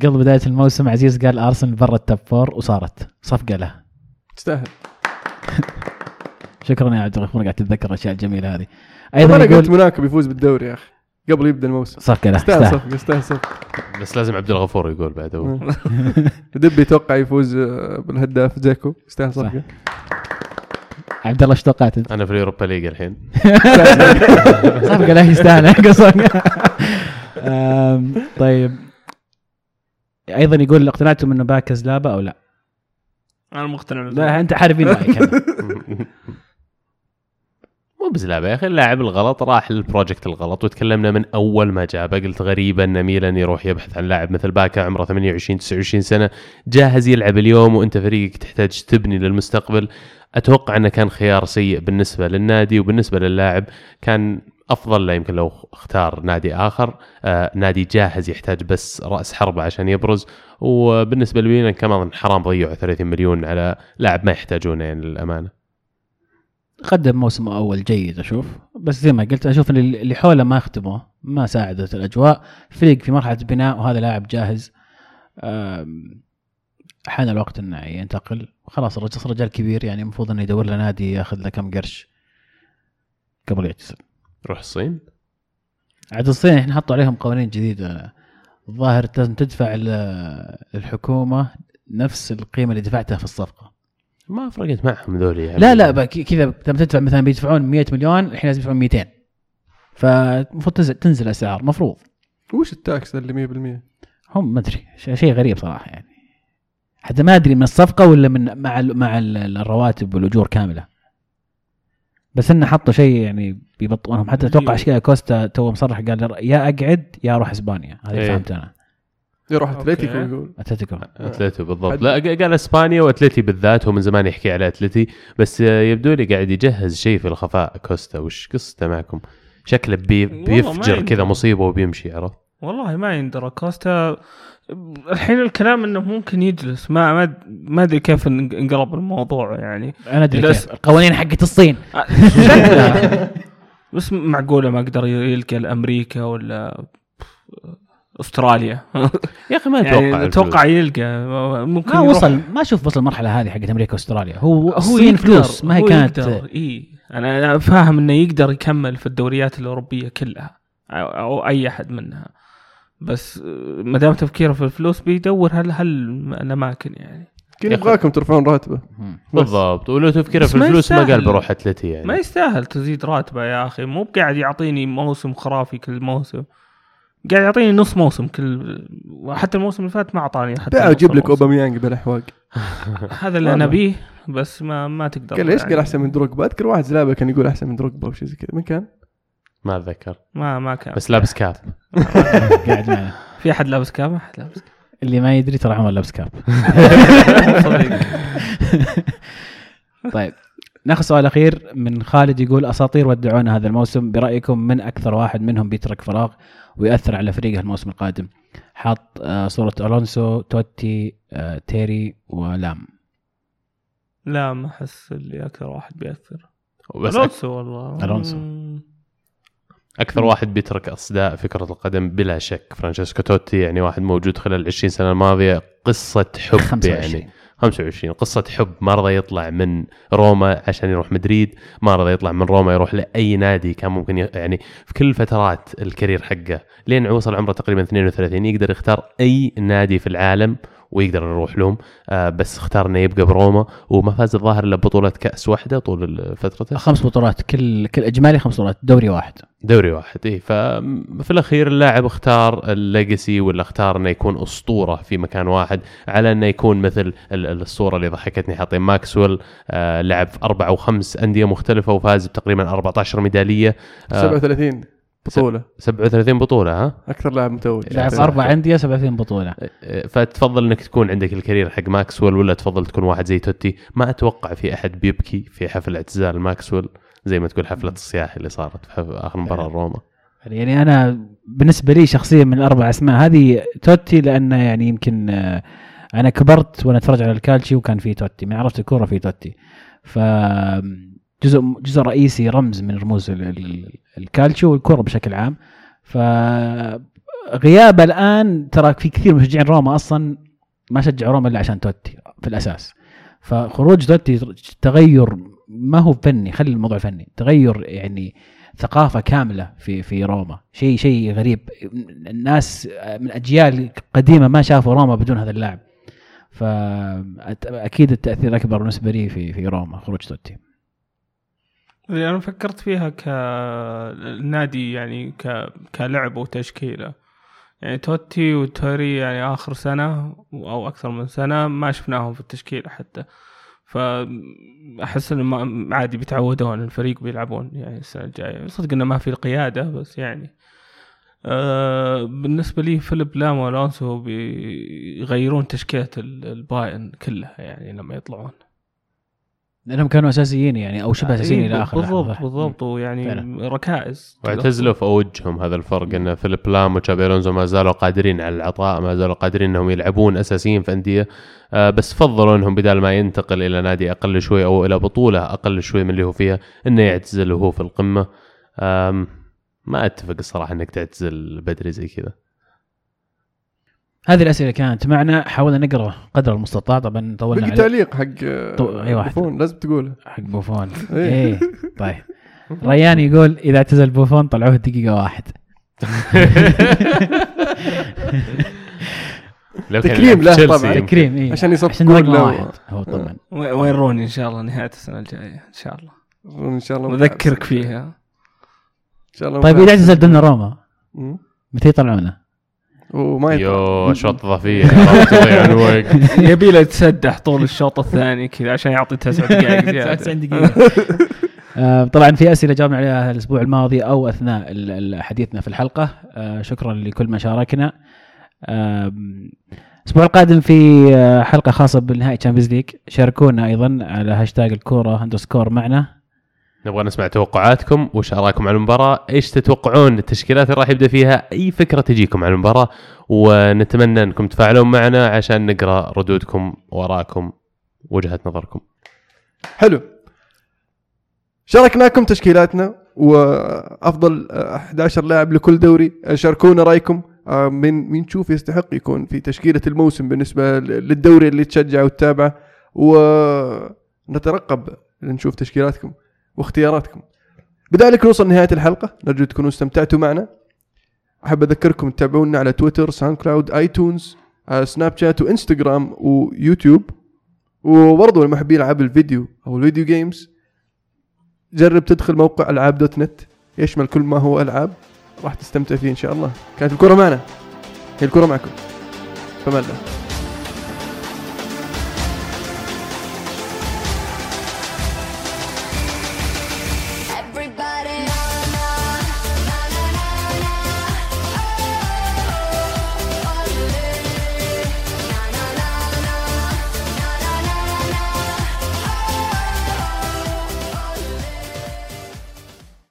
قبل بداية الموسم عزيز قال أرسنال برا ال top four وصارت. صفقة له. تستاهل. شكرا يا عبد الغفور قاعد تتذكر الأشياء الجميلة هذه. أيضا أنا قلت يقول موناكو بيفوز بالدوري يا أخي. قبل يبدأ الموسم. صفقة له يستاهل. صفقه يستاهل. صفقه بس لازم عبد الغفور يقول بعد هو. دب يتوقع يفوز آه، بالهداف دزيكو يستاهل صح. صفقه عبد الله إيش توقعت أنا في ال Europa League الحين. صفقة له يستاهل. قصدك. طيب. أيضا يقول اقتنعتم أنه باكا زلابة أو لا؟ أنا مقتنع لا أنت عارفين رايك. مو بزلابه يا أخي اللاعب الغلط راح لل project الغلط وتكلمنا من أول ما جابه قلت غريبه إن ميلان يروح يبحث عن لاعب مثل باكا عمره 28 29 سنة جاهز يلعب اليوم وأنت فريقك تحتاج تبني للمستقبل. أتوقع إنه كان خيار سيء بالنسبة للنادي وبالنسبة للاعب. كان أفضل له يمكن لو اختار نادي آخر. آه نادي جاهز يحتاج بس رأس حربة عشان يبرز. وبالنسبة لميلان كمان حرام ضيعوا 30 مليون على لاعب ما يحتاجونه يعني للأمانة. قدم موسم أول جيد أشوف. بس زي ما قلت أشوف إن اللي حوله ما خدموه ما ساعدت الأجواء. فريق في مرحلة بناء وهذا لاعب جاهز. حان الوقت إنه ينتقل. خلاص الرجل رجال كبير يعني المفروض إنه يدور له نادي ياخذ له كم قرش قبل يعتزل. روح الصين. عاد الصين إحنا حطوا عليهم قوانين جديدة. الظاهر لازم تدفع للحكومة نفس القيمة اللي دفعتها في الصفقة. ما فرقت معهم ذولي يعني. لا لا كذا لما تدفع مثلا بيدفعون 100 مليون الحين لازم يدفعون 200 فالمفروض تنزل تنزل الاسعار مفروض. وش ال tax اللي 100% هم ما أدري شيء غريب صراحة يعني. حتى ما أدري من الصفقة ولا من مع ال مع ال الرواتب والأجور كاملة. بس إنه حطوا شيء يعني بيبطئونهم. حتى أتوقع اشياء كوستا تو مصرح قال يا أقعد يا أروح إسبانيا. هذه إيه. فهمت أنا. يروح. اتلتيكو يقول. اتلتيكو اتلتي بالضبط. لا قال إسبانيا واتلتي بالذات هو من زمان يحكي على اتلتي بس آه، يبدو لي قاعد يجهز شيء في الخفاء. كوستا وش قصته معكم؟ شكله بي بيفجر. كذا مصيبة وبيمشي عرفت؟ والله ما يندرى. كوستا الحين الكلام إنه ممكن يجلس. ما ما ما أدري كيف انق- انقلب الموضوع يعني. أنا أدري كيف. القوانين حقت الصين. بس معقولة ما أقدر يلقى الأمريكا ولا أستراليا. يا أخي ما أتوقع يعني. أتوقع يلقى. ممكن ما وصل ما أشوف وصل المرحلة هذه حقت أمريكا وأستراليا. هو هو يقدر- فلوس ما هي كانت إي. أنا أنا فاهم إنه يقدر يكمل في الدوريات الأوروبية كلها أو, أو أي أحد منها. بس ما دام تفكيره في الفلوس بيدور هل هل الأماكن يعني. أخي. يبغاكم ترفعون راتبة. بالضبط. ولو تفكيره في ما الفلوس ما قال يستاهل. بروح اتلتي يعني. ما يستاهل تزيد راتبة يا أخي. مو بقاعد يعطيني موسم خرافي كل موسم. قاعد يعطيني نص موسم كل حتى الموسم اللي فات ما أعطاني حتى نص وجيب لك. أوباميانج بلا حواق. هذا اللي أنا أبيه بس ما ما تقدر قال ليش يعني. قال أحسن من دروجبا أذكر واحد زلابة كان يقول أحسن من دروجبا أو شيء زي كذا. من كان؟ ما أتذكر. ما ما كان. بس لابس cap. قاعد معنا في أحد لابس cap؟ أحد لابس cap. اللي ما يدري ترى عمر لابس cap. طيب. ناخذ سؤال أخير من خالد يقول أساطير ودعونا هذا الموسم برأيكم من أكثر واحد منهم بيترك فراغ ويؤثر على فريقه الموسم القادم حاط آه، صورة ألونسو توتي آه، تيري ولام لا ما أحس اللي أكثر واحد بيأثر بس أك- ألونسو والله ألونسو. مم. أكثر واحد بيترك أصداء في كرة القدم بلا شك فرانشيسكو توتي يعني واحد موجود خلال ال 20 سنة الماضية قصة حب 25. يعني 25 قصة حب ما رضى يطلع من روما عشان يروح مدريد ما رضى يطلع من روما يروح لأي نادي كان ممكن. يعني في كل فترات ال career حقه لين وصل عمره تقريبا 32 يقدر يختار أي نادي في العالم ويقدر يروح لهم. آه بس اختار انه يبقى بروما. وما فاز الظاهر إلا ببطولة كأس واحدة طول فترته. خمس بطولات كل كل إجمالي خمس بطولات دوري واحد. دوري واحد اي ففي الأخير اللاعب اختار ال legacy ولا اختار إنه يكون أسطورة في مكان واحد على إنه يكون مثل ال- ال- الصورة اللي ضحكتني. حاطين ماكسويل آه لعب في أربع أو خمس أندية مختلفة وفاز بتقريبا 14 ميدالية. آه 37 بطولة. 37 بطولة ها؟ أكثر لاعب متوج. لعب أربع انديه 37 بطولة. آه، فتفضل إنك تكون عندك ال career حق ماكسويل ولا تفضل تكون واحد زي توتي؟ ما أتوقع في أحد بيبكي في حفل اعتزال ماكسويل زي ما تقول حفلة الصياح اللي صارت في آخر مباراة روما. يعني أنا بالنسبة لي شخصيا من الأربع أسماء هذه توتي لأنه يعني يمكن أنا كبرت وأنا أتفرج على الكالتشي وكان في توتي من عرفت الكورة في توتي. ف جزء جزء رئيسي رمز من رموز ال- ال- الكالتشيو والكورة بشكل عام. ف غيابه الآن ترى في كثير مشجعين روما أصلا ما شجعوا روما إلا عشان توتي في الأساس. فخروج توتي تغير ما هو فني خلي الموضوع فني. تغير يعني ثقافة كاملة في في روما. شيء شيء غريب. الناس من أجيال قديمة ما شافوا روما بدون هذا اللاعب. فاكيد التأثير أكبر بالنسبة لي في في روما خروج توتي اللي أنا فكرت فيها كنادي يعني ك... كلعب وتشكيلة. يعني توتي وتوري يعني آخر سنة أو أكثر من سنة ما شفناهم في التشكيلة حتى. فاحس إنه عادي بيتعودون الفريق بيلعبون يعني السنة الجاية. صدق إنه ما في القيادة بس يعني. آه بالنسبة لي فيليب لام وألونسو بيغيرون تشكيلة ال- البايرن كلها يعني لما يطلعون. لأنهم كانوا أساسيين يعني أو شبه أساسيين إيه، إلى آخر بالضبط. بالضبط ويعني فعلا. ركائز واعتزلوا في أوجهم هذا الفرق إن فيليب لام وتشابي ألونزو ما زالوا قادرين على العطاء ما زالوا قادرين إنهم يلعبون أساسيين في أندية. آه، بس فضلوا إنهم بدال ما ينتقل إلى نادي أقل شوي أو إلى بطولة أقل شوي من اللي هو فيها إنه يعتزل وهو في القمة. ما أتفق الصراحة إنك تعتزل بدري زي كذا. هذه الأسئلة كانت معنا حاولنا نقرأ قدر المستطاع. طبعا طولنا عليه تعليق حق طو- أي واحد. بوفون، لازم تقوله. حق بوفون. إيه. إيه طيب. ريان يقول إذا اعتزل بوفون طلعوه دقيقة واحد. تكريم له تشيلسي طبعاً. تكريم إيه. عشان يصفقون عشان رقم. واحد هو طبعا. وي- وين روني؟ إن شاء الله نهاية السنة الجاية إن شاء الله. إن شاء الله نذكرك فيها. إن شاء الله طيب إذا اعتزل دون روما. متى يطلعونه؟ وما يطلع. يو اشواط اضافيه والله تضيع الوقت. يبي له يتسدح طول الشوط الثاني كذا عشان يعطي تسع دقائق زيادة. 99 دقيقة. آه، طبعا في أسئلة جاوبنا عليها الأسبوع الماضي أو أثناء ال- ال- حديثنا في الحلقة. آه، شكرا لكل من شاركنا الأسبوع القادم في آه، حلقة خاصة بالنهائي Champions League شاركونا أيضا على هاشتاج الكورة underscore معنا. نبغى نسمع توقعاتكم وش اراءكم على المباراة إيش تتوقعون؟ التشكيلات اللي راح يبدأ فيها أي فكرة تجيكم على المباراة ونتمنى أنكم تفاعلون معنا عشان نقرأ ردودكم وارائكم وجهة نظركم. حلو. شاركناكم تشكيلاتنا وأفضل آه، 11 لاعب لكل دوري. شاركونا رأيكم. آه، من مين تشوف يستحق يكون في تشكيلة الموسم بالنسبة للدوري اللي تشجعه وتتابعه. ونترقب نشوف تشكيلاتكم. واختياراتكم. بذلك نوصل نهايه الحلقة. نرجو تكونوا استمتعتوا معنا. أحب أذكركم تتابعونا على تويتر SoundCloud iTunes آه، سناب شات وإنستغرام ويوتيوب. وبرضه المحبين ألعاب الفيديو أو ال video games جرب تدخل موقع ألعاب dot net يشمل كل ما هو ألعاب. راح تستمتع فيه إن شاء الله. كانت الكرة معنا. هي الكرة معكم. فما الله.